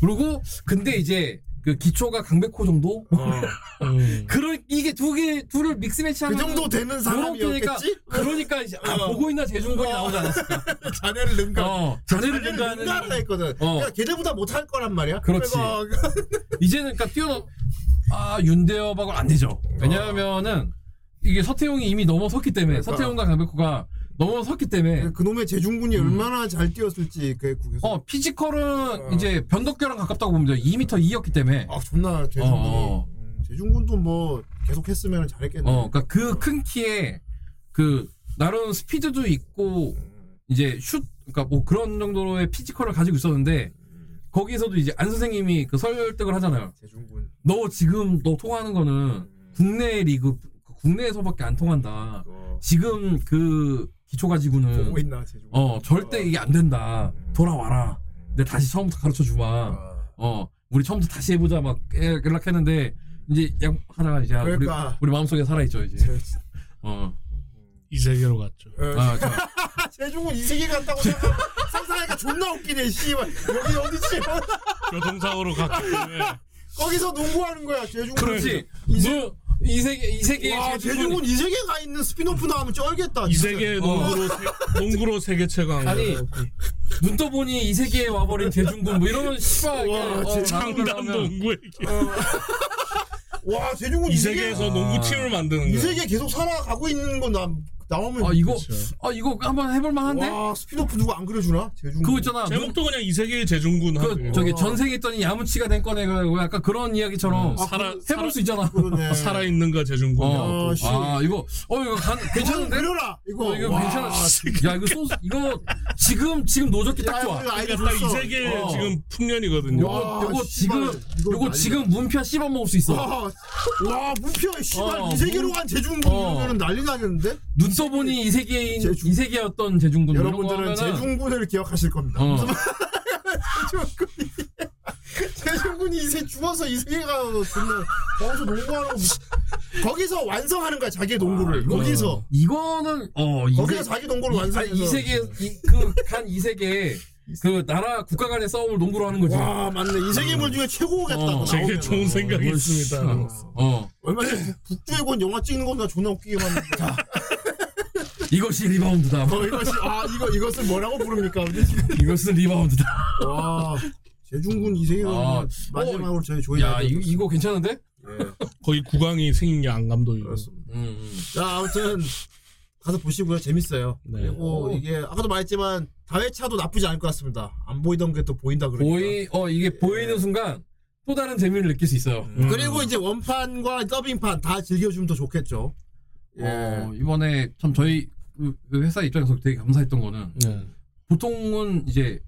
그리고 근데 이제 그 기초가 강백호 정도? 어. 음. 그런 이게 두 개 둘을 믹스 그 매치하면 정도 되는 사람이었겠지? 그러니까 이제 아, 어. 보고 있나 재중권이 나오지 않았을까? 자네를 능가. 어, 자네를 자네를 능가하는 능가하라 했거든. 어. 그러니까 걔들보다 못할 거란 말이야. 그렇지. 이제는 그러니까 뛰어넘 아 윤대협하고 안 되죠. 왜냐하면은 이게 서태웅이 이미 넘어섰기 때문에 그러니까. 서태웅과 강백호가 넘어섰기 때문에 그놈의 재중군이 음. 얼마나 잘 뛰었을지 그 국에서. 어 physical은 어. 이제 변덕규랑 가깝다고 보면 돼요. 2m 2였기 때문에 아 존나 재중군이. 어, 어. 음, 재중군도 뭐 계속 했으면 잘했겠네. 어, 그러니까 그 큰 키에 그 나름 스피드도 있고 이제 슛, 그러니까 뭐 그런 정도의 physical을 가지고 있었는데 거기서도 이제 안 선생님이 그 설득을 하잖아요. 재중군. 너 지금 너 통하는 거는 국내 리그 국내에서밖에 안 통한다. 어. 지금 그 기초 가지고는 보고 있나 재중군. 어 절대 이게 안 된다. 돌아와라. 내가 다시 처음부터 가르쳐 주마. 아. 어 우리 처음부터 다시 해보자 막 연락했는데 이제 양 하다가 이제 그러니까. 우리 우리 마음속에 살아 있죠 이제. 제- 어. 이 세계로 갔죠. 어, 아, 저, 재중군 이 세계 갔다고 생각- 상상하니까 존나 웃기네. 씨발 여기 어디지? 교통사고로 갔기 때문에 거기서 농구하는 거야. 재중군. 그렇지. 너, 이 세계 이 세계에 와, 재중군 이 세계 가 있는 스피노프 나오면 쩔겠다. 이. 세계 어. 농구로 세, 농구로 세계 최강. 아니, 눈 떠 보니 이 세계에 와버린 재중군 뭐 이러면 씨발 와, 어, 장단 농구 얘기. 와, 재중군 이 세계- 세계에서 농구 팀을 만드는 이 거야. 세계 계속 살아가고 있는 건 나, 나오면 아 이거 그쵸. 아 이거 한번 해볼 만한데? 와 스피노프 누구 안 그려주나? 재중군 그거 있잖아. 눈, 제목도 그냥 이 세계의 재중군 그 하고. 저기 전생에 있더니 야무치가 된 꺼내 그 약간 그런 이야기처럼 음, 살아 해볼 수 있잖아. 그러네. 살아 있는가 재중군. 어, 아, 씨. 아 이거 어 이거 간, 괜찮은데? 그려라 이거. 어, 이거 와, 괜찮아. 야 이거 소스 이거 지금 지금 노젓기 딱 야, 좋아. 그러니까 딱이. 세계 어. 지금 풍년이거든요. 와, 요거 지금 이거 요거. 지금 문표 씹어 먹을 수 있어. 와, 와 문표 씨발 어, 이 세계로 간 재중군 어. 이러면 난리 나겠는데? 눈 떠보니 이 세계인 제중- 이 세계였던 거 여러분들은 재중군을 기억하실 겁니다. 어. 재중군이. 재중군이 이세 죽어서 이 세계 가서 존나 거기서 농구하는 거 거기서 완성하는 거야 자기의 농구를. 이거- 거기서. 이거는 어 이, 거기서 세, 자기 농구를 이, 완성해서. 아니, 이 세계 그간 이 세계 그 나라 국가 간의 싸움을 농구로 하는 거지. 와 맞네. 이 세계물 중에 최고겠다 어, 되게. 좋은 생각이 어, 있습니다. 어. 얼마 전에 북두의원 영화 찍는 거나 존나 웃기게 봤는데 이것이 리바운드다. 어, 이것이 아 이거 이것을 뭐라고 부릅니까? 이것은 리바운드다. 와 재중군 이 세계가 아, 마지막으로 저희 조이 야 이, 이거 괜찮은데? 예, 거기 국왕이 생긴 게안 감독이고. 그렇습니다. 음, 음. 자 아무튼 가서 보시고요 재밌어요. 네. 그리고 이게 아까도 말했지만 다회차도 나쁘지 않을 것 같습니다. 안 보이던 게 또 보인다 그러니까. 보이 어 이게 보이는 순간 또 다른 재미를 느낄 수 있어요. 음. 그리고 이제 원판과 더빙판 다 즐겨주면 더 좋겠죠. 예. 어, 이번에 참 저희 그, 그 회사 입장에서 되게 감사했던 거는 네. 보통은 이제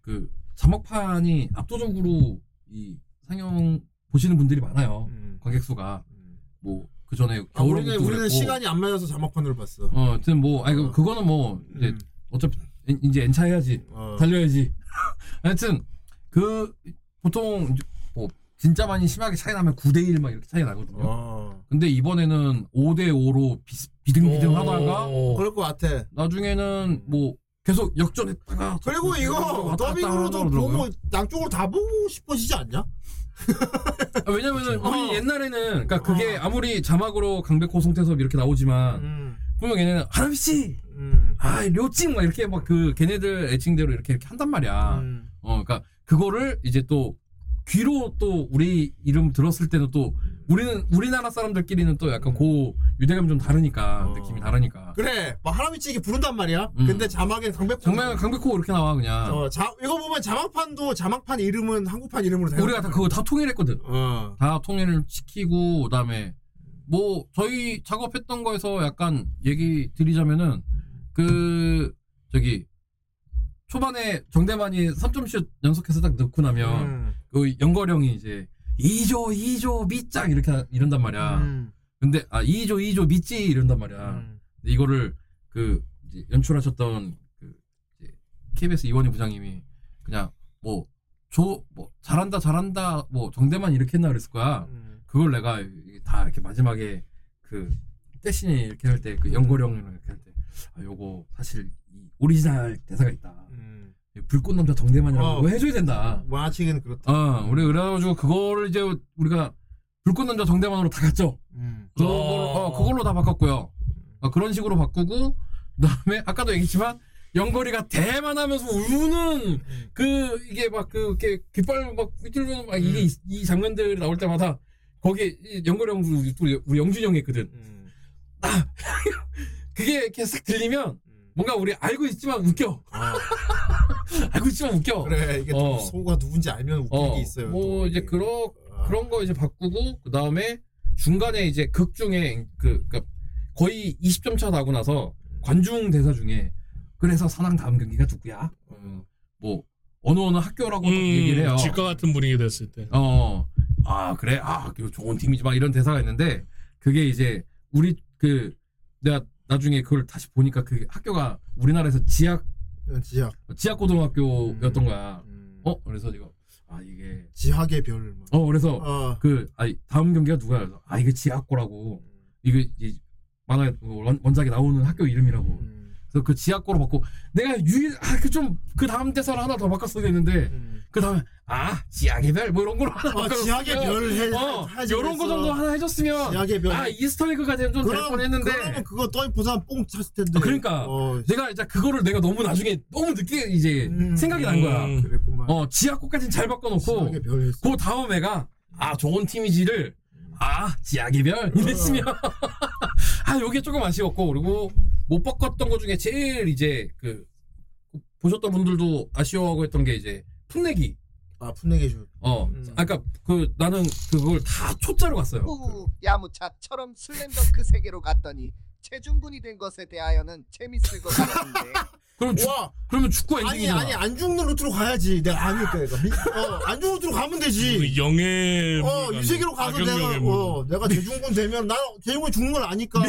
그 자막판이 압도적으로 이 상영 보시는 분들이 많아요. 음. 관객 수가 음. 뭐그 전에 아, 우리는 우리는. 시간이 안 맞아서 자막판으로 봤어. 어, 하여튼 뭐 아니 그 어. 그거는 뭐 이제 음. 어차피 이- 이제 엔차 해야지 어. 달려야지. 하여튼 그 보통 뭐 진짜 많이 심하게 차이 나면 9대 1 막 이렇게 차이 나거든요. 어. 근데 이번에는 5대 5로 비 등비등 하다가 어. 그럴 것 같아. 나중에는 뭐 계속 역전했다가 그리고 이거 왔다 갔다 더빙으로도 하더라고요. 보고 양쪽으로 다 보고 싶어지지 않냐? 아, 왜냐면은. 우리 어. 옛날에는 그러니까 그게 어. 아무리 자막으로 강백호 송태섭 이렇게 나오지만 음. 분명 얘네는 하람이 씨, 음. 아 료찡 막 이렇게 막 그 걔네들 애칭대로 이렇게 이렇게 한단 말이야. 음. 어, 그러니까 그거를 이제 또 귀로 또 우리 이름 들었을 때는 또 우리는 우리나라 사람들끼리는 또 약간 고 유대감 좀 다르니까 어. 느낌이 다르니까. 그래, 막 하나미치기 부른단 말이야. 음. 근데 자막에 강백호. 정말 강백호 이렇게 나와 그냥. 어, 자, 이거 보면 자막판도 자막판 이름은 한국판 이름으로 돼. 우리가 다 그거 다 통일했거든. 어. 다 통일을 시키고 그다음에 뭐 저희 작업했던 거에서 약간 얘기 드리자면은 그 저기 초반에 정대만이 3점슛 연속해서 딱 넣고 나면 음. 그 영거령이 이제 2조 2조 밑장 이렇게 하- 이런단 말이야. 음. 근데 아 2조 2조 밑지 이런단 말이야. 음. 근데 이거를 그 이제 연출하셨던 그 이제 KBS 이원희 부장님이 그냥 뭐 조 뭐 잘한다 잘한다 뭐 정대만 이렇게 했나 그랬을 거야. 음. 그걸 내가 다 이렇게 마지막에 그 떼신이 이렇게 할 때 그 연거령이랑 이렇게 할 때 아 요거 사실 이 오리지널 대사가 있다. 음. 불꽃 남자 정대만이라고 어. 해줘야 된다. 만화책에는 그렇다. 어, 우리 그래가지고 그거를 이제 우리가 불꽃 남자 정대만으로 다 갔죠. 음. 그걸로, 어, 그걸로 다 바꿨고요. 어, 그런 식으로 바꾸고 그다음에 아까도 얘기했지만 영걸이가 대만하면서 우는 그 이게 막 그 이렇게 깃발 막 휘두르는 막 이게 이, 이 장면들 나올 때마다 거기에 이 영걸이 형 우리, 우리- 우리 영준이 형이 있거든. 음. 그게 이렇게 싹 들리면 음. 뭔가 우리 알고 있지만 웃겨. 아, 알고 있지만 웃겨. 그래 이게 어. 소가 누군지 알면 웃기는 어, 게 있어요. 뭐 또 이제. 그런 아. 그런 거 이제 바꾸고 그 다음에 중간에 이제 극 중에 그 그러니까 거의 20점 차 나고 나서 관중 대사 중에 그래서 사랑 다음 경기가 누구야? 어, 뭐 어느 어느 학교라고 딱 얘기를 해요. 음, 질것 같은 분위기 됐을 때. 어, 아 그래, 아 이거 좋은 팀이지 막 이런 대사가 있는데 그게 이제 우리 그 내가 나중에 그걸 다시 보니까 그 학교가 우리나라에서 지학 음, 지학. 지학 고등학교였던 거야. 음. 어, 그래서 이거 아 이게 지학의 별. 뭐. 어 그래서 어. 그 아니 다음 경기가? 그래서 아 이게 지학고라고 이거 이 만화 원, 원작에 나오는 학교 이름이라고. 음. 그래서 그 지학고로 바고 내가 유일 아그 좀 그 다음 대사를 하나 더 바꿨어야 되는데 음. 그 다음에 아 지학의 별 뭐 이런 걸로 하나 아, 바꿨으면 지학의 별 해. 어 이런 거. 정도 하나 해줬으면. 아 Easter egg가 되면 좀될 그럼 뻔했는데 그러면 그거 떠 보상 뽕 찼을 텐데. 아, 그러니까. 어, 내가 이제 그거를 내가 너무 나중에 너무 늦게 이제 음. 생각이 난 거야. 음. 그랬구만. 어 지학고까지는 잘 바꿔놓고 지학의 별 했어. 그 다음 애가 아 좋은 팀이지를 아 지약의 별 이랬으면 아 요게 조금 아쉬웠고 그리고 못 바꿨던 것 중에 제일 이제 그 보셨던 분들도 아쉬워하고 했던 게 이제 풋내기 아 풋내기 줄. 어 음. 아까 그 나는 그걸 다 초짜로 갔어요 후 야무차처럼 슬램덩크 세계로 갔더니 체중군이 된 것에 대하여는 재밌을 것 같은데. 그럼 축 와. 그러면 축구 아니 엔딩이잖아 아니 안 죽는 루트로 가야지. 내가 아니까. 얘가. 미- 어, 안 죽는 루트로 가면 되지. 그 영예 어 물건, 유세기로 가서 내가. 어 내가 대중군 되면 난 대중군 죽는 걸 아니까.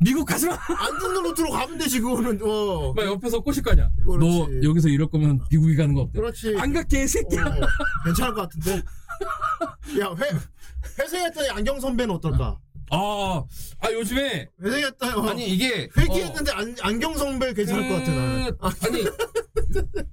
미국 가지마 안 죽는 루트로 가면 되지 그거는. 어. 막 옆에서 꼬실 거 아니야. 그렇지. 너 여기서 이럴 거면 미국에 가는 거 어때? 그렇지. 안 갈게 새끼야. 어, 괜찮을 것 같은데. 야 회 회생했더니 안경 선배는 어떨까 아, 아 요즘에 회생했다 어, 아니 이게 어, 회귀했는데 안, 안경 선배 괜찮을 것 같아 나는 그, 아니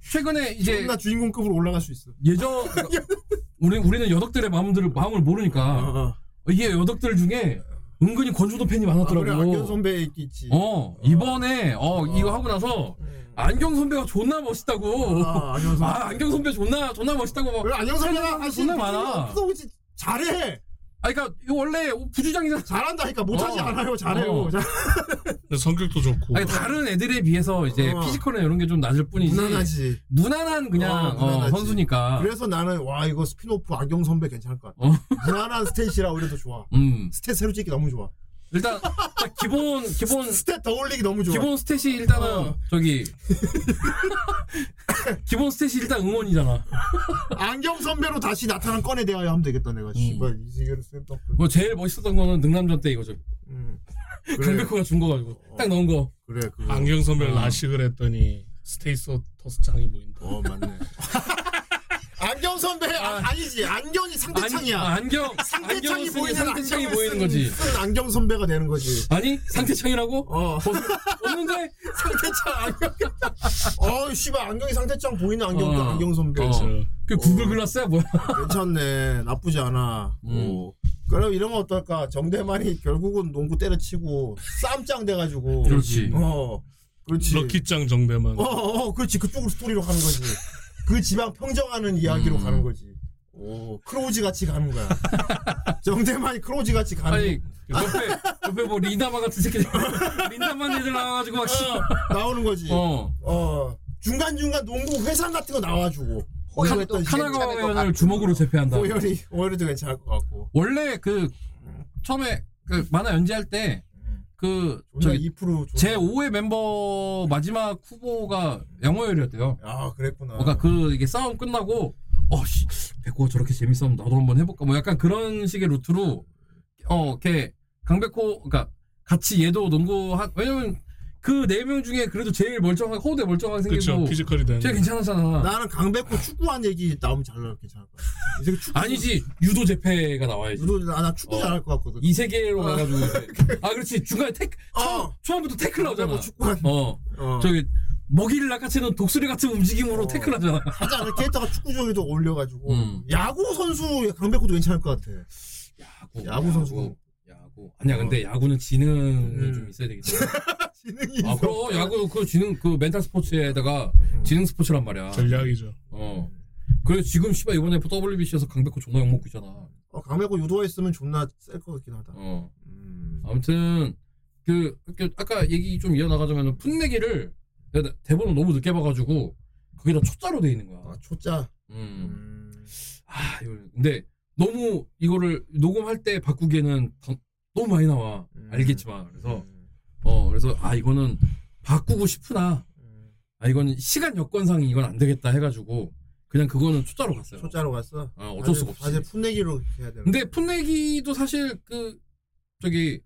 최근에 이제 나 주인공급으로 올라갈 수 있어 예전 그러니까 우리 우리는 여덕들의 마음들을 마음을 모르니까 어, 어. 이게 여덕들 중에 은근히 권주도 팬이 아, 많았더라고. 안경 선배 있지 어 이번에 어 이거 하고 나서 음. 안경 선배가 존나 멋있다고. 아, 안경 선배. 아, 안경 선배 존나 존나 멋있다고 막. 그래 안경 선배가 하신 존나 많아. 잘해 아 그러니까 이거 원래 부주장이잖아. 잘한다니까 못하지 어. 않아요 잘해요 어. 성격도 좋고. 아니 다른 애들에 비해서 이제 어. physical이나 이런 게 좀 낮을 뿐이지. 무난하지 무난한 그냥 어, 어, 무난하지. 선수니까. 그래서 나는 와 이거 스피노프 안경 선배 괜찮을 것 같아 어. 무난한 stat이라 그래도 좋아 음 stat 새로 찍기 너무 좋아 일단 딱 기본 기본 stat 더 올리기 너무 좋아 기본 stat이 일단은 어. 저기 기본 stat이 일단 응원이잖아. 안경 선배로 다시 나타난 건에 대하여 하면 되겠다 내가 씨발 이 세계를 스탬프 뭐 제일 멋있었던 거는 능남전 때 이거죠. 음. 강백호가 준 거 가지고 딱 넣은 거. 그래 그거 안경 선배를 어. 라식을 했더니 status 창이 보인다. 어 맞네 안경 선배 아, 아니지 안경이 상태창이야. 안경 안경 상태창이 보이는 상태창이 보이는 쓴- 거지. 쓴 안경 선배가 되는 거지. 아니 상태창이라고? 어 없는데? 상태창 안경. 어 씨발 안경이 상태창 보이는 안경 어. 안경 선배. 어. 그 구글 글라스야 뭐야? 괜찮네. 나쁘지 않아. 음. 오. 그럼 이런 거 어떨까? 정대만이 결국은 농구 때려치고 쌈짱 돼가지고. 그렇지. 어. 그렇지. 럭키짱 정대만. 어, 어, 그렇지. 그쪽으로 스토리로 가는 거지. 그 지방 평정하는 이야기로 음. 가는 거지. 오, 크로우즈 같이 가는 거야. 정대만이 크로우즈 같이 가는 아니 거. 옆에 옆에 뭐 린다마 같은 새끼 린다만 애들 나와가지고 막 씨. 나오는 거지. 어. 어. 중간중간 농구 회상 같은 거 나와주고. 호연도 호연했던 괜찮을 것 카나가와를 같고. 주먹으로 제패한다. 호열이, 호열이도 괜찮을 것 같고. 원래 그 처음에 그 만화 연재할 때 그 존나 저기 2%제 5회 멤버 마지막 후보가 양호열이었대요. 아, 그랬구나. 그러니까 그 이게 싸움 끝나고 어씨 백호가 저렇게 재밌으면 나도 한번 해볼까 뭐 약간 그런 식의 루트로 어 이렇게 강백호 그러니까 같이 얘도 농구 한 왜냐면 그 네 명 중에 그래도 제일 멀쩡하게 호대 멀쩡하게 그렇죠. 생기고 피지컬이 되는. 제일 괜찮았잖아. 나는 강백호 축구한 얘기 나오면 잘 나올 괜찮을 것 같아. 이 새끼 축구. 아니지 유도 재패가 나와야지. 유도, 나, 나 축구 어. 잘할 것 같거든. 이 세계로 가가지고 이제. 아 그렇지 중간에 태클 처음, 어. 처음부터 태클 나오잖아. 강백호 축구한. 어 어. 저기 먹이를 낚아채는 독수리 같은 움직임으로 어. 태클하잖아. 하지 않을 캐릭터가 축구 중에도 어울려가지고. 음. 야구 선수 강백호도 괜찮을 것 같아. 야구, 야구 선수. 야구. 아니야 근데 야구는 지능이 음. 좀 있어야 때문에. 지능이 아 있어. 그럼 야구 그 지능 그 멘탈 스포츠에다가 지능 스포츠란 말이야. 전략이죠. 어. 그래서 지금 씨발 이번에 WBC에서 강백호 존나 욕 먹고 있잖아. 어, 강백호 유도가 있으면 존나 셀 것 같긴 하다. 어. 음. 아무튼 그, 그 아까 얘기 좀 이어나가자면 풋내기를 대본을 너무 늦게 봐가지고 거기다 초짜로 돼 있는 거야. 아, 초짜. 음. 음. 아 이거 근데 너무 이거를 녹음할 때 바꾸기에는 더- 너무 많이 나와. 음. 알겠지만 그래서 음. 어 그래서 아 이거는 바꾸고 싶으나 음. 아 이건 시간 여건상 이건 안 되겠다 해가지고 그냥 그거는 초짜로 갔어요. 초짜로 갔어. 어, 어쩔 수가 없지. 사실 풋내기로 해야 되는. 근데 풋내기도 사실 그 저기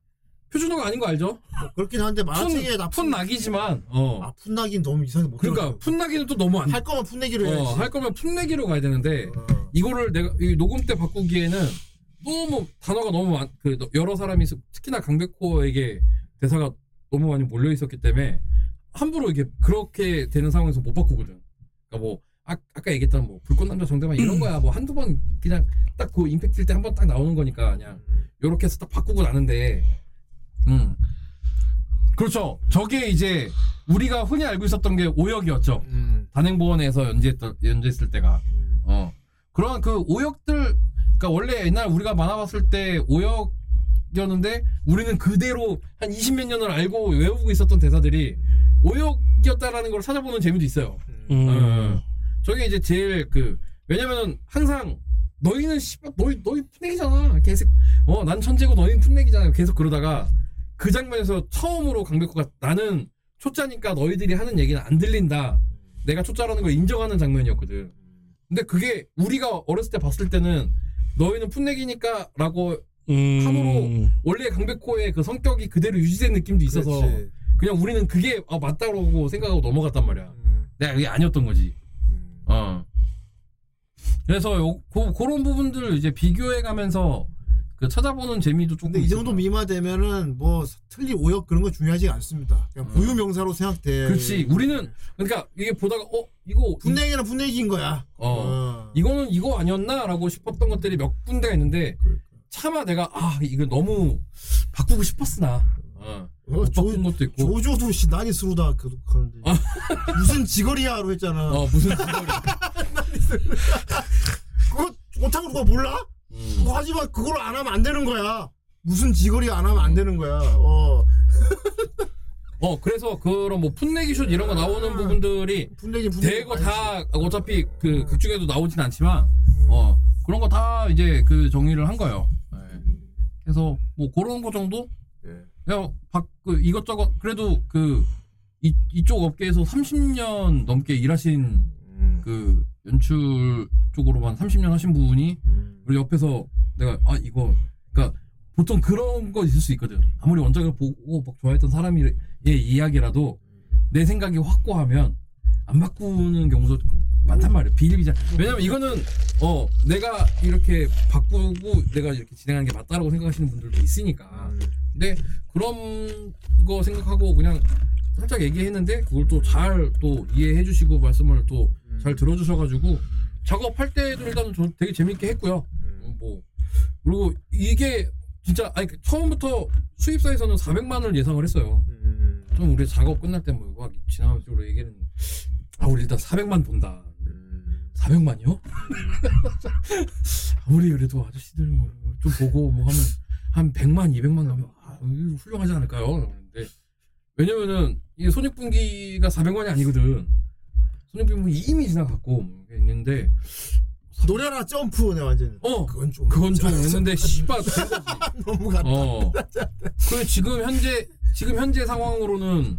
표준어가 아닌 거 알죠? 뭐 그렇긴 한데 만화책에 나 풋, 풋나기지만 어아 풋나기는 너무 이상하게 못 그러니까. 풋나기는 또 너무 안할 거면 풋내기로 해야지. 어, 할 거면 풋내기로 가야 되는데 어. 이거를 내가 이 녹음 때 바꾸기에는 너무 단어가 너무 많, 그 여러 사람이 있- 특히나 강백호에게 대사가 너무 많이 몰려 있었기 때문에 함부로 이게 그렇게 되는 상황에서 못 바꾸거든. 그러니까 뭐 아, 아까 얘기했던 뭐 불꽃 남자 정대만 이런 거야 뭐 한두 번 그냥 딱 그 임팩트 일 때 한 번 딱 나오는 거니까 그냥 요렇게 해서 딱 바꾸고 나는데 음 그렇죠. 저게 이제 우리가 흔히 알고 있었던 게 오역이었죠. 음. 단행본에서 연재했던 연재했을 때가 어 그런 그 오역들 그러니까 원래 옛날 우리가 만화 봤을 때 오역이었는데 우리는 그대로 한 20몇 년을 알고 외우고 있었던 대사들이 오역이었다라는 걸 찾아보는 재미도 있어요. 음. 어. 저게 이제 제일 그 왜냐면은 항상 너희는 씨발 너희 너희 풋내기잖아 계속 어난 천재고 너희는 풋내기잖아 계속 그러다가 그 장면에서 처음으로 강백호가 나는 초짜니까 너희들이 하는 얘기는 안 들린다 내가 초짜라는 걸 인정하는 장면이었거든 근데 그게 우리가 어렸을 때 봤을 때는 너희는 풋내기니까라고 음. 함으로 원래 강백호의 그 성격이 그대로 유지된 느낌도 있어서 그렇지. 그냥 우리는 그게 아, 맞다고 생각하고 넘어갔단 말이야 음. 내가 그게 아니었던 거지 음. 어. 그래서 요, 고, 그런 부분들 이제 비교해 가면서 그 찾아보는 재미도 조금 근데 이 정도 있을 거야. 미마 되면은 뭐 틀리 오역 그런 거 중요하지 않습니다. 그냥 음. 고유 명사로 생각돼. 그렇지 우리는 그러니까 이게 보다가 어 이거 분내기는 분내기인 거야. 어 어. 이거는 이거 아니었나라고 싶었던 것들이 몇 군데가 있는데 그러니까. 차마 내가 아 이거 너무 바꾸고 싶었으나 어, 어, 못 조, 바꾼 것도 있고 조조도 씨 난이 스루다 그 하는데 무슨 지거리야로 했잖아. 어 무슨 지거리 그거 못하고 누가 몰라? 음. 그거 하지만 그걸 안 하면 안 되는 거야. 무슨 지거리 안 하면 안 되는 거야. 어. 어 그래서 그런 뭐 풋내기 슛 이런 거 나오는 부분들이 분내기 분내기. 대거 다 어차피 그 극 중에도 나오진 않지만 어 그런 거 다 이제 그 정리를 한 거예요. 네. 그래서 뭐 그런 거 정도 예. 그냥 박, 그 이것저것 그래도 그 이, 이쪽 업계에서 30년 넘게 일하신 음. 그 연출 쪽으로만 30년 하신 분이 음. 우리 옆에서 내가 아 이거 그러니까 보통 그런 거 있을 수 있거든. 아무리 원작을 보고 막 좋아했던 사람의 이야기라도 내 생각이 확고하면 안 바꾸는 경우도 많단 말이에요. 비일비재. 왜냐면 이거는 어 내가 이렇게 바꾸고 내가 이렇게 진행하는 게 맞다라고 생각하시는 분들도 있으니까. 음. 근데 그런 거 생각하고 그냥 살짝 얘기했는데 그걸 또 잘 또 이해해 주시고 말씀을 또 잘 들어 주셔 가지고 작업할 때도 일단은 저 되게 재밌게 했고요. 음, 뭐 그리고 이게 진짜 아니 그 처음부터 수입사에서는 400만을 예상을 했어요. 음. 좀 우리 작업 끝날 때뭐 이거 하기 지나가면서 얘기는 아 우리 일단 400만 본다. 음. 400만이요? 아무리 그래도 아저씨들 뭐 좀 보고 뭐 하면 한 100만, 200만 가면 아, 훌륭하지 않을까요? 근데 왜냐면은 이 손익분기가 400만이 아니거든. 손익분기 이미 지나갔고 있는데 노래나 점프네 완전. 어 그건 좀. 그건 좀 했는데 씨발. 너무 같다. 어. 그 지금 현재 지금 현재 상황으로는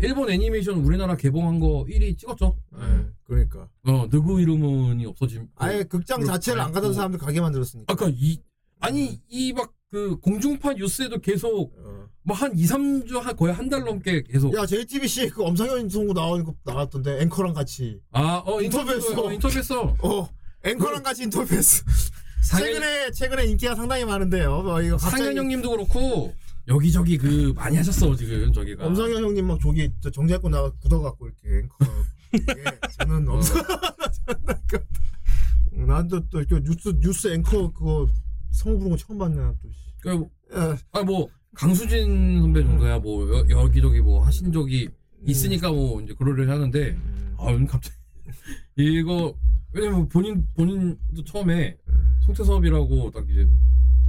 일본 애니메이션 우리나라 개봉한 거 1위 찍었죠. 네, 그러니까. 어 누구 이름은이 없어짐. 아예 극장 그리고 자체를 안 가던. 사람들 가게 만들었으니까. 아까 이 아니 이 막 그 공중파 뉴스에도 계속 어. 뭐한 2, 3주 한 거의 한 달 넘게 계속 야 JTBC 그 엄상현 성우 나온 거 나왔던데 앵커랑 같이. 아 어 인터뷰했어. 인터뷰했어. 어, 인터뷰했어. 어 앵커랑 같이 인터뷰했어. 상현- 최근에 최근에 인기가 상당히 많은데요. 어, 이거 갑자기 상현 형님도 그렇고 여기저기 그 많이 하셨어 지금 저기가. 엄상현 형님 막 저기 저 정재권 나가 굳어갖고 이렇게 앵커. 예, 저는 어. 엄상. 난또 또 이렇게 뉴스 뉴스 앵커 그거 성우 부른 거 처음 봤네 또. 씨. 그, 야, 아뭐 강수진 선배 정도야 뭐 여, 여기저기 뭐 하신 적이 있으니까 뭐 이제 그러려 하는데 아 갑자기 이거 왜냐면 본인 본인도 처음에 송태섭이라고 딱 이제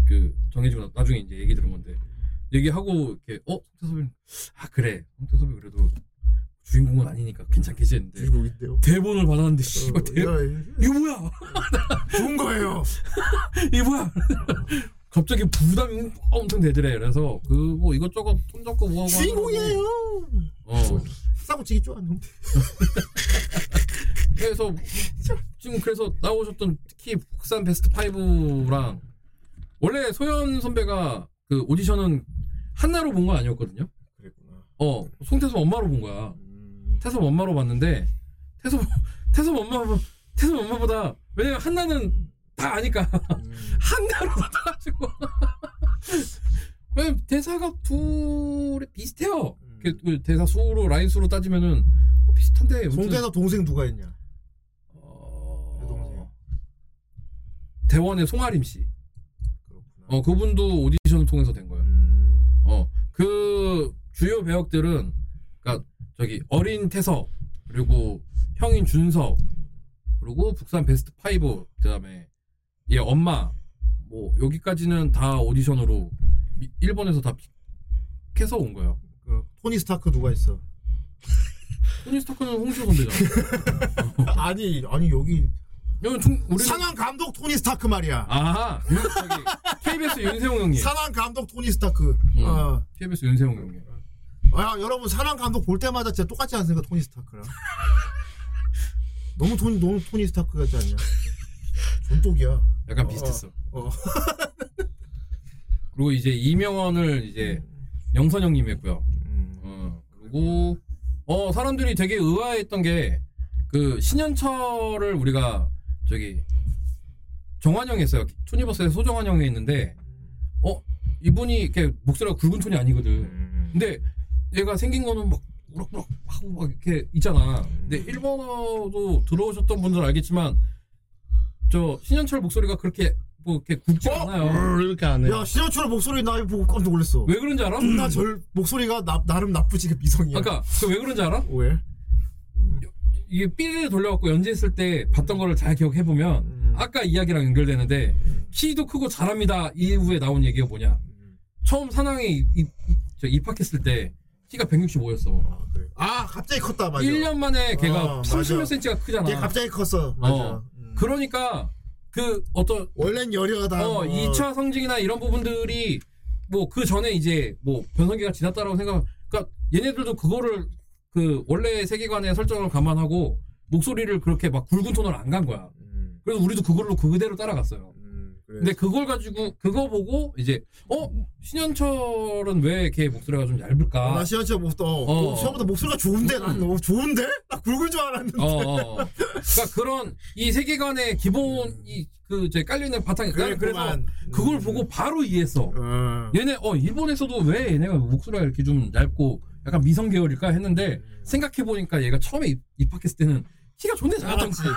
그 정해지고 나- 나중에 이제 얘기 들은 건데 얘기하고 이렇게 어 송태섭이 아 그래 송태섭이 그래도 주인공은 아니니까 괜찮겠지 했는데 주인공인데요. 대본을 받았는데 어, 씨발 대 야, 이거 뭐야 좋은 거예요. 이게 뭐야 갑자기 부담이 엄청 되더래 그래서 그 뭐 이것저것 손잡고 뭐하고 주인공이에요. 어 싸고 치기 좋아하는데. 그래서 지금 그래서 나오셨던 특히 국산 베스트 5랑 원래 소연 선배가 그 오디션은 한나로 본건 아니었거든요. 그랬구나. 어 송태섭 엄마로 본 거야. 음, 태섭 엄마로 봤는데 태섭 태섭 엄마 태섭 엄마보다 왜냐면 한나는 다 아니까 음. 한나로 받아가지고 왜냐면 대사가 둘이 비슷해요. 음. 그, 그 대사 수로 라인 수로 따지면은 뭐 비슷한데 송대섭 동생 누가 있냐? 어... 대원의 송아림 씨. 그렇구나. 어 그분도 오디션을 통해서 된 거예요. 음. 어그 주요 배역들은 그러니까 저기 어린 태석 그리고 형인 준석 그리고 북산 베스트 5 그다음에 얘 엄마 뭐 여기까지는 다 오디션으로 미- 일본에서 다 pick해서 온 거예요. 그 토니 스타크 누가 있어? 토니 스타크는 홍시호 선배잖아. 아니 아니 여기 여기 중 우리 산왕 감독 토니 스타크 말이야. 아 KBS 윤세용 형님. 산왕 감독 토니 스타크. 음. 어. KBS 윤세용 형님. 아, 여러분 산왕 감독 볼 때마다 진짜 똑같지 않습니까 토니 스타크랑? 너무 토니 너무 토니 스타크 같지 않냐? 존똑이야. 약간 어, 비슷했어. 어. 그리고 이제 이명헌을 이제 영선 형님이 했고요. 음. 어, 그리고 어 사람들이 되게 의아했던 게 그 신현철을 우리가 저기 정환영이 했어요. 투니버스에 소정환영이 했는데 어 이분이 이렇게 목소리가 굵은 톤이 아니거든. 음. 근데 얘가 생긴 거는 막 우럭우럭 하고 막 이렇게 있잖아. 근데 일본어도 들어오셨던 분들은 알겠지만 저 신현철 목소리가 그렇게 뭐 이렇게 굵지 어? 않아요. 어, 이렇게 안 해. 야 신현철 목소리 나 보고 깜짝 놀랐어. 왜 그런지 알아? 나 절 목소리가 나, 나름 나쁘지 그 미성이야. 아까 그 왜 그런지 알아? 왜? 이게 삐리를 돌려갖고 연주했을 때 봤던 거를 잘 기억해 보면 음. 아까 이야기랑 연결되는데 키도 크고 잘합니다 이후에 나온 얘기가 뭐냐? 처음 산왕에 입, 입- 저 입학했을 때 키가 165였어. 아, 그래. 아 갑자기 컸다 맞아. 1년 만에 걔가 어, 30몇 맞아. 센치가 크잖아. 걔 갑자기 컸어. 맞아. 어. 음. 그러니까 그 어떤 원래는 여려하다. 어, 2차 성징이나 이런 부분들이 뭐 그 전에 이제 뭐 변성기가 지났다라고 생각. 그러니까 얘네들도 그거를 그 원래 세계관의 설정을 감안하고 목소리를 그렇게 막 굵은 톤으로 안 간 거야. 음. 그래서 우리도 그걸로 그대로 따라갔어요. 음. 근데 그걸 가지고 그거 보고 이제 어 신현철은 왜 걔 목소리가 좀 얇을까? 아, 나 시현철 목소리 어, 어. 어. 생각보다 목소리가 좋은데 난 너무 좋은데? 나 굵을 줄 알았는데. 어, 어. 그러니까 그런 이 세계관의 기본 이 그제 깔려 있는 바탕이 나는 그래서. 그걸 보고 바로 이해했어. 어. 얘네 어 일본에서도 왜 얘네가 목소리가 이렇게 좀 얇고 약간 미성 계열일까 했는데 생각해 보니까 얘가 처음에 입, 입학했을 때는 키가 존나 작았던. 거야.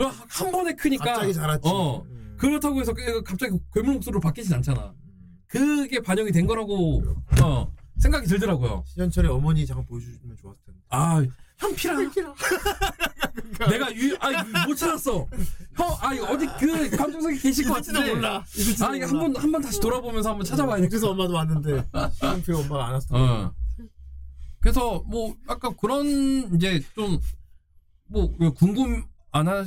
어. 한 번에 크니까 갑자기 자랐지. 어 음. 그렇다고 해서 그- 갑자기 괴물 목소리로 바뀌진 않잖아. 그게 반영이 된 거라고 어 생각이 들더라고요. 시현철의 어머니 잠깐 보여주면 좋았을 텐데. 아 현피라. 내가 유 아 못 찾았어. 형, 아 어디 그 감정석에 계실 것 같은데. 몰라. 아 이거 몰라. 한번 한 번 다시 돌아보면서 한번 찾아봐야 돼. 그래서 엄마도 왔는데 시현철 엄마가 안 왔어. 어. 그래서 뭐 아까 그런 이제 좀 뭐 궁금 안할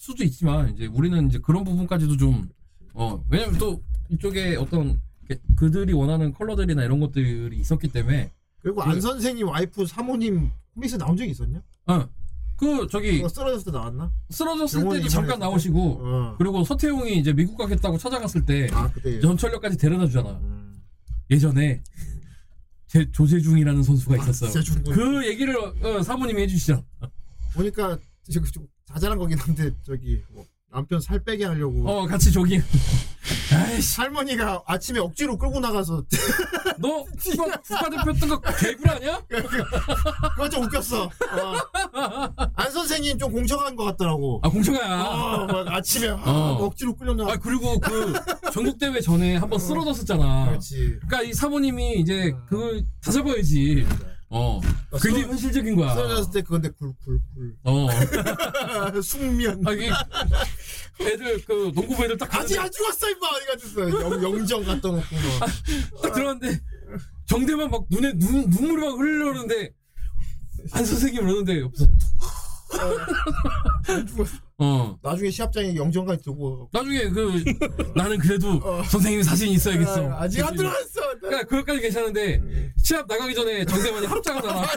수도 있지만 이제 우리는 이제 그런 부분까지도 좀어 왜냐면 또 이쪽에 어떤 게- 그들이 원하는 컬러들이나 이런 것들이 있었기 때문에 그리고 안 선생님 와이프 사모님 코믹스 나온 적이 있었냐? 어 그 저기 그거 쓰러졌을 때 나왔나? 쓰러졌을 때도 잠깐? 나오시고 어. 그리고 서태웅이 이제 미국 가겠다고 찾아갔을 때 아 전철역까지 데려다 주잖아. 음. 예전에 제 조재중이라는 선수가. 진짜 중국. 그 얘기를 어, 사모님이 해주시잖아. 보니까 저기 좀 자잘한 거긴 한데 저기 뭐 남편 살 빼게 하려고 어 같이 조깅. 아이씨, 할머니가 아침에 억지로 끌고 나가서 너 국가, 국가대표 했던 거 개구리 아니야? 그거 좀 웃겼어. 어. 안 선생님 좀 공정한 것 같더라고. 아 공청아야. 어, 막 아침에 아, 어. 억지로 끌려나. 아 그리고 그 전국 대회 전에 한번 쓰러졌었잖아. 그렇지. 그러니까 이 사모님이 이제 그걸 다 잡아야지. 어, 그게 쓰러- 현실적인 거야. 쓰러졌을 때 그건데 굴굴굴 어, 숙면. 아 이게 애들 그 농구부 애들 딱 아직 안 죽었어 임마 갔어 영, 영정 갖다 놓고 막. 딱 들어갔는데 정대만 막 눈에 눈 눈물이 막 흘러오는데 안 선생님 그러는데 없어. 어. 나중에 시합장에 영정까지 두고 나중에 그 나는 그래도 선생님 사진 있어야겠어. 아, 아직 안 들어갔어. 그러니까 그것까지 괜찮은데 시합 나가기 전에 정대만이 합장하잖아.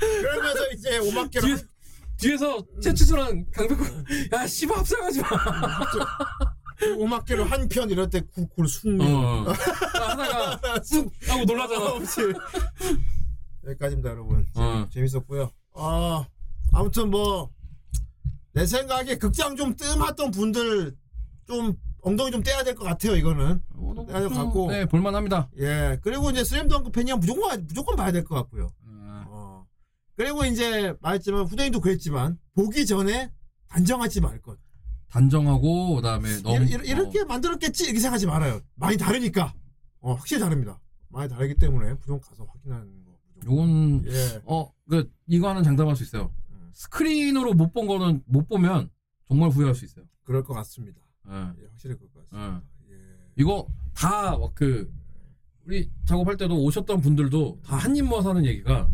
그러면서 이제 오마케로 뒤에, 뒤에서 최치수랑 강백호 야 씨발 합장하지 마. 오마케로 한 편 이럴 때 굴굴 숙면. 어. 하다가 쑥 하고 놀라잖아. 여기까지입니다 여러분. 어. 재밌었고요. 아 아무튼 뭐 내 생각에 극장 좀 뜸했던 분들 좀 엉덩이 좀 떼야 될 것 같아요 이거는. 떼야 될것 같고. 네 볼만합니다. 예 그리고 이제 슬램덩크 팬이면 무조건 무조건 봐야 될 것 같고요. 어. 그리고 이제 말했지만 후대인도 그랬지만 보기 전에 단정하지 말 것. 단정하고 그 다음에 너무 이렇게, 이렇게 만들었겠지 이렇게 생각하지 말아요. 많이 다르니까. 어 확실히 다릅니다. 많이 다르기 때문에 무조건 가서 확인하는 거. 요건 예. 어그 이거 하는 장담할 수 있어요. 스크린으로 못 본 거는 못 보면 정말 후회할 수 있어요. 그럴 것 같습니다. 예. 예, 확실히 그럴 것 같습니다. 예. 예. 이거 다 그 우리 작업할 때도 오셨던 분들도 다 한 입 모아서 하는 얘기가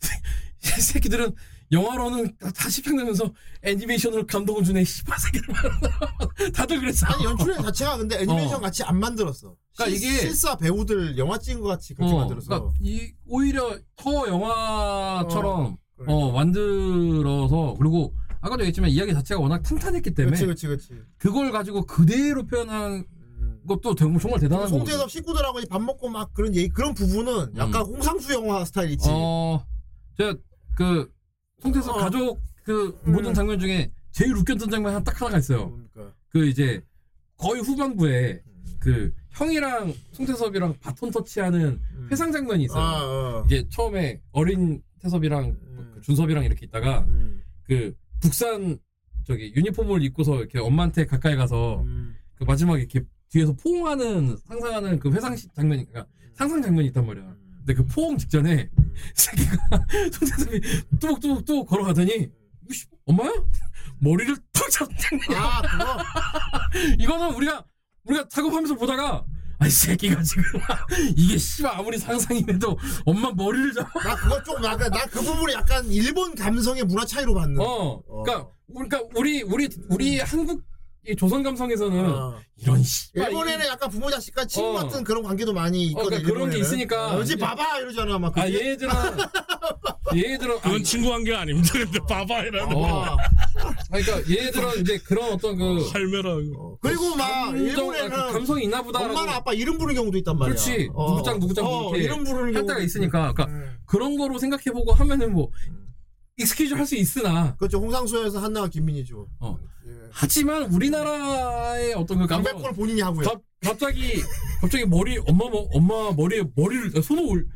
이 새끼들은 영화로는 다- 다시 평내면서 애니메이션으로 감동을 주네 씨발 새끼들 다들 그랬어. 아니 연출의 자체가 근데 애니메이션 어. 같이 안 만들었어. 그러니까 실- 이게- 실사 배우들 영화 찍은 것 같이 그렇게 어, 만들었어. 그러니까 이 오히려 더 영화처럼 그러니까. 어, 만들어서 그리고 아까도 얘기했지만 이야기 자체가 워낙 탄탄했기 때문에 그렇지 그렇지 그렇지. 그걸 가지고 그대로 표현한 음. 것도 정말, 대단한 거죠. 송재섭 식구들하고 밥 먹고 막 그런 얘기 그런 부분은 약간 홍상수 영화 스타일 있지. 음. 어, 제가 그 송태섭 어. 가족 그 음. 모든 장면 중에 제일 웃겼던 장면 한딱 하나가 있어요. 그러니까. 그 이제 거의 후반부에 음. 그 형이랑 송태섭이랑 바톤 터치하는 음. 회상 장면이 있어요. 아, 어. 이제 처음에 어린 태섭이랑 음. 준섭이랑 이렇게 있다가 음. 그 북산 저기 유니폼을 입고서 이렇게 엄마한테 가까이 가서 음. 그 마지막에 이렇게 뒤에서 포옹하는 상상하는 그 회상 시- 장면이 그러니까 상상 장면이 있단 말이야. 근데 그 포옹 직전에 새끼가 손재섭이 뚜벅뚜벅뚜벅 걸어가더니 이씨, 엄마야? 머리를 턱 잡는 장면이야. 아 그거 이거는 우리가 우리가 작업하면서 보다가 아이 새끼가 지금 이게 씨발 아무리 상상이라도 엄마 머리를 잡아. 나 그거 좀 약간 나그 부분이 약간 일본 감성의 문화 차이로 봤는. 어, 그러니까 그러니까 우리 우리 우리 한국 이 조선 감성에서는 어. 이런 씨발 일본에는 약간 부모 자식과 친구 어. 같은 그런 관계도 많이 있거든. 그러니까 그런 게. 있으니까 어, 이제- 봐봐 이러잖아 막. 아 그지? 얘들은 얘들은 그건 친구 관계 아닙니다. 근데 바바이라는 어. 그러니까 얘들은 이제 그런 어떤 그 할매라고. 그리고 막 감정, 아, 그 일본에는 감성이 있나 보다. 엄마나 아빠 이름 부르는 경우도 있단 말이야. 그렇지. 어. 누구짱 누구짱 어, 이렇게 이름 부르는 할 경우도 때가 있으니까. 그러니까 음. 그런 거로 생각해보고 하면은 뭐 excuse 할 수 있으나 그렇죠. 홍상수에서 한나가 김민희죠. 어. 예. 하지만 우리나라의 어떤 그 감성 강백호를 본인이 하고요. 갑, 갑자기 갑자기 머리 엄마 뭐 엄마 머리에 머리를 손을 올.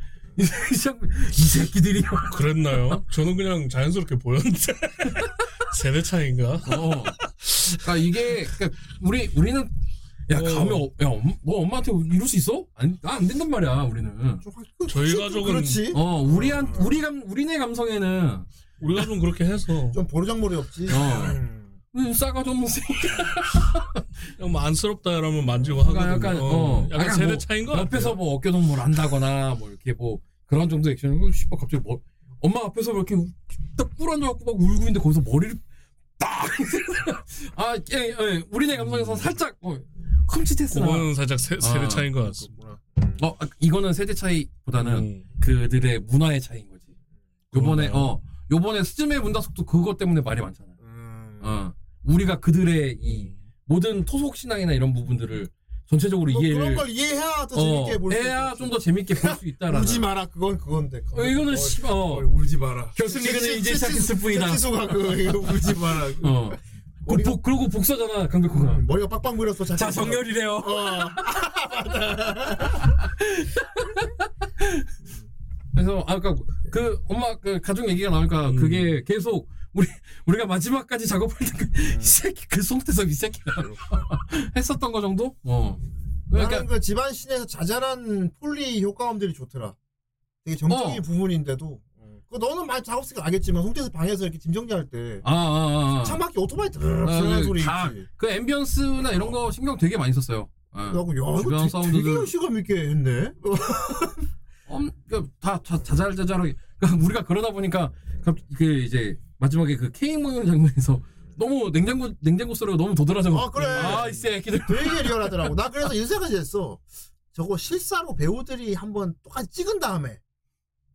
이, 새끼들이 그랬나요? 저는 그냥 자연스럽게 보였는데 세대 차인가? 어. 그러니까 이게 그러니까 우리 우리는 야 어. 가면 어, 야 엄- 너 엄마한테 이럴 수 있어? 안, 아, 안 된단 말이야 우리는. 좀 확- 그- 저희 좀 가족은- 그렇지. 어 우리한 우리 감 우리네 감성에는 우리가 좀 그렇게 해서 좀 보르장머리 없지. 어. 음. 음, 싸가지 없는 새끼. 뭐 안쓰럽다 이러면 만지고 약간 하거든요. 약간 어, 어 약간 약간 세대 뭐 차인 거 옆에서. 뭐 어깨 동무를 한다거나 뭐 이렇게 뭐 그런 정도 액션. 어, 씨발 갑자기 뭐 엄마 앞에서 뭐 이렇게 딱 뿔어져갖고 막 울고 있는데 거기서 머리를 딱. 아, 예, 예, 우리네 감성에서 살짝 어, 흠칫했으나. 그거는 살짝 세, 세대 아, 차인 것 같습니다. 어, 아, 이거는 세대 차이보다는 음. 그들의 문화의 차이인 거지. 요번에? 어 요번에 스즈메 문다속도 그것 때문에 말이 많잖아. 음. 어 우리가 그들의 이 모든 토속 신앙이나 이런 부분들을 전체적으로 뭐 이해를 그런 걸 이해해야 더 어, 재밌게 볼수 있지. 해야 좀 더 재밌게 볼 수 있다라는. 울지 마라. 그건 그건데. 어, 이거는 씨발 어, 어, 울지 마라. 결승리그는 이제 시작했을 뿐이다. 치수가 그 이거 울지 마라. 어. 그, 머리가- 복, 그리고 복사잖아 강백호가. 머리가 빡빡. 자체 자 정렬이래요. 어. 그래서 아까 그 엄마 그 가족 얘기가 나오니까 음. 그게 계속 우리 우리가 마지막까지 작업할 때그 새끼 그 송태섭 이 새끼가 했었던 거 정도? 어. 그러니까 그 집안 신에서 자잘한 폴리 효과음들이 좋더라. 되게 정적인 어. 부분인데도. 그 너는 많이 작업스킬 알겠지만 송태섭 방에서 이렇게 짐 정리할 때 아, 아, 아, 아. 창밖에 오토바이 드르륵 아, 그 소리 다- 있지. 그 ambience나 이런 거 신경 되게 많이 썼어요. 예. 그래갖고 야 주변 사운드들. 되게 실감 있게 했네. 엄, 그, 다, 자, 자잘자잘하게. 그러니까 우리가 그러다 보니까, 갑- 그, 이제, 마지막에 그 케이크 먹는 장면에서 너무 냉장고, 냉장고 소리가 너무 도드라져. 아, 그래. 아, 이 새끼들. 되게 리얼하더라고. 나 그래서 이 생각이 했어. 저거 실사로 배우들이 한번 똑같이 찍은 다음에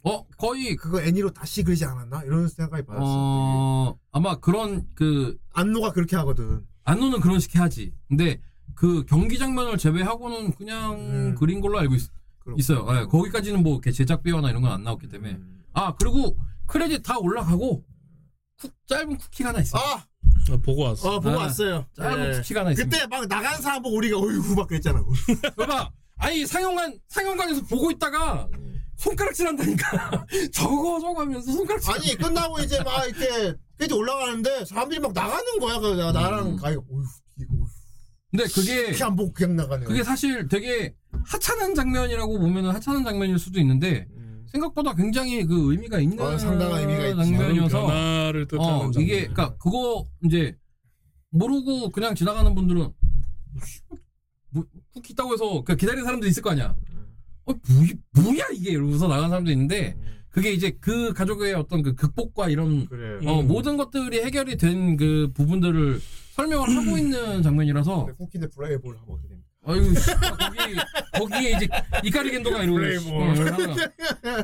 어, 거의, 그거 애니로 다시 그리지 않았나? 이런 생각이 받았어. 어, 아마 그런, 그, 안노가 그렇게 하거든. 안노는 그런 식 해야지. 근데, 그 경기 장면을 제외하고는 그냥 음. 그린 걸로 알고 있, 그렇고. 어요 거기까지는 뭐, 이렇게 제작 비화나 이런 건 안 나왔기 때문에. 음. 아, 그리고 크레딧 다 올라가고, 쿠, 짧은 쿠키가 하나 있어. 아, 아, 보고 왔어. 어 보고 아, 왔어요. 짧은 네. 쿠키가 하나 있습니다. 그때 막 나간 사람 보고 우리가 어이구 막 그랬잖아. 봐봐. 아니 상영관 상영관에서 보고 있다가 손가락질 한다니까. 저거 저거 하면서 손가락질. 아니 끝나고 이제 막 이렇게 끝이 올라가는데 사람들이 막 나가는 거야. 그래서 내가 나랑 음. 가이가 어이구 이거 근데 그게 안 보고 그냥 나가네. 그게 사실 되게 하찮은 장면이라고 보면은 하찮은 장면일 수도 있는데 음. 생각보다 굉장히 그 의미가 있는 어, 상당한 의미가 있지. 장면이어서 변화를 뜻하는 어 장면. 이게 그러니까 그거 이제 모르고 그냥 지나가는 분들은 뭐, 쿠키 있다고 해서 그 기다리는 사람도 있을 거 아니야. 어 뭐, 뭐야 이게 이러면서 나가는 사람도 있는데 그게 이제 그 가족의 어떤 그 극복과 이런 그래. 어, 음. 모든 것들이 해결이 된 그 부분들을 설명을 하고 있는 장면이라서 근데 쿠키인데 브라이볼 하면 어떻게 됩니까? 아유 씨, 거기 거기에 이제 이카리 겐도가 이러고 플레이볼. 어, 하다가,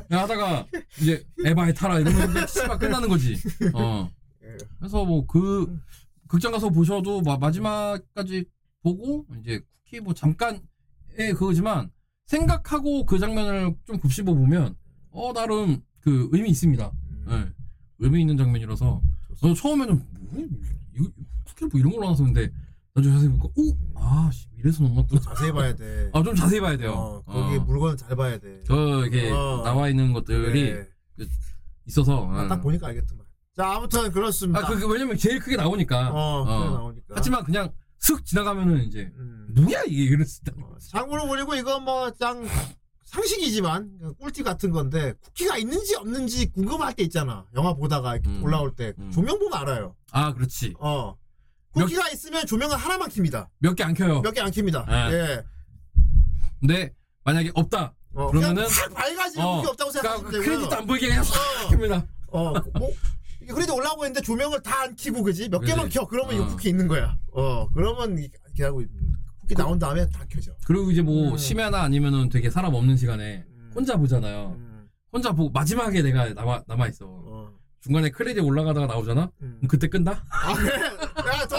하다가 이제 에바에 타라 이러면 씨발 끝나는 거지. 어. 예. 그래서 뭐 그 극장 가서 보셔도 마, 마지막까지 보고 이제 쿠키 뭐 잠깐의 그거지만 생각하고 그 장면을 좀 곱씹어 보면 어 나름 그 의미 있습니다. 예. 의미 있는 장면이라서 저 처음에는 뭐 이거 쿠키를 뭐 이런 걸로 나왔었는데 나중에 자세히 보니까 오아 이래서 넘어갔구나. 자세히 봐야 돼. 아 좀 자세히 봐야 돼요. 어, 거기 어. 물건 잘 봐야 돼. 저 이게 어. 나와 있는 것들이 그래. 있어서 아, 딱 보니까 알겠더만. 자 아무튼 그렇습니다. 아, 그, 그 왜냐면 제일 크게 나오니까. 어, 어. 나오니까. 하지만 그냥 슥 지나가면은 이제 음. 뭐야 이게 이랬을 어, 참고로 그리고 이건 뭐짱 상식이지만 꿀팁 같은 건데 쿠키가 있는지 없는지 궁금할 때 있잖아. 영화 보다가 이렇게 음. 올라올 때 음. 조명 보면 알아요. 아 그렇지 어. 쿠키가 있으면 조명은 하나만 킵니다. 몇 개 안 켜요. 몇 개 안 킵니다. 아. 예. 근데 만약에 없다. 어, 그러면은- 그냥 확 밝아지면 어, 쿠키 없다고 그러니까 생각하시면 되고요. 크레딧도 안 보이게 그냥 싹 어. 킵니다. 어, 뭐, 이게 그래도 올라오고 있는데 조명을 다 안 켜고, 그지? 몇 그지. 개만 켜. 그러면 이거 어. 쿠키 있는 거야. 어, 그러면 이- 기다리고, 있- 쿠키 나온 다음에 다 켜져. 그리고 이제 뭐 음. 심야나 아니면은 되게 사람 없는 시간에 음. 혼자 보잖아요. 음. 혼자 보고 마지막에 내가 남아 남아 있어. 어. 중간에 크레딧 올라가다가 나오잖아. 음. 그때 끈다? 아 그래? 야저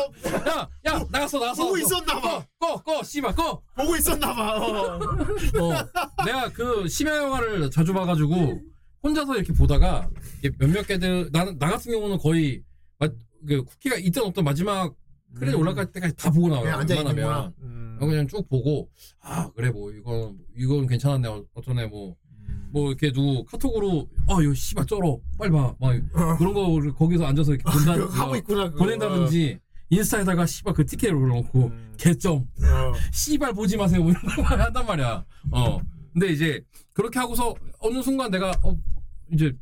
야, 야, 나갔어, 나갔어. 보고. 있었나봐. 꺼, 꺼, 씨발, 꺼. 보고 있었나봐. 어. 어, 내가 그 심야 영화를 자주 봐가지고 혼자서 이렇게 보다가 이게 몇몇 개들 나는 나 같은 경우는 거의 마, 그 쿠키가 있든 없든 마지막 크레딧 음. 올라갈 때까지 다 보고 나와요. 그냥 앉아 있는구나. 웬만하면. 음. 어, 그냥 쭉 보고 아 그래 뭐 이건 이건 괜찮았네 어- 어쩌네 뭐. 뭐 이렇게 누구 카톡으로 아 이거 씨발 쩔어 빨리 봐 막 그런 거 거기서 앉아서 이렇게 본다 그거 하고 있구나. 그거. 보낸다든지 인스타에다가 씨발 그 티켓을 올려놓고 음. 개점 어. 씨발 보지 마세요 뭐 이런 거 한단 말이야 어 근데 이제 그렇게 하고서 어느 순간 내가 어 이제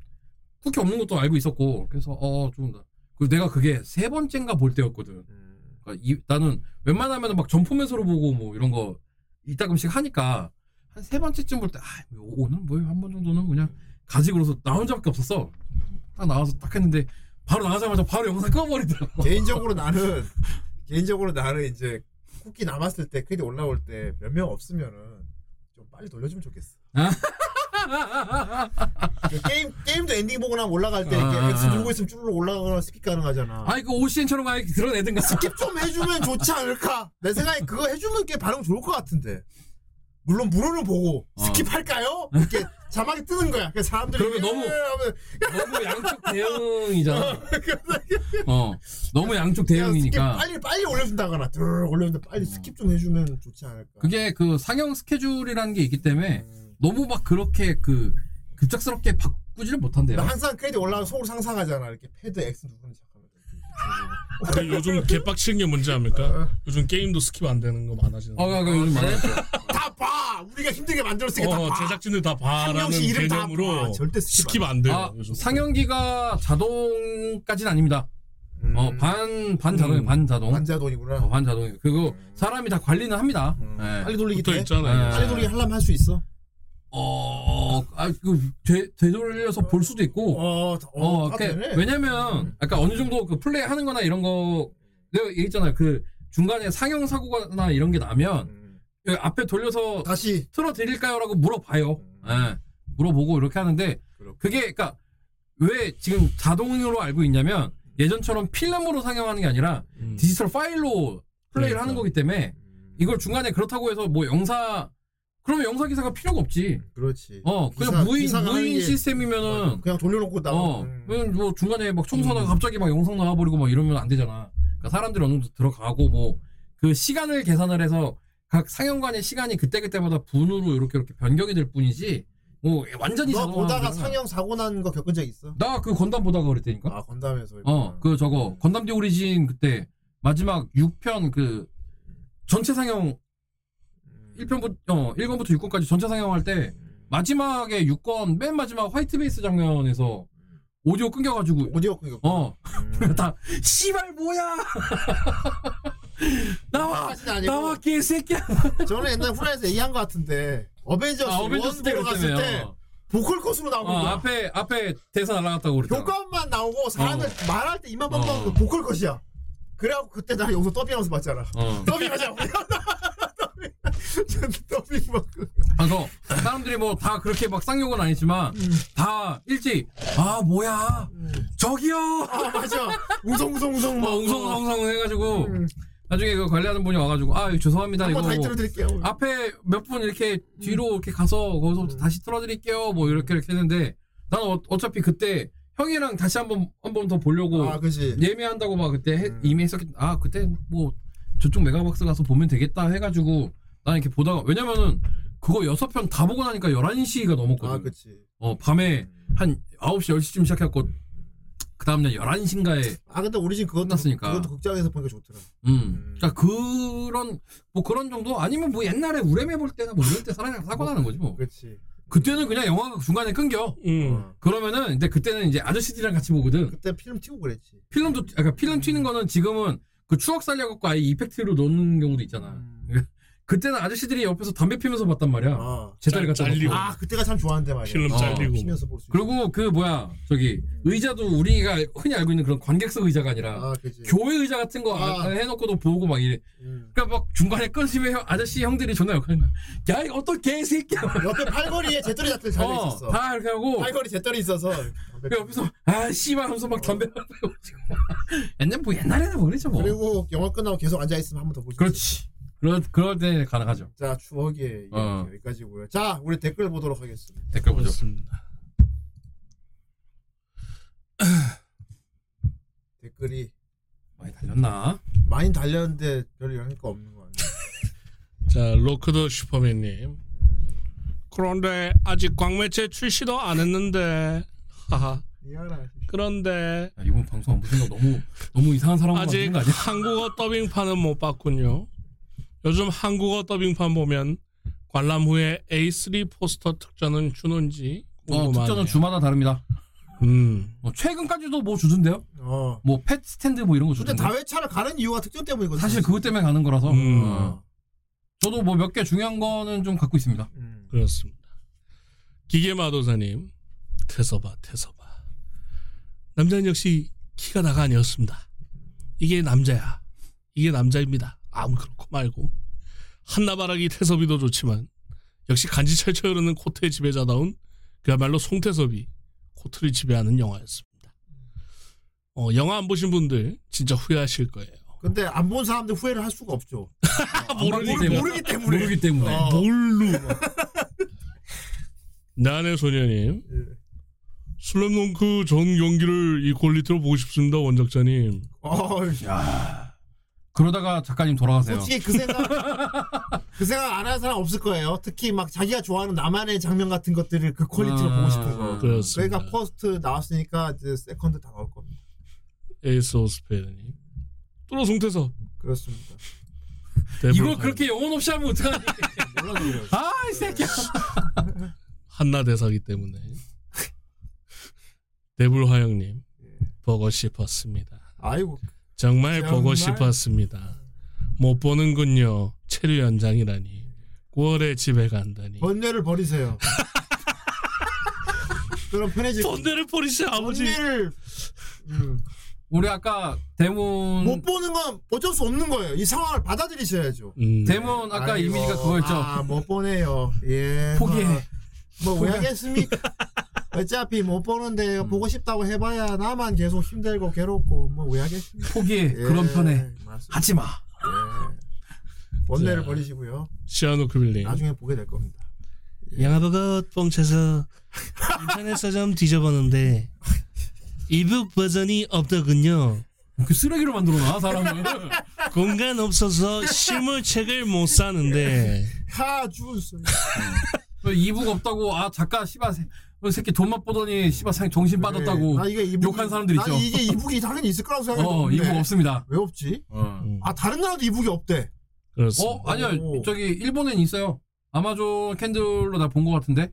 쿠키 없는 것도 알고 있었고 그래서 어좀 그 내가 그게 세 번째인가 볼 때였거든 음. 그러니까 이, 나는 웬만하면 막 점포맷으로 보고 뭐 이런 거 이따금씩 하니까 한 세 번째쯤 볼 때 아, 오늘 뭐 한 번 정도는 그냥 가지고로서 나 혼자밖에 없었어. 딱 나와서 딱 했는데 바로 나가자마자 바로 영상 꺼버리더라고. 개인적으로 나는 개인적으로 나는 이제 쿠키 남았을 때 크레딧 올라올 때 몇 명 없으면은 좀 빨리 돌려주면 좋겠어. 그 게임 게임도 엔딩 보고 나면 올라갈 때 이렇게 아, 아, X 아. 있으면 쭈르륵 올라가거나 skip 가능하잖아. 아이 그 OCN처럼 아예 드러내든가. 스킵 좀 해주면 좋지 않을까? 내 생각에 그거 해주면 꽤 반응 좋을 것 같은데. 물론 물어는 보고 어. skip할까요? 이렇게 자막이 뜨는 거야. 그래서 사람들이 그러면 너무- 예 하면 너무 양쪽 대응이잖아. 어 너무 양쪽 그냥 skip 대응이니까. 빨리 빨리 올려준다거나 들 올려준다 빨리 skip 좀 해주면 좋지 않을까? 그게 그 상영 스케줄이라는 게 있기 때문에 음. 너무 막 그렇게 그 급작스럽게 바꾸지를 못한대요. 나 항상 크레딧 올라가면 속으로 상상하잖아. 이렇게 패드 X 누르는 척하면. 근데 요즘 개빡치는 게 뭔지 압니까? 요즘 게임도 skip 안 되는 거 많아지는. 어, 그 요즘 많아요. 다 봐. 우리가 힘들게 만들었으니까 어, 다 봐. 제작진들 다한 봐라는 명씩 이름 다 개념으로 봐. 절대 skip, skip 안 돼요. 아. 상영기가 자동까지는 아닙니다. 음. 어, 반, 반 자동이에요, 음. 반 자동. 반자돈이구나. 어, 반 자동. 그거 사람이 다 관리는 합니다. 음. 예. 빨리 돌리기 붙어 돼? 있잖아요. 네. 빨리 돌리기 하려면 할 수 있어. 어, 아, 그, 되, 되돌려서 볼 수도 있고. 어, 어, 어, 다 그, 되네. 왜냐면, 아까 어느 정도 그 플레이 하는 거나 이런 거, 내가 얘기했잖아요. 그 중간에 상영 사고나 이런 게 나면, 음. 그 앞에 돌려서 다시 틀어 드릴까요? 라고 물어봐요. 음. 예. 물어보고 이렇게 하는데, 그렇고. 그게, 그니까, 왜 지금 자동으로 알고 있냐면, 예전처럼 필름으로 상영하는 게 아니라, 음. 디지털 파일로 플레이를 그러니까. 하는 거기 때문에, 이걸 중간에 그렇다고 해서 뭐 영사, 그러면 영사 기사가 필요가 없지. 그렇지. 어, 그냥 기사- 무인, 무인 게- 시스템이면은, 그냥 돌려놓고 나와. 어, 음. 뭐 중간에 막 청소하다가 음. 갑자기 막 영상 나와버리고 막 이러면 안 되잖아. 그러니까 사람들이 어느 정도 들어가고 뭐, 그 시간을 계산을 해서 각 상영관의 시간이 그때그때마다 분으로 이렇게 이렇게 변경이 될 뿐이지, 뭐 완전히 너 보다가. 상영 사고 난 거 겪은 적 있어? 나 그 건담 보다가 그랬다니까? 아 건담에서. 어, 그 저거, 건담 디 오리진 그때 마지막 6편 그 전체 상영 음. 1편부터, 어, 1권부터 6권까지 전체 상영할 때 마지막에 6권 맨 마지막 화이트 베이스 장면에서 오디오 끊겨가지고 오디오 끊겨. 어 음. 다 씨발 뭐야 나와 아니고 나와 개새끼야 저는 옛날 후라이에서 얘기한 것 같은데 어벤져스, 아, 어벤져스 때 원 보러 갔을 그랬다며요 때 보컬 컷으로 나오는 어, 거야. 앞에 앞에 대사 날라갔다고 그랬잖아 효과음만 나오고 사람들 어. 말할 때 이만 뻥뻥 어. 그 보컬 컷이야. 그래갖고 그때 나 여기서 더빙하면서 봤잖아. 어 더빙하자. 더빙 막. 그래서 사람들이 뭐 다 그렇게 막 쌍욕은 아니지만 음. 다 일찍 아 뭐야 저기요 아 맞아. 웅성웅성웅성 뭐 막. 웅성웅성 해가지고 음. 나중에 그 관리하는 분이 와가지고 아 죄송합니다 이거 한번 다시 뭐 들어드릴게요. 앞에 몇 분 이렇게 뒤로 이렇게 가서 거기서 음. 다시 틀어드릴게요. 뭐 이렇게 이렇게 했는데 나는 어, 어차피 그때 형이랑 다시 한번 한 번 더 보려고 아 그지. 예매한다고 막 그때 해- 음. 이미 했었기 아 그때 뭐 저쪽 메가박스 가서 보면 되겠다 해가지고 나는 이렇게 보다가 왜냐면은 그거 여섯 편 다 보고 나니까 11시가 넘었거든. 아 그치. 어 밤에 한 9시 10시쯤 시작했고 그 다음날 11시인가에 아 근데 오리진 그것도 끝났으니까. 그것도 극장에서 보니까 좋더라. 음. 그러니까 그런 뭐 그런 정도 아니면 뭐 옛날에 우레메 볼 때나 뭐 이럴 때 사람이랑 사고 나는 거지 뭐. 그렇지. 그때는 그냥 영화가 중간에 끊겨. 음. 어. 그러면은 근데 그때는 이제 아저씨들이랑 같이 보거든. 그때 필름 튀고 그랬지. 필름도 아까 필름 튀는 거는 지금은 그 추억 살려갖고 아예 이펙트로 넣는 경우도 있잖아. 음. 그때는 아저씨들이 옆에서 담배 피면서 봤단 말이야. 아, 제 다리 갖다 잘리고. 놓고. 아 그때가 참 좋아하는데 말이야. 필름 어, 잘리고. 피면서 볼 수. 있어. 그리고 그 뭐야 저기 의자도 우리가 흔히 알고 있는 그런 관객석 의자가 아니라 아 그지. 교회 의자 같은 거 아. 아- 해놓고도 보고 막 이래. 음. 그러니까 막 중간에 끊으면 형- 아저씨 형들이 존나 욕하는 거야. 야 이거 어떤 개새끼야. 옆에 팔걸이에 재떨이 같은 잘 어, 있었어. 다 이렇게 하고 팔걸이 재떨이 있어서. 그 옆에서 아 씨발 하면서 막 담배 피고 지금 옛날 뭐 옛날에는 뭐 그랬죠 뭐. 그리고 영화 끝나고 계속 앉아 있으면 한 번 더 보죠. 그렇지. 그럴 그럴 때 가능하죠. 자 추억의 어. 이야기 여기까지고요. 자 우리 댓글 보도록 하겠습니다. 댓글 보죠. 그렇습니다. 댓글이 많이 달렸나? 많이 달렸는데 별 영향가 없는 거 같네. 자, 로크더 슈퍼맨님. 그런데 아직 광매체 출시도 안 했는데. 하하. 그런데 야, 이번 방송 안 보니까 너무 너무 이상한 사람 아직? 한국어 더빙판은 못 봤군요. 요즘 한국어 더빙판 보면 관람 후에 A3 포스터 특전은 주는지 어, 궁금하네요. 특전은 주마다 다릅니다. 음. 어, 최근까지도 뭐 주던데요? 어. 뭐 펫 스탠드 뭐 이런 거 근데 주던데. 다회차를 가는 이유가 특전 때문이거든. 사실 그것 때문에 가는 거라서. 음. 어. 저도 뭐 몇 개 중요한 거는 좀 갖고 있습니다. 음. 그렇습니다. 기계마도사님, 태서봐, 태서봐. 남자는 역시 키가 다가 아니었습니다. 이게 남자야. 이게 남자입니다. 아무 그렇고 말고. 한나바라기 태섭이도 좋지만, 역시 간지 철철 흐르는 코트의 지배자다운 그야말로 송태섭이 코트를 지배하는 영화였습니다. 어, 영화 안 보신 분들 진짜 후회하실 거예요. 근데 안 본 사람들 후회를 할 수가 없죠. 모르기 모르- 때문에. 모르기 때문에. 모르기 때문에. 어. 뭘로? 나의 소녀님. 예. 슬램덩크 전 경기를 이 quality로 보고 싶습니다, 원작자님. 어, 야. 그러다가 작가님 돌아가세요. 솔직히 그 생각 그 생각 안 하는 사람 없을 거예요. 특히 막 자기가 좋아하는 나만의 장면 같은 것들을 그 quality로 아, 보고 싶은 거. 그렇습니다. 그러니까 first 나왔으니까 이제 second 다 나올 겁니다. 에이스 오스페르님. 뚫어 송태서. 그렇습니다. 이걸 그렇게 영혼 없이 하면 어떡하니? 몰라도 그래요. 아, 이 새끼야. 한나 대사기 때문에. 데블 화영님. 보고 싶었습니다. 아이고 정말, 정말? 보고 싶었습니다. 못 보는군요. 체류 연장이라니. 9월에 집에 간다니. 번뇌를 버리세요. 그럼 겁니다. 번뇌를 버리세요, 아버지. 번뇌를 음, 우리 아까 대문 못 보는 건 어쩔 수 없는 거예요. 이 상황을 받아들이셔야죠. 음. 대문 아까 아이고, 이미지가 그거였죠. 아, 못 보네요. 예. 포기해. 뭐, 뭐, 왜 하겠습니까? 어차피 못 보는데 음. 보고 싶다고 해봐야 나만 계속 힘들고 괴롭고 뭐 왜 하겠습니까? 포기해. 예, 그런 편에. 하지 마. 예. 원내를 자. 버리시고요. 시아노 빌님. 나중에 보게 될 겁니다. 영화 보고 뻥쳐서 인터넷 좀 뒤져보는데 이북 버전이 없더군요. 그 쓰레기로 만들어놔 사람을. 공간 없어서 실물책을 못 사는데 하주스. 이북 없다고 아 작가 씨발 새- 그 새끼 돈맛 보더니 씨발 상 정신 빠졌다고 나 이게 이북이, 욕한 사람들 있죠. 난 이게 이북이 당연히 있을 거라고 생각했는데 어 이북 없습니다. 왜 없지? 어, 음, 아 다른 나라도 이북이 없대. 그렇습니다. 어 아니야 오. 저기 일본엔 있어요. 아마존 캔들로 나 본 것 같은데.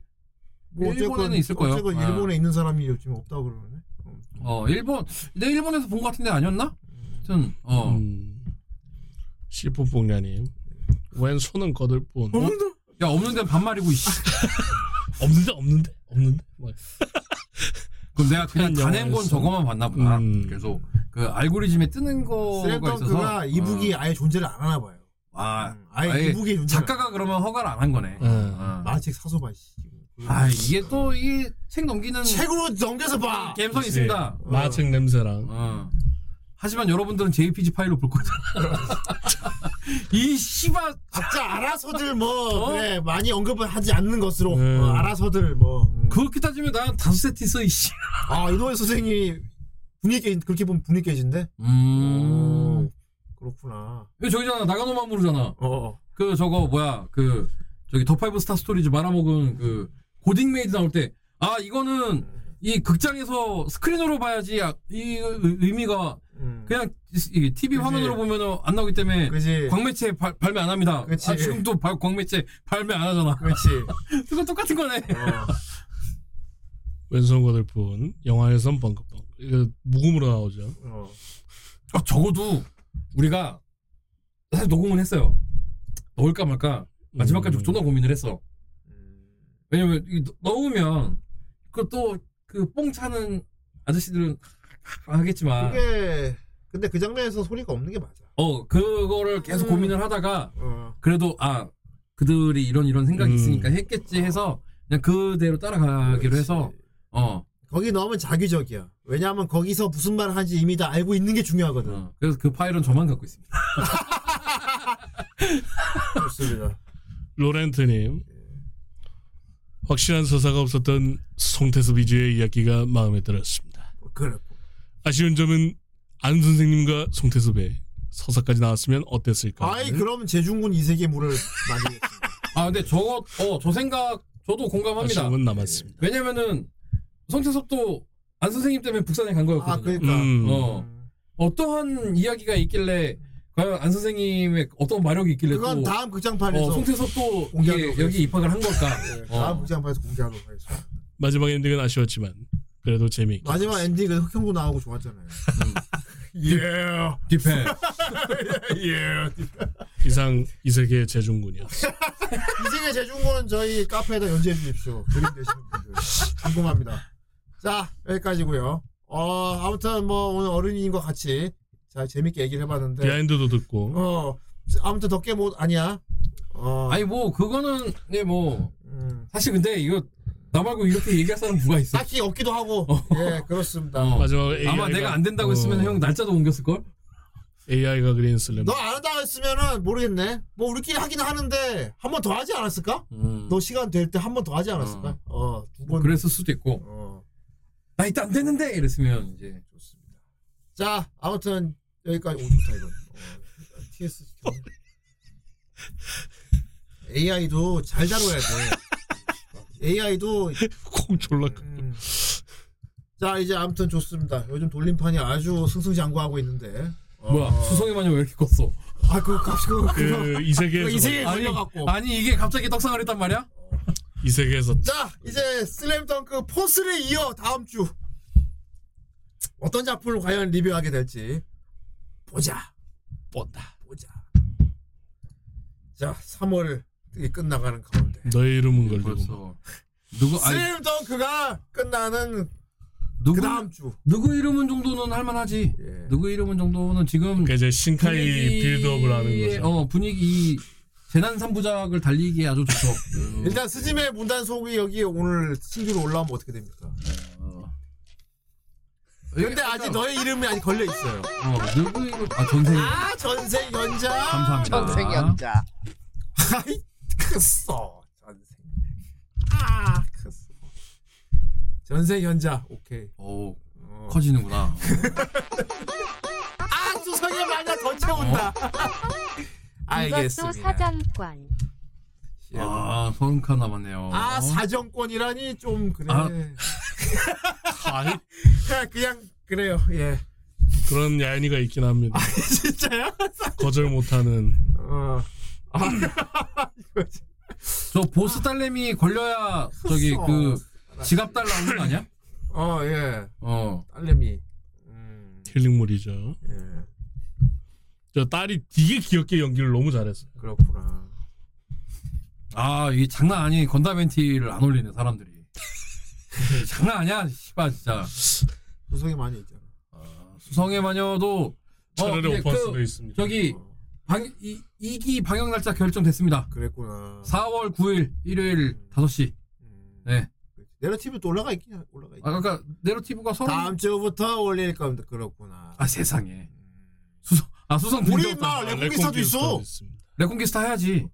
뭐 일본에는 있을 거예요. 어쨌건 아. 일본에 있는 사람이 지금 없다고 그러네. 어. 어 일본 내 일본에서 본 것 같은데 아니었나? 하여튼 어 음, 시포뽕냐님 웬 손은 거들 뿐 어? 야 없는 데는 반말이고 이씨. 없는데 없는데 없는데 뭐. 그럼 내가 그냥 다 낸 건. 저거만 봤나 보다. 음. 계속 그 알고리즘에 뜨는 거가 있어서 슬램덩크가 이북이 어. 아예 존재를 안 하나 봐요. 아 음, 아예, 아예 이북이 존재. 작가가 그러면 허가를 안 한 거네. 어. 어. 만화책 사서 봐. 씨. 아 이게 또 이 책 넘기는 책으로 넘겨서 봐. 그치. 있습니다. 마책 냄새랑 어. 하지만 여러분들은 JPG 파일로 볼 거잖아. 이 씨발 각자 알아서들 뭐 어? 그래 많이 언급을 하지 않는 것으로 음. 어, 알아서들 뭐. 음. 그렇게 따지면 난 다섯 세트 있어 이씨. 아 이노ue 선생님이 분위기 깨 그렇게 보면 분위기 깨진데. 음. 그렇구나. 여기 저기잖아 나가노 마모루잖아. 어, 어. 그 저거 뭐야 그 저기 The Five Star Stories 말아먹은 그 고딕메이드 나올 때 아 이거는 이 극장에서 스크린으로 봐야지 아, 이 의- 의미가 음. 그냥 이 TV 그치. 화면으로 보면은 안 나오기 때문에 그지. 광매체 발- 발매 안 합니다. 그치. 아, 지금도 발- 광매체 발매 안 하잖아. 그렇지. 그거 똑같은 거네. 어. 왼손 거들 뿐 영화에선 벙긋벙 이거 무음으로 나오죠. 어. 아, 적어도 우리가 사실 녹음은 했어요. 넣을까 말까 마지막까지 음. 존나 고민을 했어. 왜냐면 넣으면 그또그 뽕 차는 아저씨들은 하겠지만 그게 근데 그 장면에서 소리가 없는 게 맞아. 어 그거를 계속 음. 고민을 하다가 어. 그래도 아 그들이 이런 이런 생각이 음. 있으니까 했겠지 해서 그냥 그대로 따라가기로 해서 어, 거기 넣으면 자기적이야. 왜냐하면 거기서 무슨 말을 하는지 이미 다 알고 있는 게 중요하거든. 어. 그래서 그 파일은 저만 갖고 있습니다. 좋습니다. 로렌트님 확실한 서사가 없었던 송태섭 위주의 이야기가 마음에 들었습니다. 그래. 아쉬운 점은 안 선생님과 송태섭의 서사까지 나왔으면 어땠을까? 아이 그럼 재중군 이세계 물을 맞이겠습니다. 아 근데 저거 어 저 생각 저도 공감합니다. 아쉬움은 남았습니다. 왜냐면은 성태섭도 안 선생님 때문에 북산에 간아 거였거든요. 그러니까. 음. 어 어떠한 이야기가 있길래 과연 안 선생님의 어떤 마력이 있길래 그건 또 다음 극장판에서 어, 송태섭도 공개하도록 이게 여기 입학을 한 걸까? 네, 어. 다음 극장판에서 공개하도록 하겠습니다. 마지막 엔딩은 아쉬웠지만 그래도 재미있게 마지막 엔딩은 흑형도 나오고 좋았잖아요. 예. 디펜. 예. 이상 이 세계의 재중군이었어. 이세계 재중군 저희 카페에다 연재해 주십시오. 그림 되시는 분들 궁금합니다. 자 여기까지고요. 어 아무튼 뭐 오늘 어른이님과 같이 자 재밌게 얘기를 해봤는데 비하인드도 듣고 어 아무튼 덕계 못 아니야. 어 아니 뭐 그거는 네 뭐 음, 사실 근데 이거 나 말고 이렇게 얘기할 사람 누가 있어? 딱히 없기도 하고 예 그렇습니다. 어. 마지막 AI가 아마 내가 안 된다고 했으면 형 날짜도 옮겼을 걸? AI가 그린 슬램. 너 안 한다 했으면은 모르겠네. 뭐 우리끼리 하긴 하는데 한 번 더 하지 않았을까? 음. 너 시간 될 때 한 번 더 하지 않았을까? 어, 두 번. 그랬을 수도 있고 어, 나 이따 안 됐는데 이랬으면 이제 좋습니다. 자, 아무튼 여기까지 오 좋다 이건. 어, TS 경- AI도 잘 다뤄야 돼. AI도 콩 졸라. 음. 자 이제 아무튼 좋습니다. 요즘 돌림판이 아주 승승장구하고 있는데. 어, 뭐야 수성의 마녀 왜 이렇게 컸어? 아그 그, 그, 그이 세계에서 이 세계에 아니, 걸려갖고. 아니 이게 갑자기 떡상을 했단 말이야? 이 세계에서 자 이제 슬램덩크 포스를 이어 다음 주 어떤 작품을 과연 리뷰하게 될지 보자 뻔다. 보자 자 3월 끝나가는 가운데 너의 이름은 걸리고. 벌써 누구 아니 슬램덩크가 끝나는 누구 그 다음 주 누구 이름은 정도는 할만하지. 예. 누구 이름은 정도는 지금 그러니까 이제 신카이 빌드업을 하는 거죠. 어 분위기 재난 삼부작을 달리기에 아주 좋죠. 음. 일단 스즈메 문단 속이 여기 오늘 신규로 올라오면 어떻게 됩니까? 어. 근데 아직 너의 이름이 아직 걸려 있어요. 어 누구 이름 아 전생 아 전생 연자. 감사합니다. 전생 연자 아이 크어 전생. 아 크어. 전생 연자 오케이. 오 어. 커지는구나. 아 수성의 마녀 더 채운다. 이것도 알겠습니다. 사정권. 아 서른 칸 남았네요. 아 사정권이라니 좀 그래. 아. 그냥, 그냥 그래요. 예. 그런 야인이가 있긴 합니다. 진짜요? 거절 못하는. 어. 아, 저 보스 딸내미 걸려야 저기 컸어. 그 지갑 달 나오는 거 아니야? 어 예. 어. 딸내미. 음. 힐링물이죠. 예. 저 딸이 되게 귀엽게 연기를 너무 잘했어요. 그렇구나. 아, 이게 장난 아닌 건담 멘티를 안 올리네, 사람들이. 장난 아니야, 씨발, 진짜. 수성이 많이 있잖아. 수성의 마녀도, 차라리 이제 오퍼스도 그, 있습니다. 저기, 방, 이, 2기 방영 날짜 결정됐습니다. 그랬구나. 4월 9일, 일요일 5시. 음. 네. 내러티브 또 올라가 있긴 하- 올라가 있. 아, 그러니까, 네러티브가 서로. 다음 주부터 올릴 겁니다. 그렇구나. 아, 세상에. 수성, 아, 수성 우리 아, 레코기스타도 있어. 레콘기스타 해야지.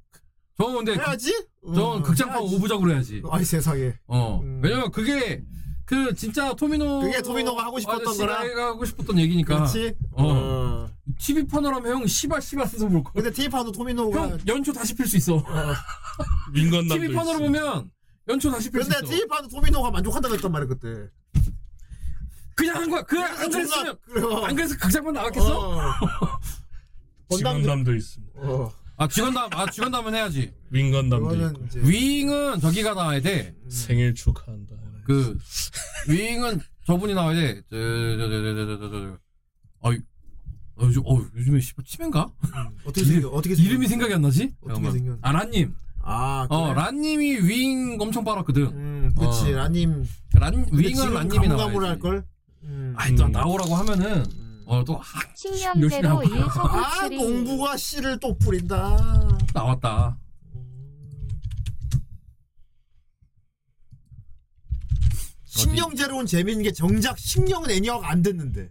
저건 근데, 그, 해야지. 저건 어, 극장판 해야지. 5부작으로 해야지. 아이 세상에. 어. 음. 왜냐면 그게, 그, 진짜 토미노. 그게 토미노가 하고 싶었던 거라? 아저씨가 하고 싶었던 얘기니까. 그렇지. 어. 어. TV 파노라마 형 씨발 씨발 쓰서 볼 거. 근데 티파도 토미노가. 형 연초 다시 필 수 있어. 어. 민건담도 TV 파노로 있습니다. 보면 연초 다시 필수 근데 있어. 티파도 토미노가 만족한다고 했단 말이야 그때. 그냥 한 거야. 그냥 안 그랬으면 그래. 안 그래서 극장판 나왔겠어? 어. 직원담도 있습니다. 어. 아 쥐건담 아 쥐건담은 해야지. 윙건담도 있고. 이제. 윙은 저기가 나와야 돼. 생일 축하한다. 그 윙은 저분이 나와야 돼. 저저저저저저 저. 아이 어, 요즘 어 요즘에 씨발 치매인가? 어떻게 이름- 생겨? 어떻게 이름이 생각이 안 나지? 어떻게 잠깐만. 생겼- 아 란님. 아, 그래? 어 란님이 윙 엄청 빨았거든. 음, 그치. 어. 라님. 란 윙은 란님이 나와야지. 할 걸. 음. 아이 또 나오라고 하면은 어또 신념대로 하고. 일소구 아, 농부가 씨를 또 뿌린다. 나왔다. 신령제로는 재밌는 게 정작 신령은 애니화가 안 됐는데.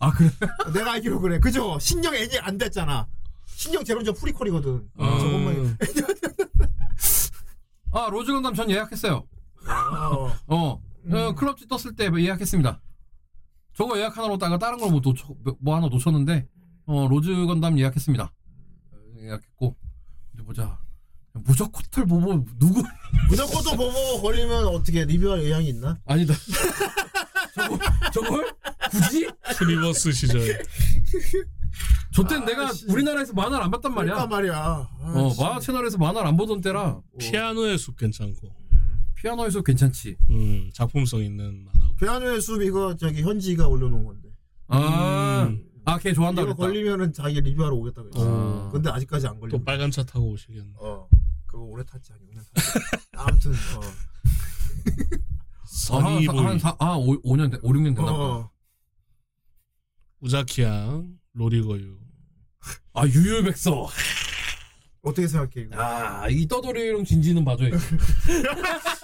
아 그래? 내가 알기로 그래. 그죠? 신령 애니 안 됐잖아. 신령 제로는 저 프리퀄이거든. 어. 저것만. 아 로즈 건담 전 예약했어요. 어. 어, 어, 클럽지 떴을 때 예약했습니다. 저거 예약 하나로 다가 다른 걸 뭐 놓쳐 뭐 하나 놓쳤는데 어 로즈 건담 예약했습니다. 어, 예약했고 어디 보자. 무적코털 보고 누구 무조건 또 보고 걸리면 어떻게 리뷰할 의향이 있나? 아니다. 저거 저걸 굳이? 트리버스 시절. 저땐 내가 우리나라에서 만화를 안 봤단 말이야. 그러니까 말이야. 아, 어 씨. 만화 채널에서 만화를 안 보던 때라 피아노의 숲 괜찮고. 피아노에서 괜찮지. 음, 작품성 있는 만화고. 피아노의 숲 이거 저기 현지가 올려놓은 건데. 아, 음. 아, 걔 좋아한다 이거 그랬다. 걸리면은 자기 리뷰하러 오겠다 그랬어. 어. 근데 아직까지 안 걸려. 또 빨간 차 타고 오시겠네. 어. 오래 탔지 한 6년 탔지. 아무튼 어. 선이 아, 보이, 한, 사, 아, 5, 5년, 돼- 5, 6년 됐나 보다. 어. 우자키양, 로리거유. 아, 유유백서. 어떻게 생각해 이거? 아, 이 떠돌이용 진지는 봐줘야지.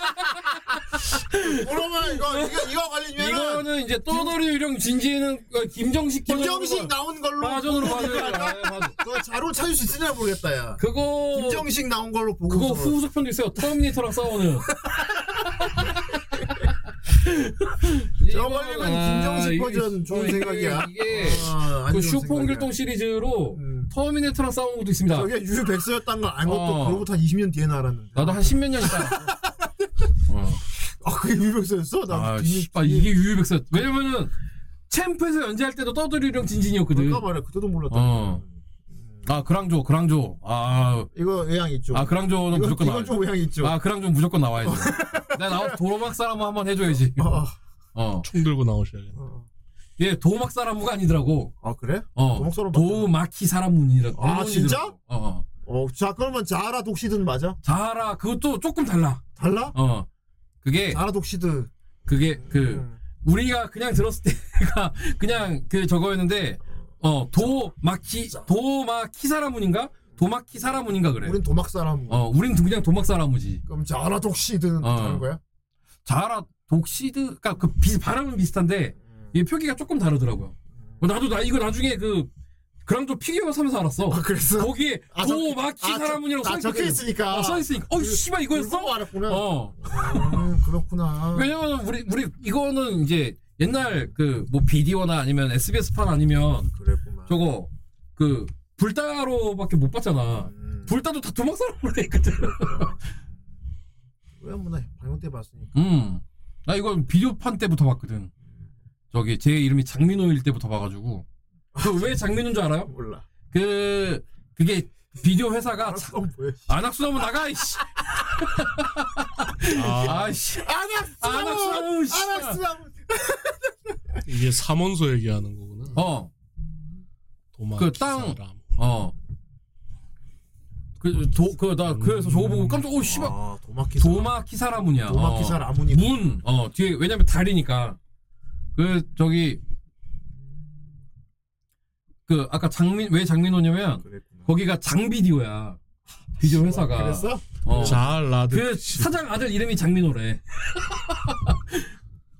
그러면 이거 이거 이거 걸리면은 이거는 이제 떠돌이용 진지는 그 김정식 김정식 나온 걸로 할까? 돼. 아, 맞아. 그거 자료 찾을 수 있으냐 모르겠다 야. 그거 김정식 나온 걸로 보고 그거 후속편도 있어요. 터미네이터랑 싸우는. 저 걸리면 김정식 이거- 버전 좋은 이게- 생각이야. 이게 아, 안그 좋은 슈퍼홍길동 시리즈로 음. 터미네이터랑 싸우는 것도 있습니다. 저게 유유백서였단 걸 알고 또 어. 그로부터 한 20년 뒤에 알았는데. 나도 한 십몇 년 있다. 어. 아 그게 유백서였어? 나 아, 뒤- 씨발 이게 유유백서. 왜냐면은 챔프에서 연재할 때도 떠돌이랑 진진이었거든. 그럴까 말이야. 그때도 몰랐다. 어. 아 그랑조, 그랑조. 아, 이거 의향 있죠. 아 그랑조는 이건, 무조건 이건 나와야지. 좀 의향 있죠. 아 그랑조 무조건 나와야지. 내가 나와 도로막 사람 한번 해줘야지. 어, 어. 총 들고 나오셔야겠네. 어. 얘 도막 사람무가 아니더라고. 아 그래? 어. 도막 사람 도마키 사람문이라. 아, 진짜? 어, 어. 어, 자 그러면 자라 독시든 맞아? 자라 그것도 조금 달라. 달라? 어. 그게 자라 독시드. 그게 그 음. 우리가 그냥 들었을 때가 그냥 그 저거였는데 어 도마키 도마키 사람문인가 도마키 사람문인가 그래. 우린 도막 사람. 어 우린 그냥 도막 사람무지. 그럼 자라 독시드는 어. 다른 거야? 자라 독시드 그러니까 그 비, 발음은 비슷한데 이 표기가 조금 다르더라고요. 어, 나도 나 이거 나중에 그 그랑조 피규어 사면서 알았어. 아 그랬어? 거기에 아, 저- 도마키 아, 저- 사람문이라고 아, 써 적혀 있으니까. 어, 써 있으니까. 어 씨발 이거였어? 그거 알았구나. 어. 음, 그렇구나. 왜냐면 우리 우리 이거는 이제 옛날 그 뭐 비디오나 아니면 SBS판 아니면 그랬구만. 저거 그 불따로밖에 못 봤잖아. 음. 불따도 다 도막 사람으로 돼 있거든. 왜 뭐나 방영 때 봤으니까. 음. 나 이거 비디오판 때부터 봤거든. 저기 제 이름이 장민호일 때부터 봐가지고. 그 왜 장민호인 줄 알아요? 몰라. 그 그게 비디오 회사가 뭐야? 안학수나무 나가 이씨. 아, 씨. 안학수나무. 이게 삼원소 얘기하는 거구나. 어. 도마 그 땅- 사람. 어. 그, 도, 그, 나, 그래서 저거 보고 깜짝, 오, 씨발. 아, 도마키 도마 키 사라문이야. 도마키 어. 문, 어, 뒤에, 왜냐면 달이니까. 그, 저기, 그, 아까 장민, 왜 장민호냐면, 그랬구나. 거기가 장비디오야. 비디오 회사가. 그랬어? 어. 자라드. 그 사장 아들 이름이 장민호래.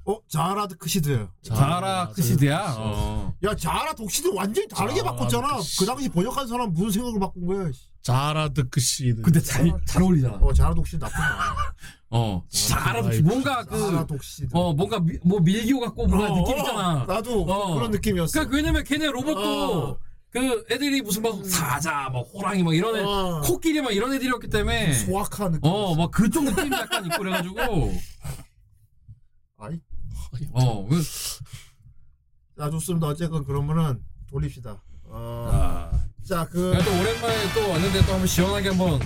어, 자라드크시드. 자라드크시드야. 어. 야, 자라 독시드 완전히 다르게 자라 바꿨잖아. 그 당시 번역한 사람 무슨 생각을 바꾼 거야? 씨. 자라드크시드. 근데 잘, 잘 어울리잖아. 어, 자라 독시드 나쁘지 않아. 어. 자라, 아이고, 뭔가 자라 그, 독시드. 어, 뭔가, 미, 뭐 밀기오 같고 뭔가 어, 느낌 어. 나도 어. 그런 느낌이었어. 그러니까 왜냐면 걔네 로봇도 어. 그 애들이 무슨 막 사자, 막 호랑이 막 이런 애, 어. 코끼리 막 이런 애들이었기 때문에 소확한 느낌. 어, 막 그쪽 느낌이 약간 있고 그래가지고 아이, 어, 그, 자, 좋습니다. 어쨌건 그러면은 돌립시다. 어, 아, 자, 그, 그냥 또 오랜만에 또 왔는데 또 한번 시원하게 한번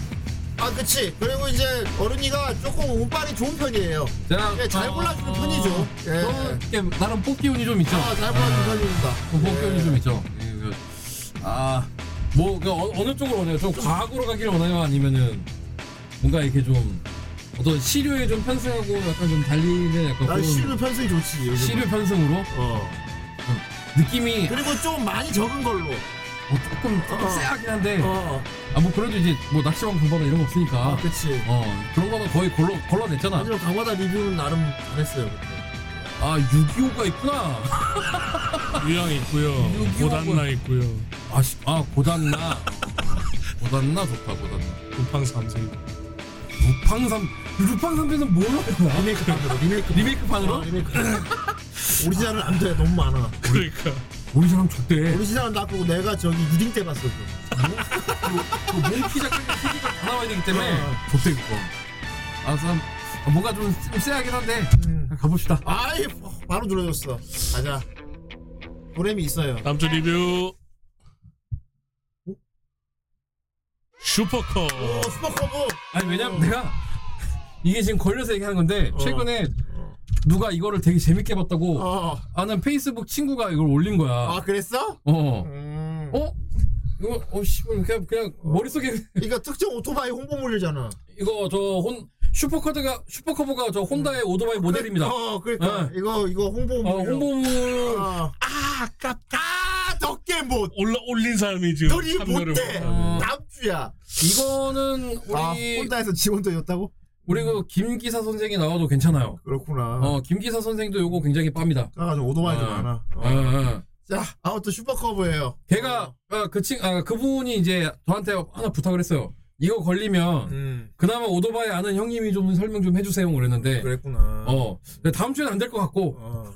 아, 그치. 그리고 이제 어른이가 조금 운빨이 좋은 편이에요. 제가 예, 잘 골라주는 편이죠. 예. 또 이렇게 나름 뽑기 운이 좀 있죠. 아, 잘 골라주는 편입니다. 어, 뽑기 운이 좀 있죠. 예, 그 아뭐 그 어, 어느 쪽으로 원해요? 좀 과학으로 가길 원해요? 아니면은 뭔가 이렇게 좀 어떤 시류에 좀 편승하고 약간 좀 달리는 약간 난 그런 시류 편승이 좋지. 요즘은. 시류 편승으로 어. 느낌이 그리고 좀 많이 적은 걸로. 어, 조금 조금 어. 쎄하긴 한데 어. 아 뭐 그래도 이제 뭐 낚시왕 공부나 이런 거 없으니까 아, 그치. 어 그런 거는 거의 걸러 걸러냈잖아. 하지만 강화다 리뷰는 나름 잘했어요. 그때. 아 625가 있구나. 유양 있고요. 고단나 있고요. 아, 씨, 아 고단나. 고단나 좋다 고단나. 루팡 삼세. 루팡 삼 루팡 삼세는 뭘할 거야? 리메이크 판으로 리메이크 리메이크 판으로? 어, 리메이크 오리지널은 안 돼. 너무 많아. 그러니까 오리지널 좋대. 오리지널은 놔두고 내가 저기 유딩 때 봤어. 그 몽키 작가의 소리가 다 나와야 되기 때문에 어. 좋대 그거. 아, 참 아, 뭔가 좀, 좀 쎄하긴 한데 음. 가봅시다. 아이 바로 눌러줬어. 가자. 보람이 있어요. 다음 주 리뷰. 슈퍼커브. 오 슈퍼커브. 아니 왜냐면 내가 이게 지금 걸려서 얘기하는 건데 어. 최근에 누가 이거를 되게 재밌게 봤다고 어. 아는 페이스북 친구가 이걸 올린 거야. 아 그랬어? 어. 음. 어? 이거 어 씨발 그냥 그냥 머릿속에 이거 특정 오토바이 홍보물이잖아. 이거 저 혼 슈퍼커드가 슈퍼커버가 저 혼다의 오토바이 모델입니다. 어 그러니까 네. 이거 이거 홍보물. 어, 홍보물 아, 아 아깝다. 아, 덕계 못. 올라 올린 사람이 지금 못해. 어. 다음 주야. 이거는 우리 아 혼다에서 지원도 줬다고? 우리 그 김기사 선생이 나와도 괜찮아요. 그렇구나. 어 김기사 선생도 요거 굉장히 빱니다. 가가지고 오토바이도 어. 많아. 어. 어, 어. 자 아무튼 슈퍼커브예요. 걔가 어, 그친 아, 그분이 이제 저한테 하나 부탁을 했어요. 이거 걸리면 음 그나마 오토바이 아는 형님이 좀 설명 좀 해주세요 그랬는데 그랬구나. 어 근데 다음 주에는 안 될 것 같고 어.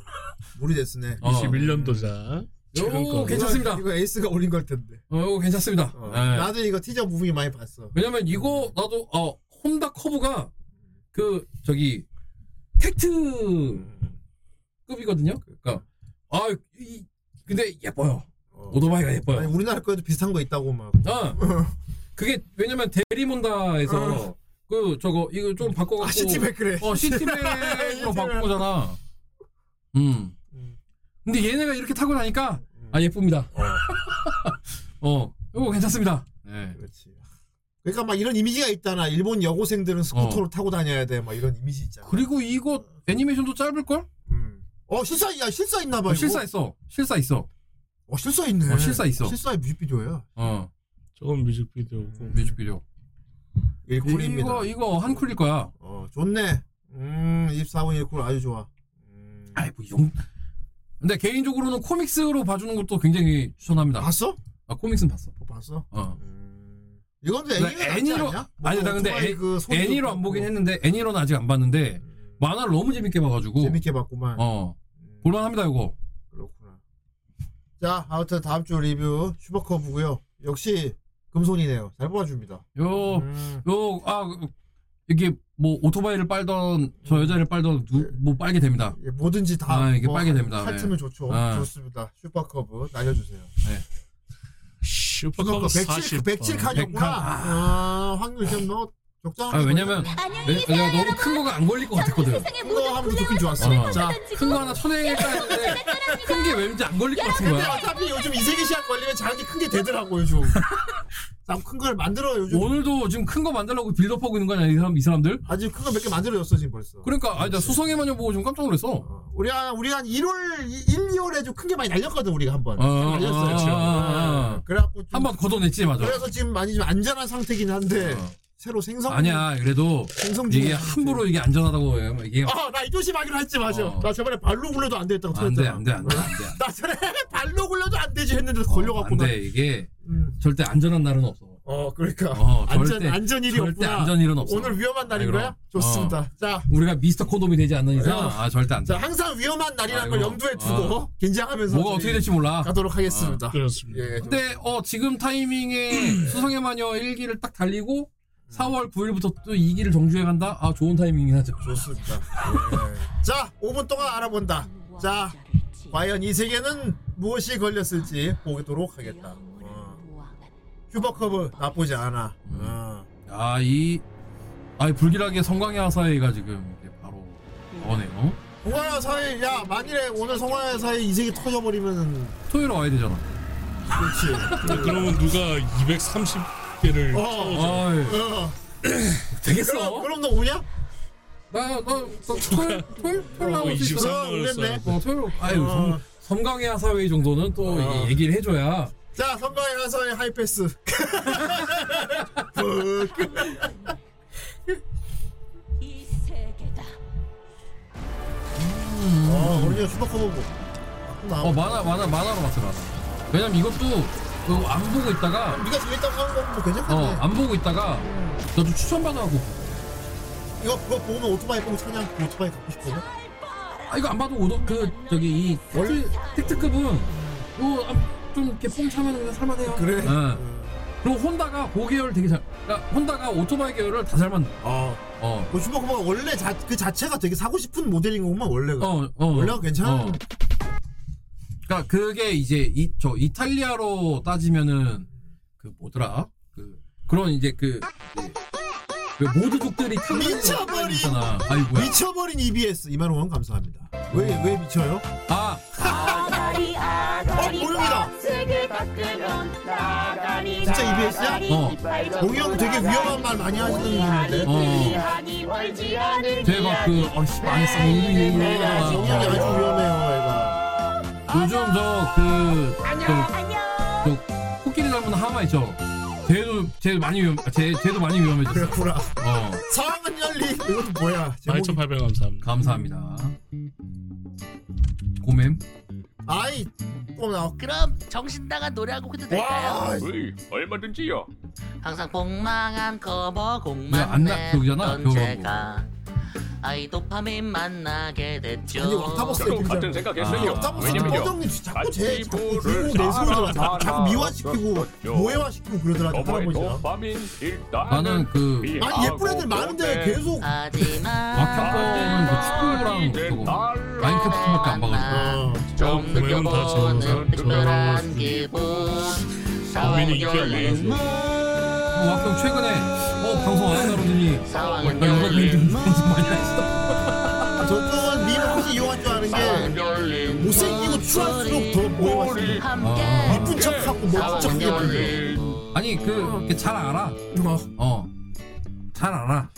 무리 됐으네. 어. 21년도자. 최근 요 거. 괜찮습니다. 이거, 이거 에이스가 올린 걸 텐데. 어 이거 괜찮습니다. 어. 예. 나도 이거 티저 부분이 많이 봤어. 왜냐면 이거 나도 어 혼다 커브가 그 저기 텍트급이거든요. 그러니까 아 이, 근데 예뻐요. 어. 오토바이가 예뻐요. 아니 우리나라 거에도 비슷한 거 있다고 막. 아 그게 왜냐면 대리몬다에서 그 저거 이거 좀 바꿔갖고 아 시티백 그래. 어 시티백으로 바꾼 거잖아. 음. 음. 근데 얘네가 이렇게 타고 나니까 아 예쁩니다. 어 이거 괜찮습니다. 네. 그렇지. 그러니까 막 이런 이미지가 있잖아. 일본 여고생들은 스쿠터로 타고 다녀야 돼. 막 이런 이미지 있잖아. 어. 그리고 이거 애니메이션도 짧을 걸? 음. 어 실사 야 실사 있나 봐. 어? 실사 있어. 실사 있어. 어 실사 있네. 어, 실사 있어. 실사의 뮤직비디오야. 어 저건 뮤직비디오고. 뮤직비디오. 일쿨입니다. 이거 이거 한 쿨일 거야. 어 좋네. 음 24분 일쿨 아주 좋아. 음. 아이 뭐 용. 근데 개인적으로는 코믹스로 봐주는 것도 굉장히 추천합니다. 봤어? 아 코믹스는 봤어. 어, 봤어? 어. 음. 이건 근데 나 애니가 애니로 낫지 않냐? 뭐 아니 나 근데 애, 그 애니로 안 보긴. 했는데 애니로는 아직 안 봤는데 음. 만화를 너무 재밌게 봐가지고 재밌게 봤구만. 어 음. 볼만합니다 이거. 그렇구나. 자, 아무튼 다음 주 리뷰 슈퍼컵이고요. 역시 금손이네요. 잘 뽑아줍니다. 요 음. 요, 아, 이게 뭐 오토바이를 빨던 저 여자를 빨던 누, 뭐 빨게 됩니다. 예, 뭐든지 다 아, 이게 뭐 빨게 됩니다. 핥으면 네. 좋죠. 아. 좋습니다. 슈퍼컵 날려주세요. 슈퍼커 슈퍼컵 40. 107, 107칸이었구나. 백칸. 아, 확률 좀뭐 적당하게. 아, 왜냐면 내, 내가 너무 큰 거가 안 걸릴 것 같았거든. 큰거 하면 좋긴 좋았어. 어. 자, 큰 거 하나 쳐내겠다 했는데 큰 게 왠지 안 걸릴 것 같은 근데 거야. 어차피 요즘 이세계 시합 걸리면 자기 큰 게 되더라고 요즘. 자큰 걸 만들어 요즘. 오늘도 지금 큰 거 만들려고 빌드업하고 있는 거 아니야 이 사람 이 사람들? 아직 큰 거 몇 개 만들어졌어 지금 벌써. 그러니까 아니 나 수성의 마녀 보고 좀 깜짝 놀랐어. 어, 우리 한 우리 한 1월 1, 2월에 좀 큰 게 많이 날렸거든 우리가 한번. 어, 날렸어요. 어, 어. 그래갖고 좀 한번 걷어냈지 맞아. 그래서 지금 많이 좀 안전한 상태긴 한데 어. 새로 생성 아니야 그래도 생성 이게 함부로 이게 안전하다고 이게 아나 이 조심하기로 했지 맞아. 어. 나 저번에 발로 굴려도 안 됐다고 안돼. 안돼 안돼 안돼 나 전에 발로 굴려도 안 되지 했는데 걸려갖고 나. 안돼 이게 음. 절대 안전한 날은 없어. 어 그러니까 어, 안전 절대- 안전 일이 절대 없구나. 안전 일은 없어. 오늘 위험한 날인 아이고. 거야? 좋습니다. 자. 우리가 미스터 콘돔이 되지 않는 이상 어. 아 절대 안 돼. 자 항상 위험한 날이라는 걸. 염두에 두고 어. 긴장하면서 뭐가 어떻게 될지 몰라. 가도록 하겠습니다. 그렇습니다. 예. 근데 어 지금 타이밍에 수성의 마녀 1기를 딱 달리고 4월 9일부터 또 2기를 정주행 한다? 아 좋은 타이밍이긴 하죠. 좋습니다. 예. 자, 5분 동안 알아본다. 자, 과연 이 세계는 무엇이 걸렸을지 보도록 하겠다. 어. 휴버커브 나쁘지 않아. 어. 아, 이, 아, 이 불길하게 성광의 하사회가 지금 이렇게 바로 나오네요. 성화야 사회, 야 만일에 오늘 성화야 사회 이 세계 터져버리면 토요일에 와야 되잖아. 그렇지. 그러면 누가 230 개를 어. 어. 되겠어? 그럼, 그럼 너 오냐? 나나 토요일 토요일 토요일 나올 수 있어. 어, 23만 오겠네. 원였어. 어 토요일 아유 어. 섬, 섬광의 하사회 정도는 또 어. 이게 얘기를 해줘야 자, 선거의 하서의 하이패스. 어, 우리가 슈퍼커브 봐. 어 만화 만화 만화로 봤어 만화. 왜냐면 이것도 그거 안 보고 있다가 네가 재밌다고 하는 거면 뭐 괜찮겠네. 어 안 보고 있다가 너도 추천받아갖고 이거 그거 보면 오토바이 보고 그냥 그 오토바이 갖고 싶거든. 아 이거 안 봐도 오도 그 저기 이 텍트, 텍트급은 이거 아, 좀 이렇게 뽕 차면 그냥 살만해요. 그래? 예. 그리고 혼다가 고 계열 되게 잘. 그러니까 혼다가 오토바이 계열을 다 잘 만들. 어. 어. 그 슈퍼커브가 원래 자, 그 자체가 되게 사고 싶은 모델인 거구만 원래가. 어, 어. 원래가 괜찮아. 어. 그러니까 그게 이제 이 저 이탈리아로 따지면은 그 뭐더라? 그 그런 이제 그, 그 모드족들이 타는 미쳐버린! 있잖아. 아이고야. 미쳐버린 EBS 2만 원 감사합니다. 왜 왜 미쳐요? 아, 어 보입니다. 진짜 EBS야? 어. 공영 되게 위험한 말 많이 하시는 분인데. 어. 제가 그 어씨 망했어. 이러다가 공영이 아주 위험해요, 애가. 요즘 저그 저, 저 코끼리 닮은 하마 있죠. 쟤도 쟤 많이 위험 쟤 쟤도 많이 위험해졌어. 그렇구나. 어. 상은 열리. 이것도 뭐야? 제목이. 8,800 감사합니다. 감사합니다. 고맴. 아이 또 나와. 그럼 정신 나간 노래 한곡 해도 될까요? 와. 으이, 얼마든지요. 항상 복망한 커버 왜 곡만 안 나- 저기잖아, 냈던 겨울왕국. 제가 아이 도파민 만나게 됐죠 아니 왁타버스 저도. 같은 생각했어요. 왁타버스 왜냐면요. 버정님 자꾸 제 자꾸 내세우더라. 자꾸 미화시키고. 모해화시키고 그러더라. 어머니 할아버지가. 도파민 일단 나는 그 아니 예쁜 애들 많은데 계속 하지만 거는 그 축구랑 그거 마인크래프트밖에 안 봐가지고. 어. 좀다 느껴보는. 특별한 기분 열린 어, 왁형 최근에 어 방송 안 한다 그러더니 나 여자 열린 밴드 방송 많이 했어. 저쪽은 밈을 혹시 이용할 줄 아는 게 열린 못생기고 추할수록 더 함께 아. 이쁜 척하고 멋진 척하게 만들어. 열린 아니 그 잘 알아. 어. 어. 잘 알아.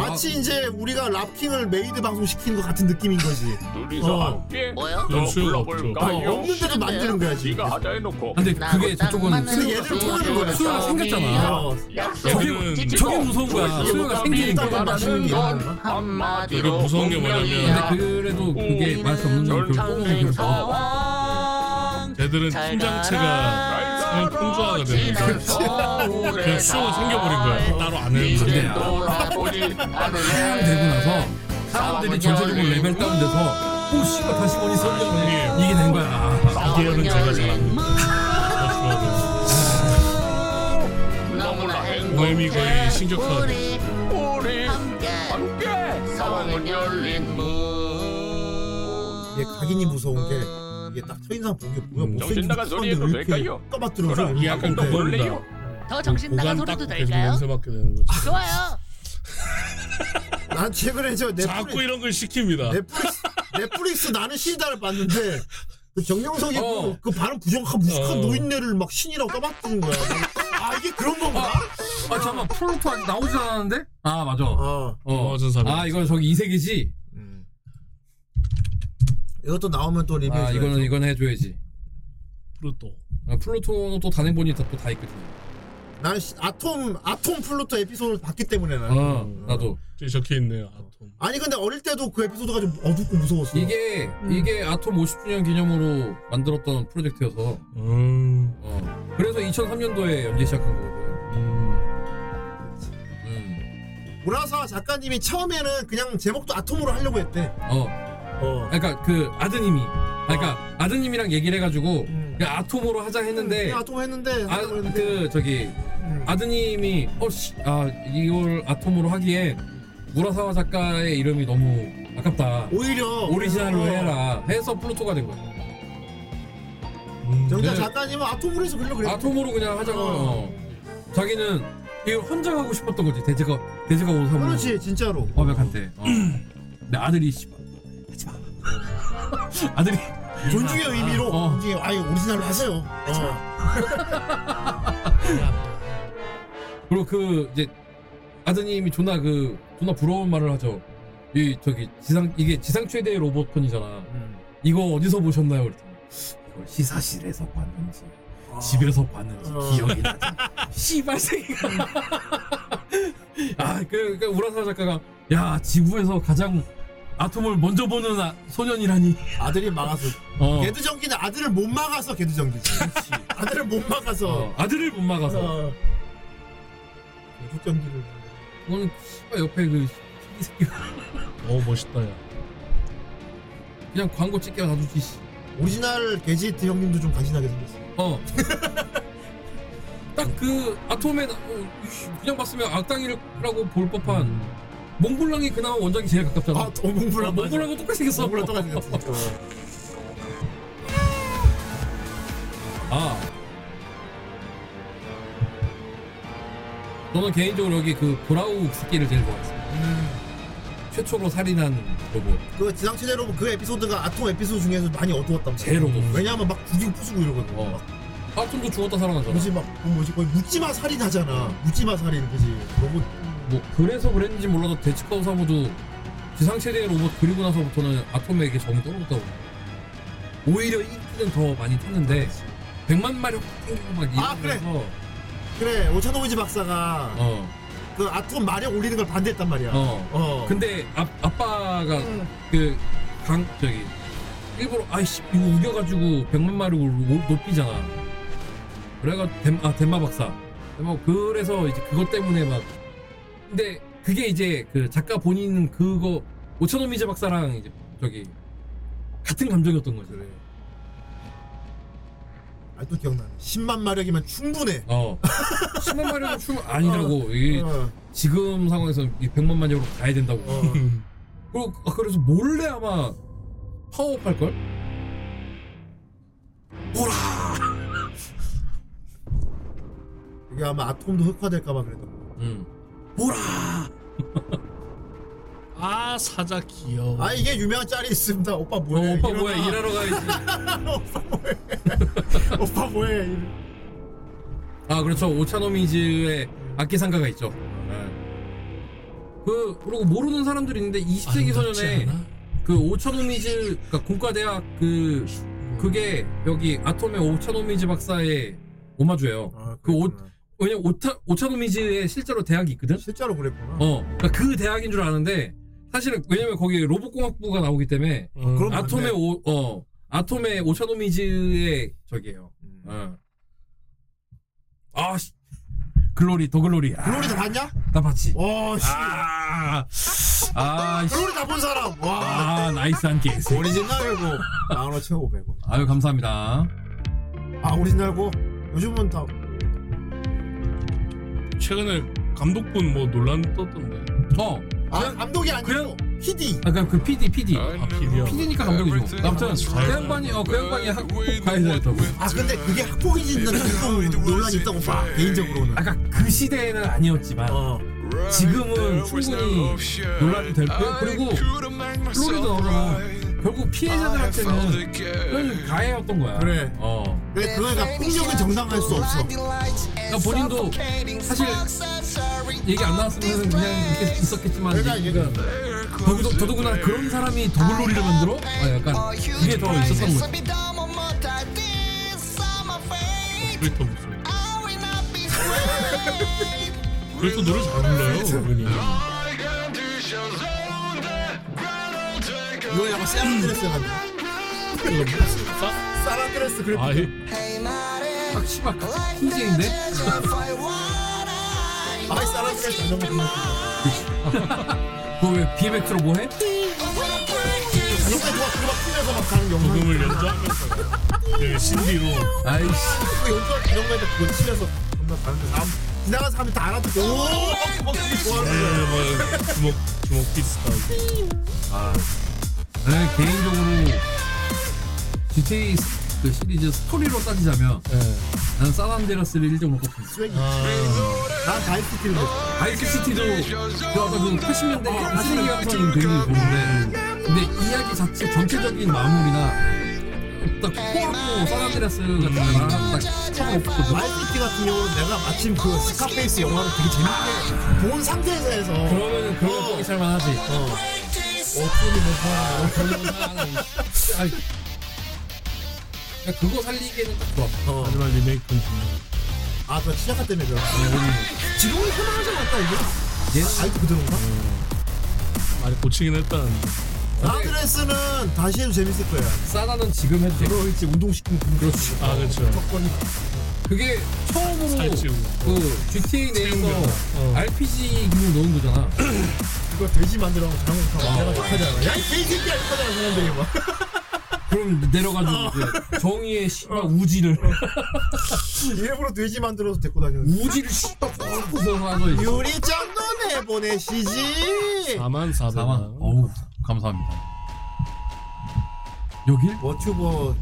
마치 이제 우리가 랍킹을 메이드 방송 시키는 것 같은 느낌인 거지. 둘이서 어. 함께 뭐요? 수요가 불러볼까요? 어, 없는데도 만드는 거야 지금. 네가 하자 해놓고 근데 그게 저쪽은 근데 얘들은 통하는 거야. 수요가 생겼잖아. 어. 저기는 저게 무서운 거야. 수요가 생기는 거야. 맞추는 게 거야. 한마디로 이게 무서운 게 뭐냐면 근데 그래도 그게 맛이 없는 건 그래서 쟤들은 팀장체가 그냥 풍조화가 되는 거야. 그냥 수요가 생겨버린 거야. 따로 안 해도 돼. 되고 나서 사람들이 전체적으로 레벨 다운돼서 오 씨발 다시 원이 설렸네 이게 된 거야. 이계열은 제가 잘합니다. 너무나 오엠이 거의 신격화가 우리 우리 함께 상황은 열린 문 이게 각인이 무서운 게 이게 딱 첫인상 보기 뭐야 음. 정신 나간 소리 해도 될까요? 까맣더라고. 이게 약간 또 그건다. 볼래요? 더 정신 나간 소리도 될까요? 되는 거지. 좋아요 난 최근에 저 자꾸 넷플릭스 이런 걸 시킵니다. 넷플릭스, 넷플릭스 나는 신이다를 봤는데 그 정명석이 어. 그, 그 발음 부정한 무식한 어. 노인네를 막 신이라고 떠받드는 거야. 아 이게 그런 건가? 아 잠깐만 프로토 아직 나오지 않았는데? 아 맞아. 어. 어. 아 이건 저기 이색이지. 음. 이것도 나오면 또 리뷰. 아 이거는 이건 해줘야지. 플루토. 아, 플루토는 또 단행본이 또 다 있거든. 나는 시- 아톰 아톰 플루토 에피소드를 봤기 때문에 나는. 어 나도 저기 적혀 있네요. 아톰. 아니 근데 어릴 때도 그 에피소드가 좀 어둡고 무서웠어. 이게 이게 아톰 50주년 기념으로 만들었던 프로젝트여서 음. 어 그래서 2003년도에 연재 시작한 거거든. 음. 음. 우라사 작가님이 처음에는 그냥 제목도 아톰으로 하려고 했대. 어 어. 그러니까 그 아드님이 그러니까 아드님이랑 얘기를 해가지고 음. 그냥 아톰으로 하자 했는데 그냥 아톰 했는데 아 하려고 했는데. 그 저기 음. 아드님이 어아 이걸 아톰으로 하기에 무라사와 작가의 이름이 너무 아깝다. 오히려 오리지널로 어. 해라 해서 플루토가 된 거야. 음. 정작 네. 작가님은 아톰으로 해서 그러려고 그랬대. 아톰으로 그냥 하자고. 어. 어. 자기는 이거 혼자 하고 싶었던 거지. 대제가 대제가 오사무 그렇지 진짜로. 어백한테. 어. 내 아들이 씨발 하지 마. 아들이 존중의 의미로 어. 존중의 아예 오리지널로 하세요. 어. 그리고 그 이제 아드님이 존나 그 존나 부러운 말을 하죠. 이 저기 지상 이게 지상 최대의 로봇폰이잖아. 음. 이거 어디서 보셨나요? 그랬더니 이걸 시사실에서 봤는지 집에서 봤는지 어. 기억이 나지. 씨발 새끼가. 아, 그, 그러니까 우라사 작가가 야 지구에서 가장 아톰을 먼저 보는 아- 소년이라니. 아들이 막아서 어. 개드 전기는 아들을 못 막아서 개드 전기지. 아들을 못 막아서. 어, 아들을 못 막아서. 어. 개드 전기를. 그거는 씨발 옆에 그 이 새끼가 어 멋있다 야. 그냥 광고 찍게 놔두지. 씨. 오리지널 게지트 형님도 좀 간신하게 생겼어. 어. 딱 그 아톰에 나- 어, 이씨, 그냥 봤으면 악당이라고 볼 법한 몽블랑이 그나마 원작이 제일 가깝잖아. 아, 어, 몽블랑 어, 맞아. 몽블랑은 똑같이 생겼어. 몽블랑 똑같이 생겼어. 아. 저는 개인적으로 여기 그 브라우 스키를 제일 좋아했어요. 최초로 살인한 로봇. 그 지상 최대로 그 에피소드가 아톰 에피소드 중에서 많이 어두웠단 말이야. 제일 어두웠어. 왜냐하면 막 죽이고 부수고 이러거든. 어. 막 아톰도 죽었다 살아나잖아. 뭐지 막그 뭐지 거의 묻지마 살인 하잖아. 묻지마 살인 그지. 로봇 뭐 그래서 그랬는지 몰라도 데츠카우 사무도 지상 최대의 로봇 그리고 나서부터는 아톰에게 정이 떨어졌다고. 오히려 인기는 더 많이 탔는데 100만 마리 확 튕기고 막 아, 그래. 이러면서 그래 오차노미지 박사가 어. 그 아톰 마력 올리는 걸 반대했단 말이야. 어. 어. 근데 아, 아빠가 음. 그강 저기 일부러 아이씨 이거 우겨가지고 100만 마리 올- 높이잖아. 그래가 덴, 아 덴마 박사. 뭐 그래서 이제 그것 때문에 막 근데 그게 이제 그 작가 본인은 그거 오차노미즈 박사랑 이제 저기 같은 감정이었던 거죠. 아직도 기억나네. 10만 마력이면 충분해. 어. 10만 마리는 충분 아니라고. 이게 어. 지금 상황에서 이 100만 마리로 가야 된다고. 어. 그리고 아, 그래서 몰래 아마 파워업 할 걸? 이게 아마 아톰도 흑화될까봐 그랬던 거 야. 응. 아 사자 귀여워. 아 이게 유명한 짤이 있습니다. 오빠 어, 뭐해? 오빠 이러나. 뭐야 일하러 가야지. 오빠 뭐해? 이러- 아 그렇죠 오차노미즈의 악기 상가가 있죠. 그 그리고 모르는 사람들이 있는데 20세기 아름답지 소년에? 그 오차노미즈 그러니까 공과대학 그 그게 여기 아톰의 오차노미즈 박사의 오마주예요. 아, 그 오. 왜냐면 오차 오차노미즈에 실제로 대학이 있거든. 실제로 그랬구나. 어, 그러니까 그 대학인 줄 아는데 사실은 왜냐면 거기 로봇공학부가 나오기 때문에 어. 그럼 아톰의 맞네. 오, 어, 아톰의 오차노미즈의 저기예요. 음. 어. 아, 씨. 글로리, 더 글로리. 아, 글로리 다 봤냐? 나 봤지. 와 씨. 아, 아, 씨. 글로리 다 본 사람. 와. 아, 나이스한 개새. 오리지널 고 만원 채워 500원. 아유, 감사합니다. 아 오리지널 고 요즘은 다 최근에 감독분 뭐 논란 떴던데. 어, 아, 그냥, 감독이 아니고 그냥- PD. 아까 그 PD, PD. 아 비디오. PD니까 감독이죠. 아무튼, 그 양반이, 어, 그 양반이 학폭 가해자였다고. 아 근데 그게 학폭인지는 좀 논란이 있다고 봐 개인적으로는. 아까 그 시대에는 아니었지만, 어. 지금은 충분히 논란이 될 거예요. 그리고 나오잖아. 결국 피해자들한테는 그런 가해였던 거야. 그래. 어. 근데 그거가 폭력은 정당할 수 없어. 그러니까 본인도 사실 얘기 안 나왔으면 그냥 이렇게 있었겠지만 그러니까 이게 더구나, 더더구나 그런 사람이 더글로리를 만들어? 아 약간 그게 더 있었던 거지. 그랬던 목소리. 그래도 노래 잘 불러요. 그분이. 이거 약간 세란드레스 같네. 사- 사란드레스 그래. 아이 아 씨발 흰쟁인데? 아이 사란드레스 자전거 불러. 그거 왜 BMX로 뭐해? 자전거 누가 그막 뛰면서 막 가는 영상. 녹음을 연주하면서 그 신디로 아이씨 그 연주할 자전거에다 그거 치면서 존나 가는데 사람 지나간 사람이 다 알아듣고 오, 막 그게 좋아하는 거야. 네, 뭐 주먹 주먹 비슷하고. 아 네, 개인적으로 GTA 그 시리즈 스토리로 따지자면 예. 나는 산안드레스를 1등으로 꼽힌다. 스웨기. 아, 난 다이스티를 했어. 바이크 시티도 그 어떤 그 80년대 80년대 감성이 되게 좋은데 근데 이야기 자체 전체적인 마무리나 딱 코하고 사나드레스 같은 거랑 딱 쳐고 없거든. 마이피티 같은 경우는 내가 마침 그 스카페이스 영화를 되게 재밌게 본 상태에서 해서 그러면은 그런 어. 거 살만하지. 어 떻게 못 봐. 아니, 그냥 그거 살리기에는 딱 좋아. 어. 하지만 리메이크는 좀 아, 그 시작할 때문에 그런. 지금은 편하지 않다 이게. 얘 아이도 그대로인가? 많이 고치긴 했다는데 사드레스는 다시 해도 재밌을 거야. 사나는 지금 해도 돼. 그렇지 운동시키는 그런 그렇지. 아 그렇죠 조건이. 그게 처음으로 살찌고 그 GTA 내에서 어. RPG 기능 넣은 거잖아. 이거 돼지 만들어 잘못하면 어. 내가 족하잖아. 야, 이 돼지새끼야 이거잖아 사람들이 막. 그럼 내려가지고 이제 정의의 씨발 우지를 일부러 돼지 만들어서 데리고 다니는. 우지를 씨발 푹 부숴서 유리장도 내보내시지. 4만 4천 4만. 어우 감사합니다. 여길 워튜버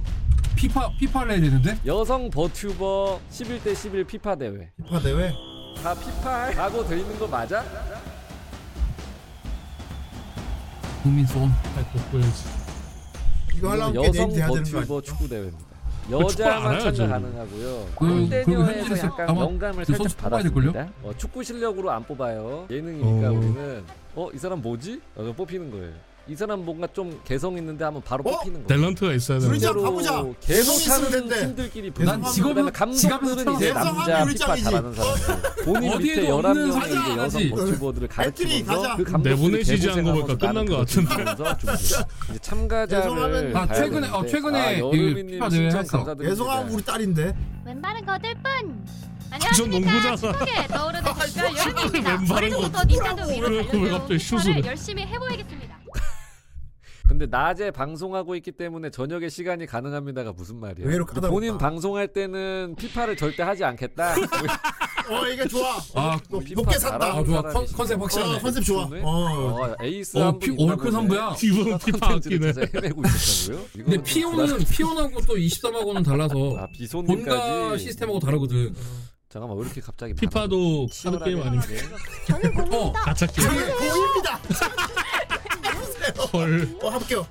피파 피파를 해야 되는데 여성 버튜버 11대 11 피파 대회. 피파 대회. 다 피파 하고 돼 있는 거 맞아? 국민 쏜. 돋보여지 이거 하려면 꽤 여성 네임 돼야 되는 거 아니야? 버튜버 축구 대회입니다. 축구 여자만 알아요, 참가 저는. 가능하고요. 그- 그리고 골대녀에서 현실에서 약간 아마 영감을 그 살짝 선수 뽑아야 될걸요? 받았습니다. 어, 축구 실력으로 안 뽑아요. 예능이니까 어. 우리는 어 이 사람 뭐지? 어, 그럼 뽑히는 거예요. 이 사람 뭔가 좀 개성 있는데 한번 바로 어? 뽑히는 거예요. 탤런트가 있어야 되는 실제로 가보자. 개성 타는 된대. 팀들끼리 난 직업은 그다음에 감독들은 이제 남자 하면 피파 일장이지. 잘하는 사람들 본인 밑에 어디에도 11명의 없는 이제 사람이 여성. 버튜버들을 배터리 가르치면서 가자. 그 감독들이 내보내시지 않은 거 개고생하면서 보니까 끝난 것 같은데. 이제 참가자를 죄송하면- 아, 봐야 최근에- 어, 되는데, 최근에 아, 이 여름이님 피파 대회 신청 했어. 감사드립니다. 예성아 우리 딸인데. 왼발은 거들뿐. 전 농구잖아. 안녕하십니까. 축구계 떠오르는 걸까 여름입니다. 왼발은 오늘부터 닌텐도 위로 왜 갑자기 슛을 해? 열심히 해보야겠습니다. 근데 낮에 방송하고 있기 때문에 저녁에 시간이 가능합니다가 무슨 말이야? 의외로 까다롭다. 본인 방송할 때는 피파를 절대 하지 않겠다. 어 이게 좋아. 아, 너 피파 높게 샀다. 아, 잘하는 좋아. 컨- 컨셉 확실하네. 어, 컨셉 좋아. 어. 어, 에이스 어, 한분 피- 얼큰. 선부야. 이분 피파 헤매고 있었다고요? 근데 이거는 피오는 피오하고 또 23하고는 달라서 아 본가 비손님까지 시스템하고 다르거든. 잠깐만 왜 이렇게 갑자기 피파도 치열하게 카드 게임 아닙니까? 저는 어, 고민이다. 가짜 게임 보입니다. 헐 어 합격.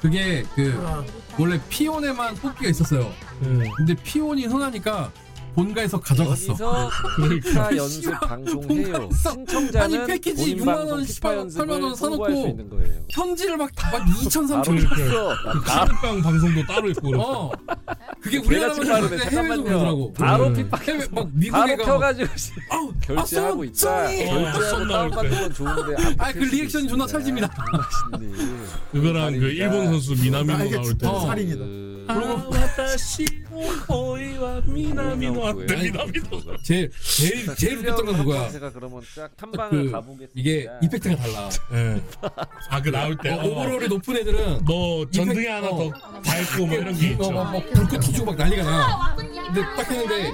그게 그 아, 원래 피온에만 뽑기가 있었어요. 네. 근데 피온이 흔하니까 본가에서 가져갔어. 여기서 피파 연습 방송해요. 본가에서. 신청자는 아니, 패키지 본인 6만 원, 방송 18만 피파 원 연습을 사놓고 홍보할 수 있는 거예요. 현지를 막, 막 2천, 바로 3천. 줬어. 그 카드빵 방송도 따로 있고. 어. 그게 우리나라만 빠르네. 그런데 해외에서 잠깐만요. 그러더라고. 바로 음. 피파 해외 막 바로 미국에 가. 펴가지고 아우, 결제하고 아, 있다. 어, 결제하고 다운받는 건 좋은데 안 아, 그 뽑힐 수도 리액션이 존나 있습니다. 찰집니다. 맛있니. 그거랑 그 일본 선수 미나미노 나 나올 때 어. 살인이다. 그- 아와타시 오이와 미 아니, 미나미노 제일 제일 제일 웃겼던 건 그거야. 제가 그러면 딱 탐방을 그 가보겠습니다. 이게 이펙트가 달라. 예. 아 그 나올 때 어, 어, 오버롤이 높은 애들은 뭐 전등에 하나 어. 더 닳고 뭐 이런 게 어, 있죠 막, 막 불꽃 터지고 막 난리가 나. 근데 딱 했는데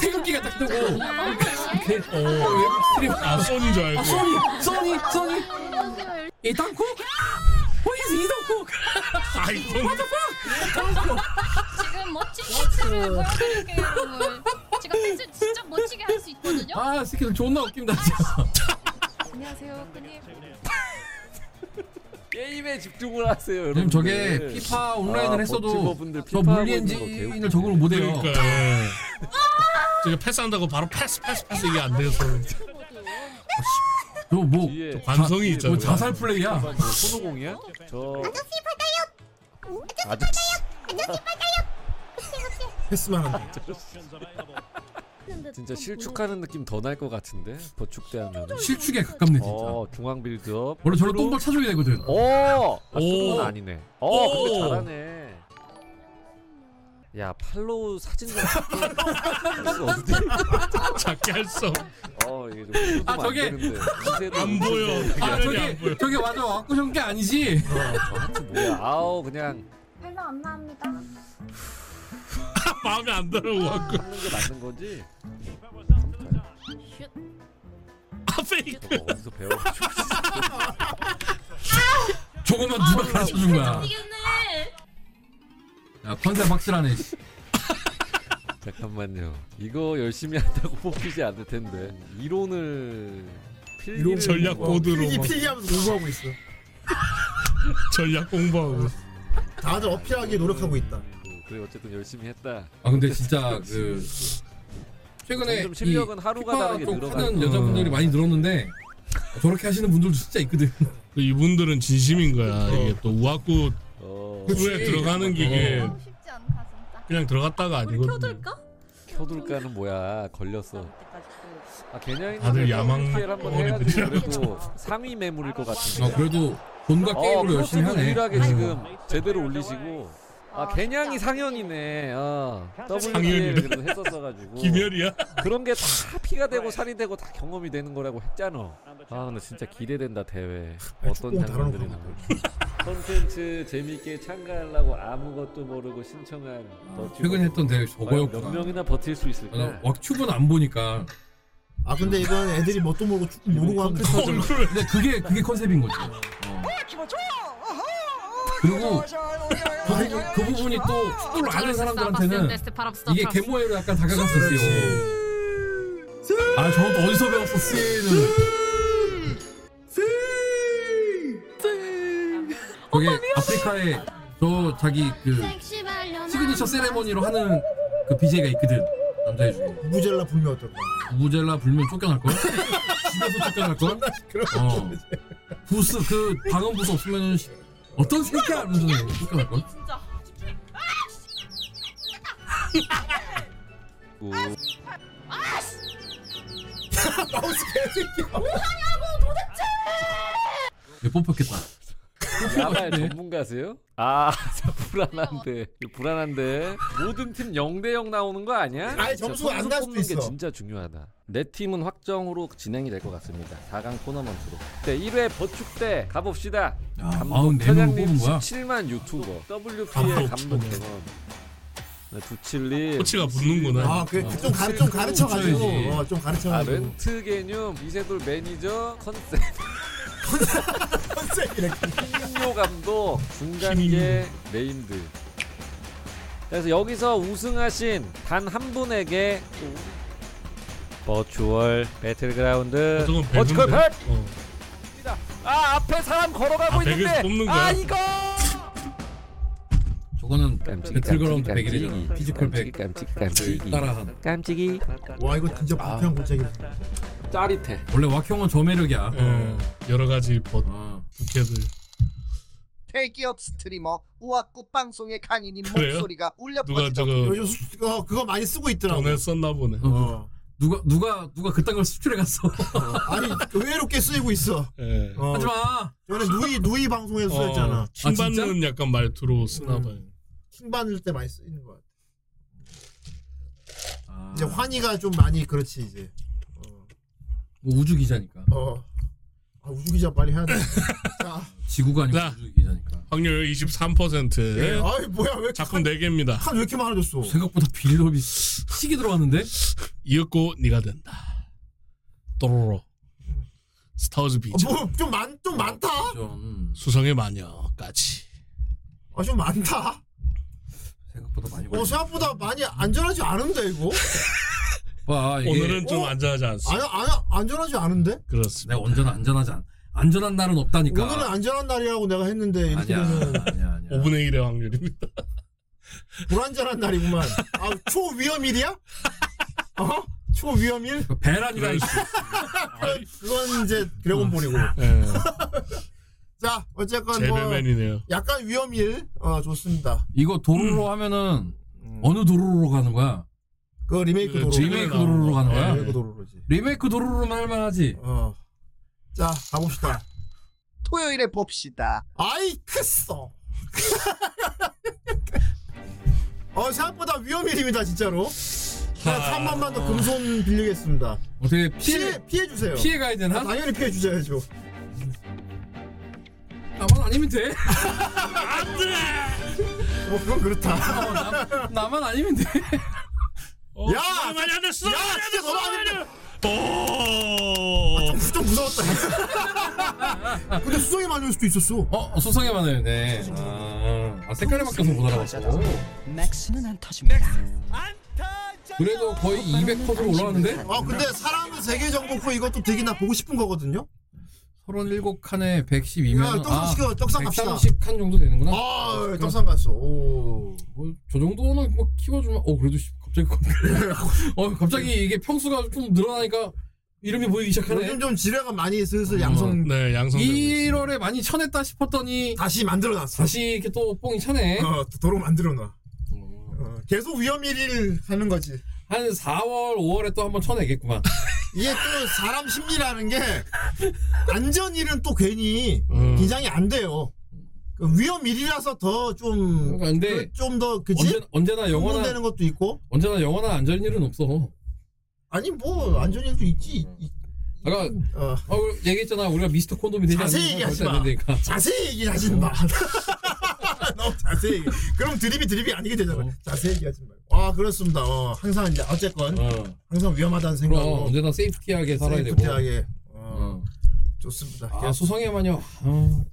태극기가 딱 뜨고 어. 외국 스트림 아 소니인 줄 알고 아, 소니 소니 소니 이탄쿡 호이즈 이탄쿡 아이폰 지금 멋진 패스를 보여드릴게요, 여러분. 제가 패스 진짜 멋지게 할 수 있거든요. 아 스킬 존나 웃긴다 진짜. 안녕하세요, 끈님. 게임에 집중을 하세요, 여러분. 요즘 저게 피파 온라인을 했어도 저 물리 엔진을 적응을 못해요. 그러니까 예. 제가 패스한다고 바로 패스 패스 패스 이게 안 돼서 저뭐 뒤에 관성이 있잖아요 뭐 자살 플레이야. 뭐 손오공이야? 저 아저씨 패스만 한다. 진짜 실축하는 느낌 더 날 것 같은데 버축대 하면. 실축에 가깝네 진짜. 어 중앙 빌드업. 원래 저런 똥볼 차줘야 되거든. 오, 아, 오. 오. 아니네. 어, 근데 오. 잘하네. 야 팔로우 사진 좀 작게 할수 없니? 작게 할수 어 이게 좀 아, 아, 저게- 안 보여 아 보여 저게 맞아 와꾸션 게 아니지. 저 하트 뭐야? 아우 그냥 별로 안 나옵니다. 마음에 안 들어 갖고 하는 게 맞는 거지. 아 페이크 저거 어디서 배워? 저거만 누가 가르쳐 준 거야. 야 컨셉 확실하네. 씨. 잠깐만요. 이거 열심히 한다고 뽑히지 않을 텐데 이론을 필기를 전략 공부하고 보드로 필기 막 필기하면서 공부하고 있어. 전략 공부하고 다들 어필하기 노력하고 있다. 그래 어쨌든 열심히 했다. 아 근데 진짜 그 최근에 점점 실력은 이 하루가 피파 다르게 쪽. 하는 여자분들이 많이 늘었는데 저렇게 하시는 분들도 진짜 있거든. 그 이분들은 진심인 거야. 이게 또 우악구 어. 후에 들어가는 게 이게 어. 쉽지 않다 진짜. 그냥 들어갔다가 우리 아니거든. 켜둘까? 켜둘까는 뭐야 걸렸어. 아 개냐인 다들 야망 한번 해가지고 그래도 상위 매물일 것 같은데. 아 그래도 돈과 어, 게임으로 열심히 하네. 유일하게 음. 지금 제대로 올리시고. 아 개냥이 상현이네. 어. 그래도 했었어가지고. 김열이야? 그런 게 다 피가 되고 살이 되고 다 경험이 되는 거라고 했잖아. 아 근데 진짜 기대된다 대회. 어떤 축구공 장면들이 나올지. 콘텐츠 재밌게 참가하려고 아무것도 모르고 신청한. 최근에 했던 대회 과연 저거였구나. 몇 명이나 버틸 수 있을까? 왁튜브는 안 보니까. 아 근데 이건 애들이 뭣도 모르고 축구 모르고 하면 근데 그게 그게 컨셉인 거지. 어. 그리고 그, 부분- 그 부분이 또 축구를 아는 사람들한테는 이게 개모해로 약간 다가갔었어요. 아 저것도 어디서 배웠어 씨는. 거기 아프리카에 저 자기 그 시그니처 세레머니로 하는 그 BJ가 있거든 남자애 중에 부부젤라 불면 어떨까? 부부젤라 불면 쫓겨날 걸? 집에서 쫓겨날 걸? 어. 부스 그 방음 부스 없으면은 씨, 어떤 새끼야 하면서 쫓겨날 걸? 진짜. 오. 마우스 개새끼야. 왜 뽑혔겠다. 야발 전문가세요? 아, 저 불안한데. 불안한데. 모든 팀 0대 0 나오는 거 아니야? 아니, 진짜 점수가 안 선수 날 수도 뽑는 게 있어. 진짜 중요하다. 내 팀은 확정으로 진행이 될 것 같습니다. 4강 토너먼트로. 네, 1회 버축대 가봅시다. 야, 감독 44명을 편향님 뽑은 거야? 17만 유튜버. WP의 감독 편향. 경험. 네, 두칠리. 코치가 붙는구나. 아, 그좀 가르 좀 가르쳐 가지고. 어, 좀 가르쳐 아, 가지고. 렌트 개념, 이세돌 매니저, 컨셉, 컨셉이래. 김인효 감독, 중간계 네임드. 그래서 여기서 우승하신 단 한 분에게 버추얼 배틀그라운드 어, 저건 버추얼 배그인데? 팩! 어. 아 앞에 사람 걸어가고 아, 있는데 뽑는 거야? 아 이거 저거는 깜찍이, 배틀그라운드. 깜찍이, 피지컬 백. 깜찍이, 깜찍이. 따라한. 깜찍이 와 이거 진짜 불편 골짜기네. 짜릿해 원래 왁형은 저 매력이야. 예, 여러 가지 버, 어. 부캐들. 대기업 스트리머 우악국 방송의 그래요? 목소리가 울려 누가 퍼지던 저거 요즘 수- 그거 그거 많이 쓰고 있더라고. 전에 썼나 보네. 어. 누가 누가 누가 그딴 걸 수출해 갔어. 아니 의외롭게 쓰이고 있어. 예. 어. 하지 마. 전에 누이 누이 방송에서 쓰였잖아. 어, 킹 아, 진짜? 받는 약간 말투로 쓰나 음. 봐요. 킹 받을 때 많이 쓰이는 거 같아. 아, 이제 환희가 좀 많이 그렇지 이제. 뭐 우주 기자니까. 어. 아, 우주 기자 빨리 해야 돼. 자, 지구가 아니고 자. 우주 기자니까. 확률 23%. 예. 아이 뭐야 왜 이렇게 작품 4개입니다. 칸왜 이렇게 많아졌어? 생각보다 빌드업이 시기 들어갔는데? 이었고 네가 된다. 또로로. 스타워즈 비전. 어, 뭐좀 많좀 많다. 좀 수성의 마녀까지. 아 좀 많다. 생각보다 많이 어 걸려. 생각보다 많이 안전하지 않은데 이거? 봐 이게 오늘은 좀 어? 안전하지 않습니다. 아니 아니 안전하지 않은데? 그렇습니다. 내가 언제나 안전하지 않. 안전한 날은 없다니까. 오늘은 안전한 날이라고 내가 했는데 이렇게 아니야, 되면 아니야, 아니야. 5분의 1의 확률입니다. 불안전한 날이구만. 아 초위험일이야? 어? 초위험일? 그 베란이라 그럴 이씨. 그건 이제 드래곤볼이고. 예. 자 어쨌건 뭐 제레맨이네요. 약간 위험일 어 좋습니다. 이거 도로로 하면은 어느 도로로 가는 거야? 그 리메이크 그 도로. 지금- 리메이크 도로로 거. 가는 거야? 예. 리메이크 도로로지. 리메이크 도로로만 할 만하지. 어. 자 가봅시다. 토요일에 봅시다. 아이 크어. 어 생각보다 위험일입니다 진짜로. 제가 3만만 더 금손 빌리겠습니다. 어떻게 피해 피해 피해 주세요. 피해 가야 되나? 아, 당연히 피해 주셔야죠. 나만 아니면 돼. 뭐 그건 그렇다. 어, 나, 나만 아니면 돼. 어, 야! 마녀 안 됐어! 야, 안 진짜 됐어! 너무 안 됐다. 오! 좀 무서웠다. 근데 수성이 맞을 수도 있었어. 어 소성에 많아요. 네. 아, 아 색깔이 바뀌어서 못 알아봤어. 맥스는 안 터집니다. 그래도 거의 200%로 올라왔는데? 아 근데 사랑은 세계 정복후 이것도 되게 나 보고 싶은 거거든요. 37칸에 112면 야, 떡상 시켜, 떡상 갑시다. 130칸 정도 되는구나. 아, 떡상 갔어. 오. 뭐, 저 정도는 뭐 키워주면 어 그래도 씨, 갑자기 어 갑자기 이게 평수가 좀 늘어나니까 이름이 보이기 시작하네. 요즘 좀 지뢰가 많이 슬슬 양성. 네, 양성. 1월에 많이 쳐냈다 싶었더니 다시 만들어놨어. 다시 이렇게 또 뽕이 차네. 어, 도로 만들어놔. 어, 계속 위험 1위를 하는 거지. 한 4월, 5월에 또 한번 쳐내겠구만. 이게 또 사람 심리라는 게 안전일은 또 괜히 음. 긴장이 안 돼요. 그 위험 1이라서 더좀 그러니까 근데 좀더 그지? 언제, 언제 나 영원한 되는 것도 있고 언제나 영원한 안전일은 없어. 아니 뭐 안전일도 있지. 이- 아까 어, 어, 얘기했잖아 우리가 미스터 콘돔이 되지 자세히 않는 얘기하지 절대 마. 자세히 얘기하지 마. 너무 자세히. 얘기. 그럼 드립이 드립이 아니게 되잖아. 어. 자세히 얘기하지 마. 아 그렇습니다. 어, 항상 이제 어쨌건 어. 항상 위험하다는 그럼 생각으로 언제나 세이프티하게 살아야 되고. 세이프티하게 어, 어. 좋습니다. 아 계속. 수성애만요. 어.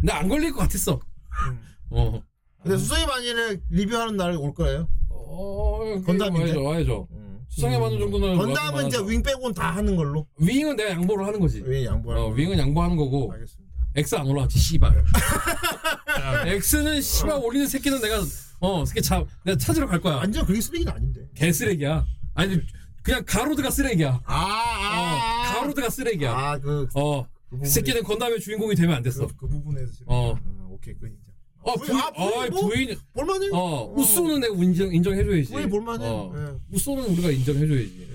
근데 안 걸릴 것 같았어. 음. 어. 근데 수성이 만일에 리뷰하는 날 올 거예요. 어, 건담인데? 와야죠, 와야죠. 수성애 만원 정도는 건담은 이제 윙 빼고는 다 하는 걸로. 윙은 내가 양보를 하는 거지. 윙 양보하는 어. 윙은 양보하는 거고. 알겠습니다. X 안 올라왔지, 씨발. X는 씨발 올리는 새끼는 내가 어, 새끼 참 내가 찾으러 갈 거야. 완전 그게 쓰레기는 아닌데. 개 쓰레기야. 아니 그냥 가로드가 쓰레기야. 아, 아, 어, 가로드가 쓰레기야. 아, 그, 어, 그 새끼는 건담의 주인공이 되면 안 됐어. 그, 그 부분에서 지금. 어. 어, 오케이, 그 인정. 어, 부인- 부인, 아, 부인 어, 뭐? 부인, 볼만해. 어, 우쏘는 내가 인정, 인정해줘야지. 부인 볼만해. 어, 예. 우쏘는 우리가 인정해줘야지.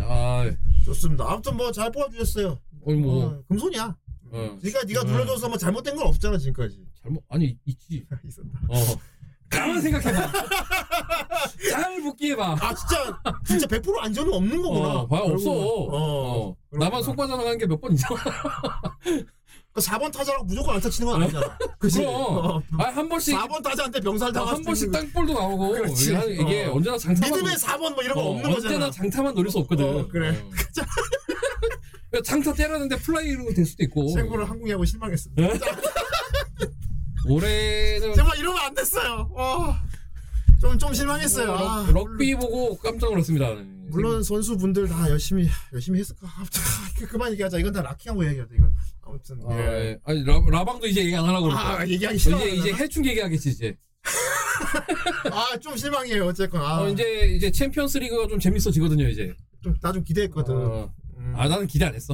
아, 좋습니다. 아무튼 뭐 잘 뽑아주셨어요. 어이 뭐, 어, 금손이야. 어, 그러니까 네가 어. 눌러줘서 뭐 잘못된 건 없잖아 지금까지. 잘못, 아니 있지. 있었다. 어, 가만 생각해봐. 잘 복귀해봐. 아 진짜 진짜 100% 안전은 없는 거구나. 어, 봐야 없어. 어, 어. 나만 속 빠져나가는 게 몇 번 있잖아. 그 4번 타자라고 무조건 안 타 치는 건 아니잖아. 그치? 그럼. 어. 아, 한 번씩 4번 타자한테 병살 어, 당할 한 번씩 땅볼도 나오고 그렇지. 이게, 어. 언제나 장타만 믿음의 노- 4번 뭐 이런 거 어, 없는 언제나 거잖아. 장타만 노릴 수 없거든. 어, 그래. 어. 그러니까 장타 때렸는데 플라이로 될 수도 있고. 생구를 한국야구 실망했어. 네? 올해는 정말 이러면 안 됐어요. 좀좀 실망했어요. 아, 럭, 럭비 보고 깜짝 놀랐습니다. 물론 선수분들 다 열심히 열심히 했을 거. 아, 그- 그만 얘기하자. 이건 다 락킹하고 얘기하자. 이건 아무튼 아, 예. 예. 아니 라, 라방도 이제 얘기 안 하려고 그럴 아, 거야. 얘기하기 싫어. 이제 이제 해충 얘기하겠지 이제. 아 좀 실망이에요. 어쨌건 아, 어, 이제 이제 챔피언스 리그가 좀 재밌어지거든요 이제. 나좀 기대했거든. 어. 음, 아 나는 기대 안 했어.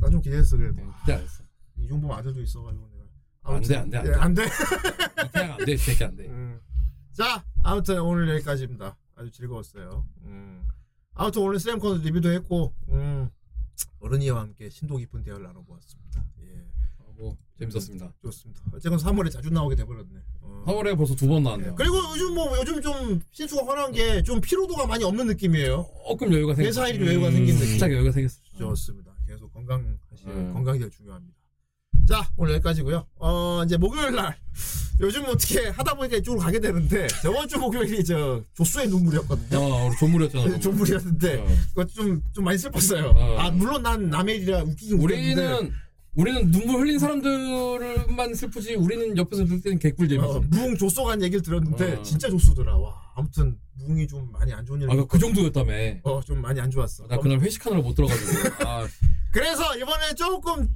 나 좀 기대했어 그래도. 네, 기대 안 했어. 이종범 아들도 있어가지고 내가. 안 돼, 안 돼, 안 예, 돼. 안 돼. 이태양 안 돼, 이 새끼 안 돼. 음. 자, 아무튼 오늘 여기까지입니다. 아주 즐거웠어요. 음. 아무튼 오늘 슬램콘 리뷰도 했고, 음. 어른이와 함께 심도 깊은 대화를 나눠보았습니다. 예, 어, 뭐 재밌었습니다. 좋습니다. 어쨌건 3월에 자주 나오게 돼버렸네. 어. 3월에 벌써 두 번 나왔네요. 그리고 요즘 뭐 요즘 좀 신수가 화난 게 좀 피로도가 많이 없는 느낌이에요. 조금 여유가 생겼어. 회사 일이 여유가 생긴 느낌. 살짝 여유가 생겼어. 좋습니다. 계속 건강하시 음. 건강이 제일 중요합니다. 자 오늘 여기까지고요. 어 이제 목요일 날 요즘 어떻게 하다 보니까 이쪽으로 가게 되는데 저번 주 목요일이 저 조수의 눈물이었거든요. 어, 우리 조물이었잖아. 조물. 조물이었는데 어. 그거 좀좀 많이 슬펐어요. 어. 아 물론 난 남의 일이라 웃기긴 우리는 우리는 눈물 흘린 사람들만 슬프지 우리는 옆에서 볼 때는 개꿀 재밌어. 어, 무웅 조쏘간 얘기를 들었는데 어. 진짜 조쏘더라. 와 아무튼 무웅이 좀 많이 안 좋은 일. 아, 그 정도였다며. 어좀 많이 안 좋았어. 나 그날 회식 하느라 못 들어가지고. 아, 그래서 이번에 조금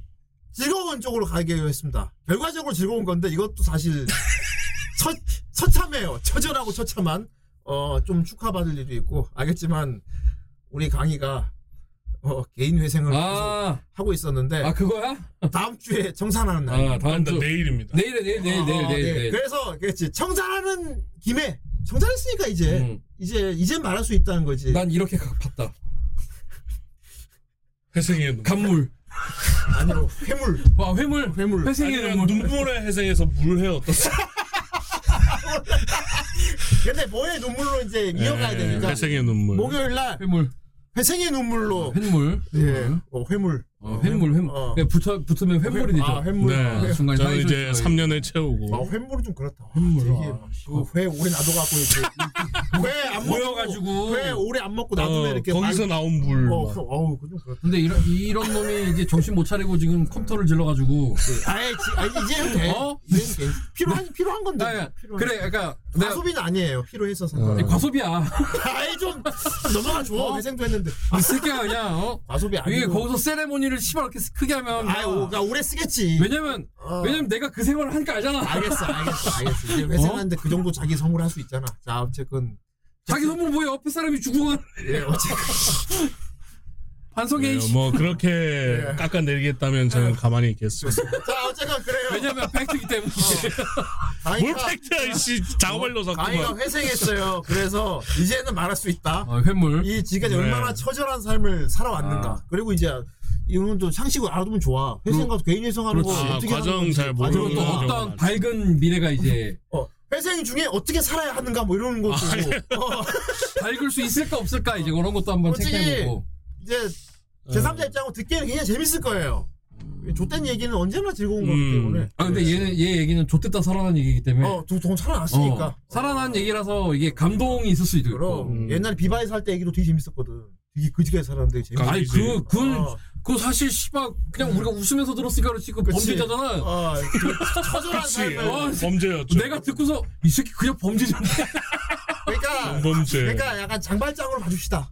즐거운 쪽으로 가기로 했습니다. 결과적으로 즐거운 건데 이것도 사실 처, 처참해요. 처절하고 처참한 어, 좀 축하받을 일도 있고 알겠지만 우리 강희가 어, 개인 회생을 아, 하고 있었는데 아 그거야? 다음 주에 청산하는 날. 아, 다음 주 내일입니다. 내일에 내일 내일 내일 아, 내일 네. 내일. 그래서 그렇지 청산하는 김에 청산했으니까 이제 음. 이제 이제 말할 수 있다는 거지. 난 이렇게 가- 봤다. 회생의 눈물. 간물. 아니요 회물 와 회물. 회물. 회생의 아니면 눈물. 눈물의 회생에서 물회 어떻습니까? 근데 뭐의 눈물로 이제 이어가야 되니까 회생의 눈물. 목요일 날 회물. 회생의 눈물로 회물. 예, 어, 회물. 어, 회물 회물. 어. 그냥 붙여 붙으면 회물이 되죠. 아, 회물. 네. 회- 순간 저는 사이즈 이제 좋아해. 3년을 채우고 아, 회물은 좀 그렇다. 회물. 되게 아, 그회 오래 놔둬갖고 이렇게 회안 모여가지고. 회 오래 안 먹고 놔두면 어, 이렇게 거기서 말- 나온 물. 어, 막. 그, 어우 그좀 그렇다. 근데 이런 이런 놈이 이제 정신 못 차리고 지금 컴퓨터를 질러가지고. 아예 지- 아, 이제 해도 돼. 어? 이제는 돼. 필요한 필요한 건데. 아, 필요한 그래, 그러니까 과소비는 아니에요. 필요해서 산 거라. 아니, 과소비야. 아이 좀 넘어가 줘. 어? 회생도 했는데. 이 새끼야 그냥 어? 과소비 이게 아니고. 거기서 세레모니를 씨발 이렇게 크게 하면 아이 오, 그러니까 오래 쓰겠지. 왜냐면 어. 왜냐면 내가 그 생활을 하니까 알잖아. 알겠어, 알겠어, 알겠어. 이제 회생하는데 그 정도 자기 선물할 수 있잖아. 자, 어쨌건 자기 선물 뭐야 옆에 사람이 죽은 예, 어쨌건 반성해. 네, 뭐 그렇게 깎아내리겠다면 저는 가만히 있겠습니다. 자, 어쨌건 그래요. 왜냐면 팩트기 때문에. 뭘 팩트야 이씨 작업을로 강희가 샀구만. 회생했어요. 그래서 이제는 말할 수 있다. 어, 횟물. 이 지금까지 네. 얼마나 처절한 삶을 살아왔는가. 아. 그리고 이제 또 상식을 알아두면 좋아. 회생 가서 개인 회생하는 거 그렇지. 아, 어떻게 과정 하는 건지. 잘 모르는 또 경우가 어떤. 밝은 미래가 이제 어, 회생 중에 어떻게 살아야 하는가 뭐 이런 것도 아, 네. 어, 밝을 수 있을까 없을까 이제 그런 것도 한번 체크해보고. 이제 네. 제3자 입장으로 듣기에는 굉장히 재밌을 거예요. 좆된 얘기는 언제나 즐거운 거기 음. 때문에. 아 근데 얘는 얘 얘기는 좆됐다 살아난 얘기이기 때문에. 어, 돈, 돈 살아났으니까. 어, 살아난 얘기라서 이게 감동이 있을 수도 있고. 그럼 음. 옛날에 비바에 살때 얘기도 되게 재밌었거든. 되게 그지게 살았는데 재밌어. 아니 그 그건 어. 그 사실 씨발 그냥 우리가 웃으면서 들었으니까 그렇지 그 그치. 범죄자잖아. 어, 그 처절한 그치 삶을. 어, 범죄였죠. 내가 듣고서 이 새끼 그냥 범죄자네. 그러니까 범죄. 그러니까 약간 장발장으로 봐줍시다.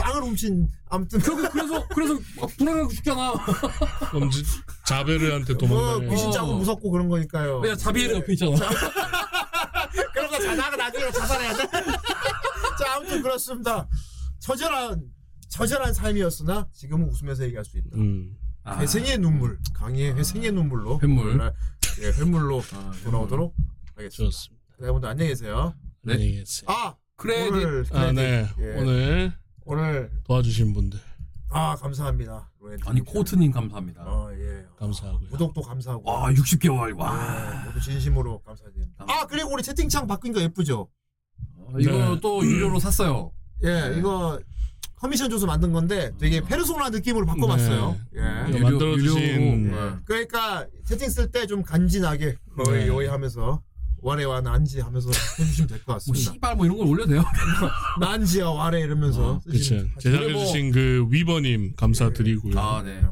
빵을 훔친 아무튼 그, 그래서 그래서 막 불안하고 죽잖아. 범죄 자베르한테 뭐 도망가네. 귀신 짜고 어. 무섭고 그런 거니까요. 그냥 자비에르 옆에 있잖아. 그러다 자다가 나중에 자살해야 돼. 자 아무튼 그렇습니다. 처절한 처절한 삶이었으나 지금은 웃으면서 얘기할 수 있다. 음. 아, 회생의 눈물, 강의의 회생의 눈물로 횟물. 예, 횟물로 아, 돌아오도록 하겠습니다. 좋습니다. 네, 여러분들 안녕히 계세요. 네. 안녕히 계세요. 아 크레딧. 오늘 아, 네. 예. 오늘 오늘 도와주신 분들 아 감사합니다. 아니 코트님 감사합니다. 어 예. 감사하고요. 구독도 감사하고. 와 60개월 와. 와. 모두 진심으로 감사드립니다. 아 그리고 우리 채팅창 바뀐 거 예쁘죠? 어, 이거 네. 또 유료로 샀어요. 예, 이거 커미션 줘서 만든 건데 되게 페르소나 느낌으로 바꿔봤어요. 네. 예. 유료- 만들어주신 유료로. 예. 그러니까 채팅 쓸 때 좀 간지나게 어이 네. 어이 하면서 와레와 난지 하면서 해주시면 될것뭐 같습니다. 씨발 뭐 이런 걸 올려도 돼요. 난지와 와레 이러면서 어. 쓰시면 제작해주신 그 위버님 감사드리고요. 아 네.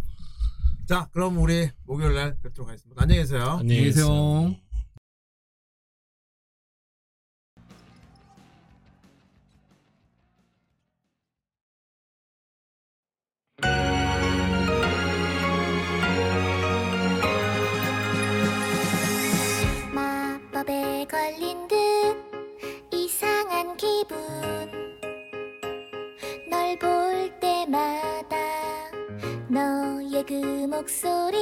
자, 그럼 우리 목요일 날 뵙도록 하겠습니다. 안녕히 계세요. 안녕히 계세요. 마법에 걸린 듯 이상한 기분. 널 볼 때마다 너의 그 목소리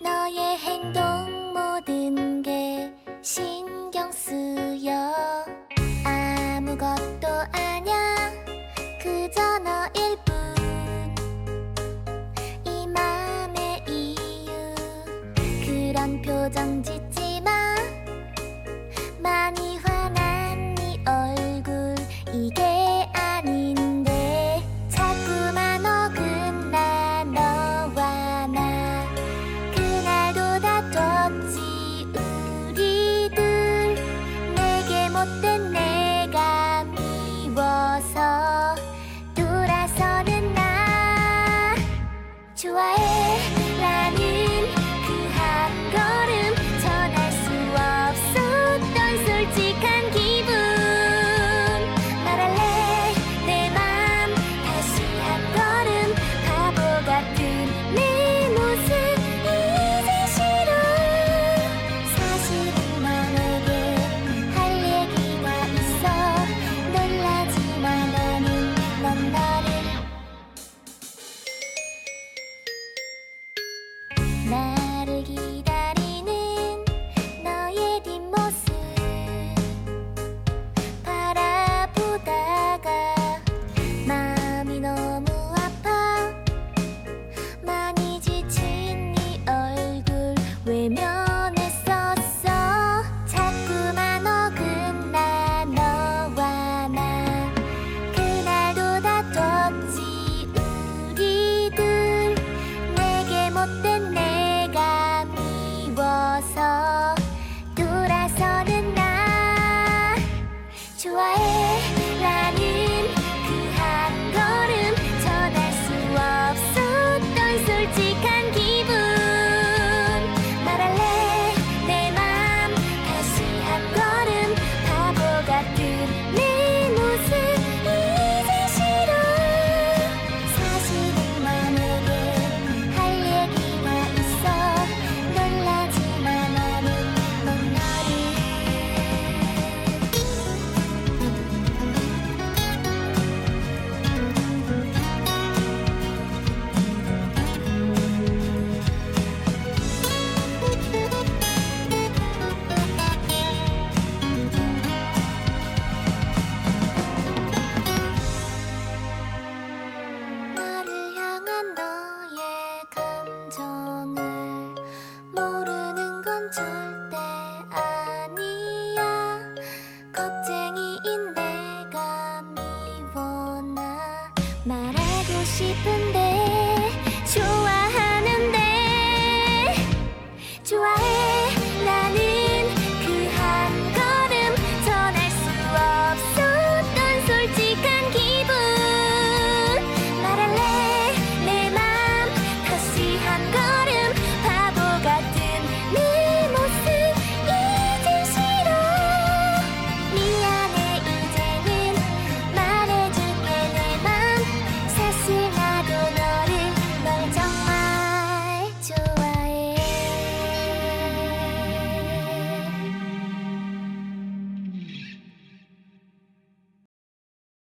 너의 행동 모든 게 신경 쓰여. 아무것도 아냐 그저 너일 뿐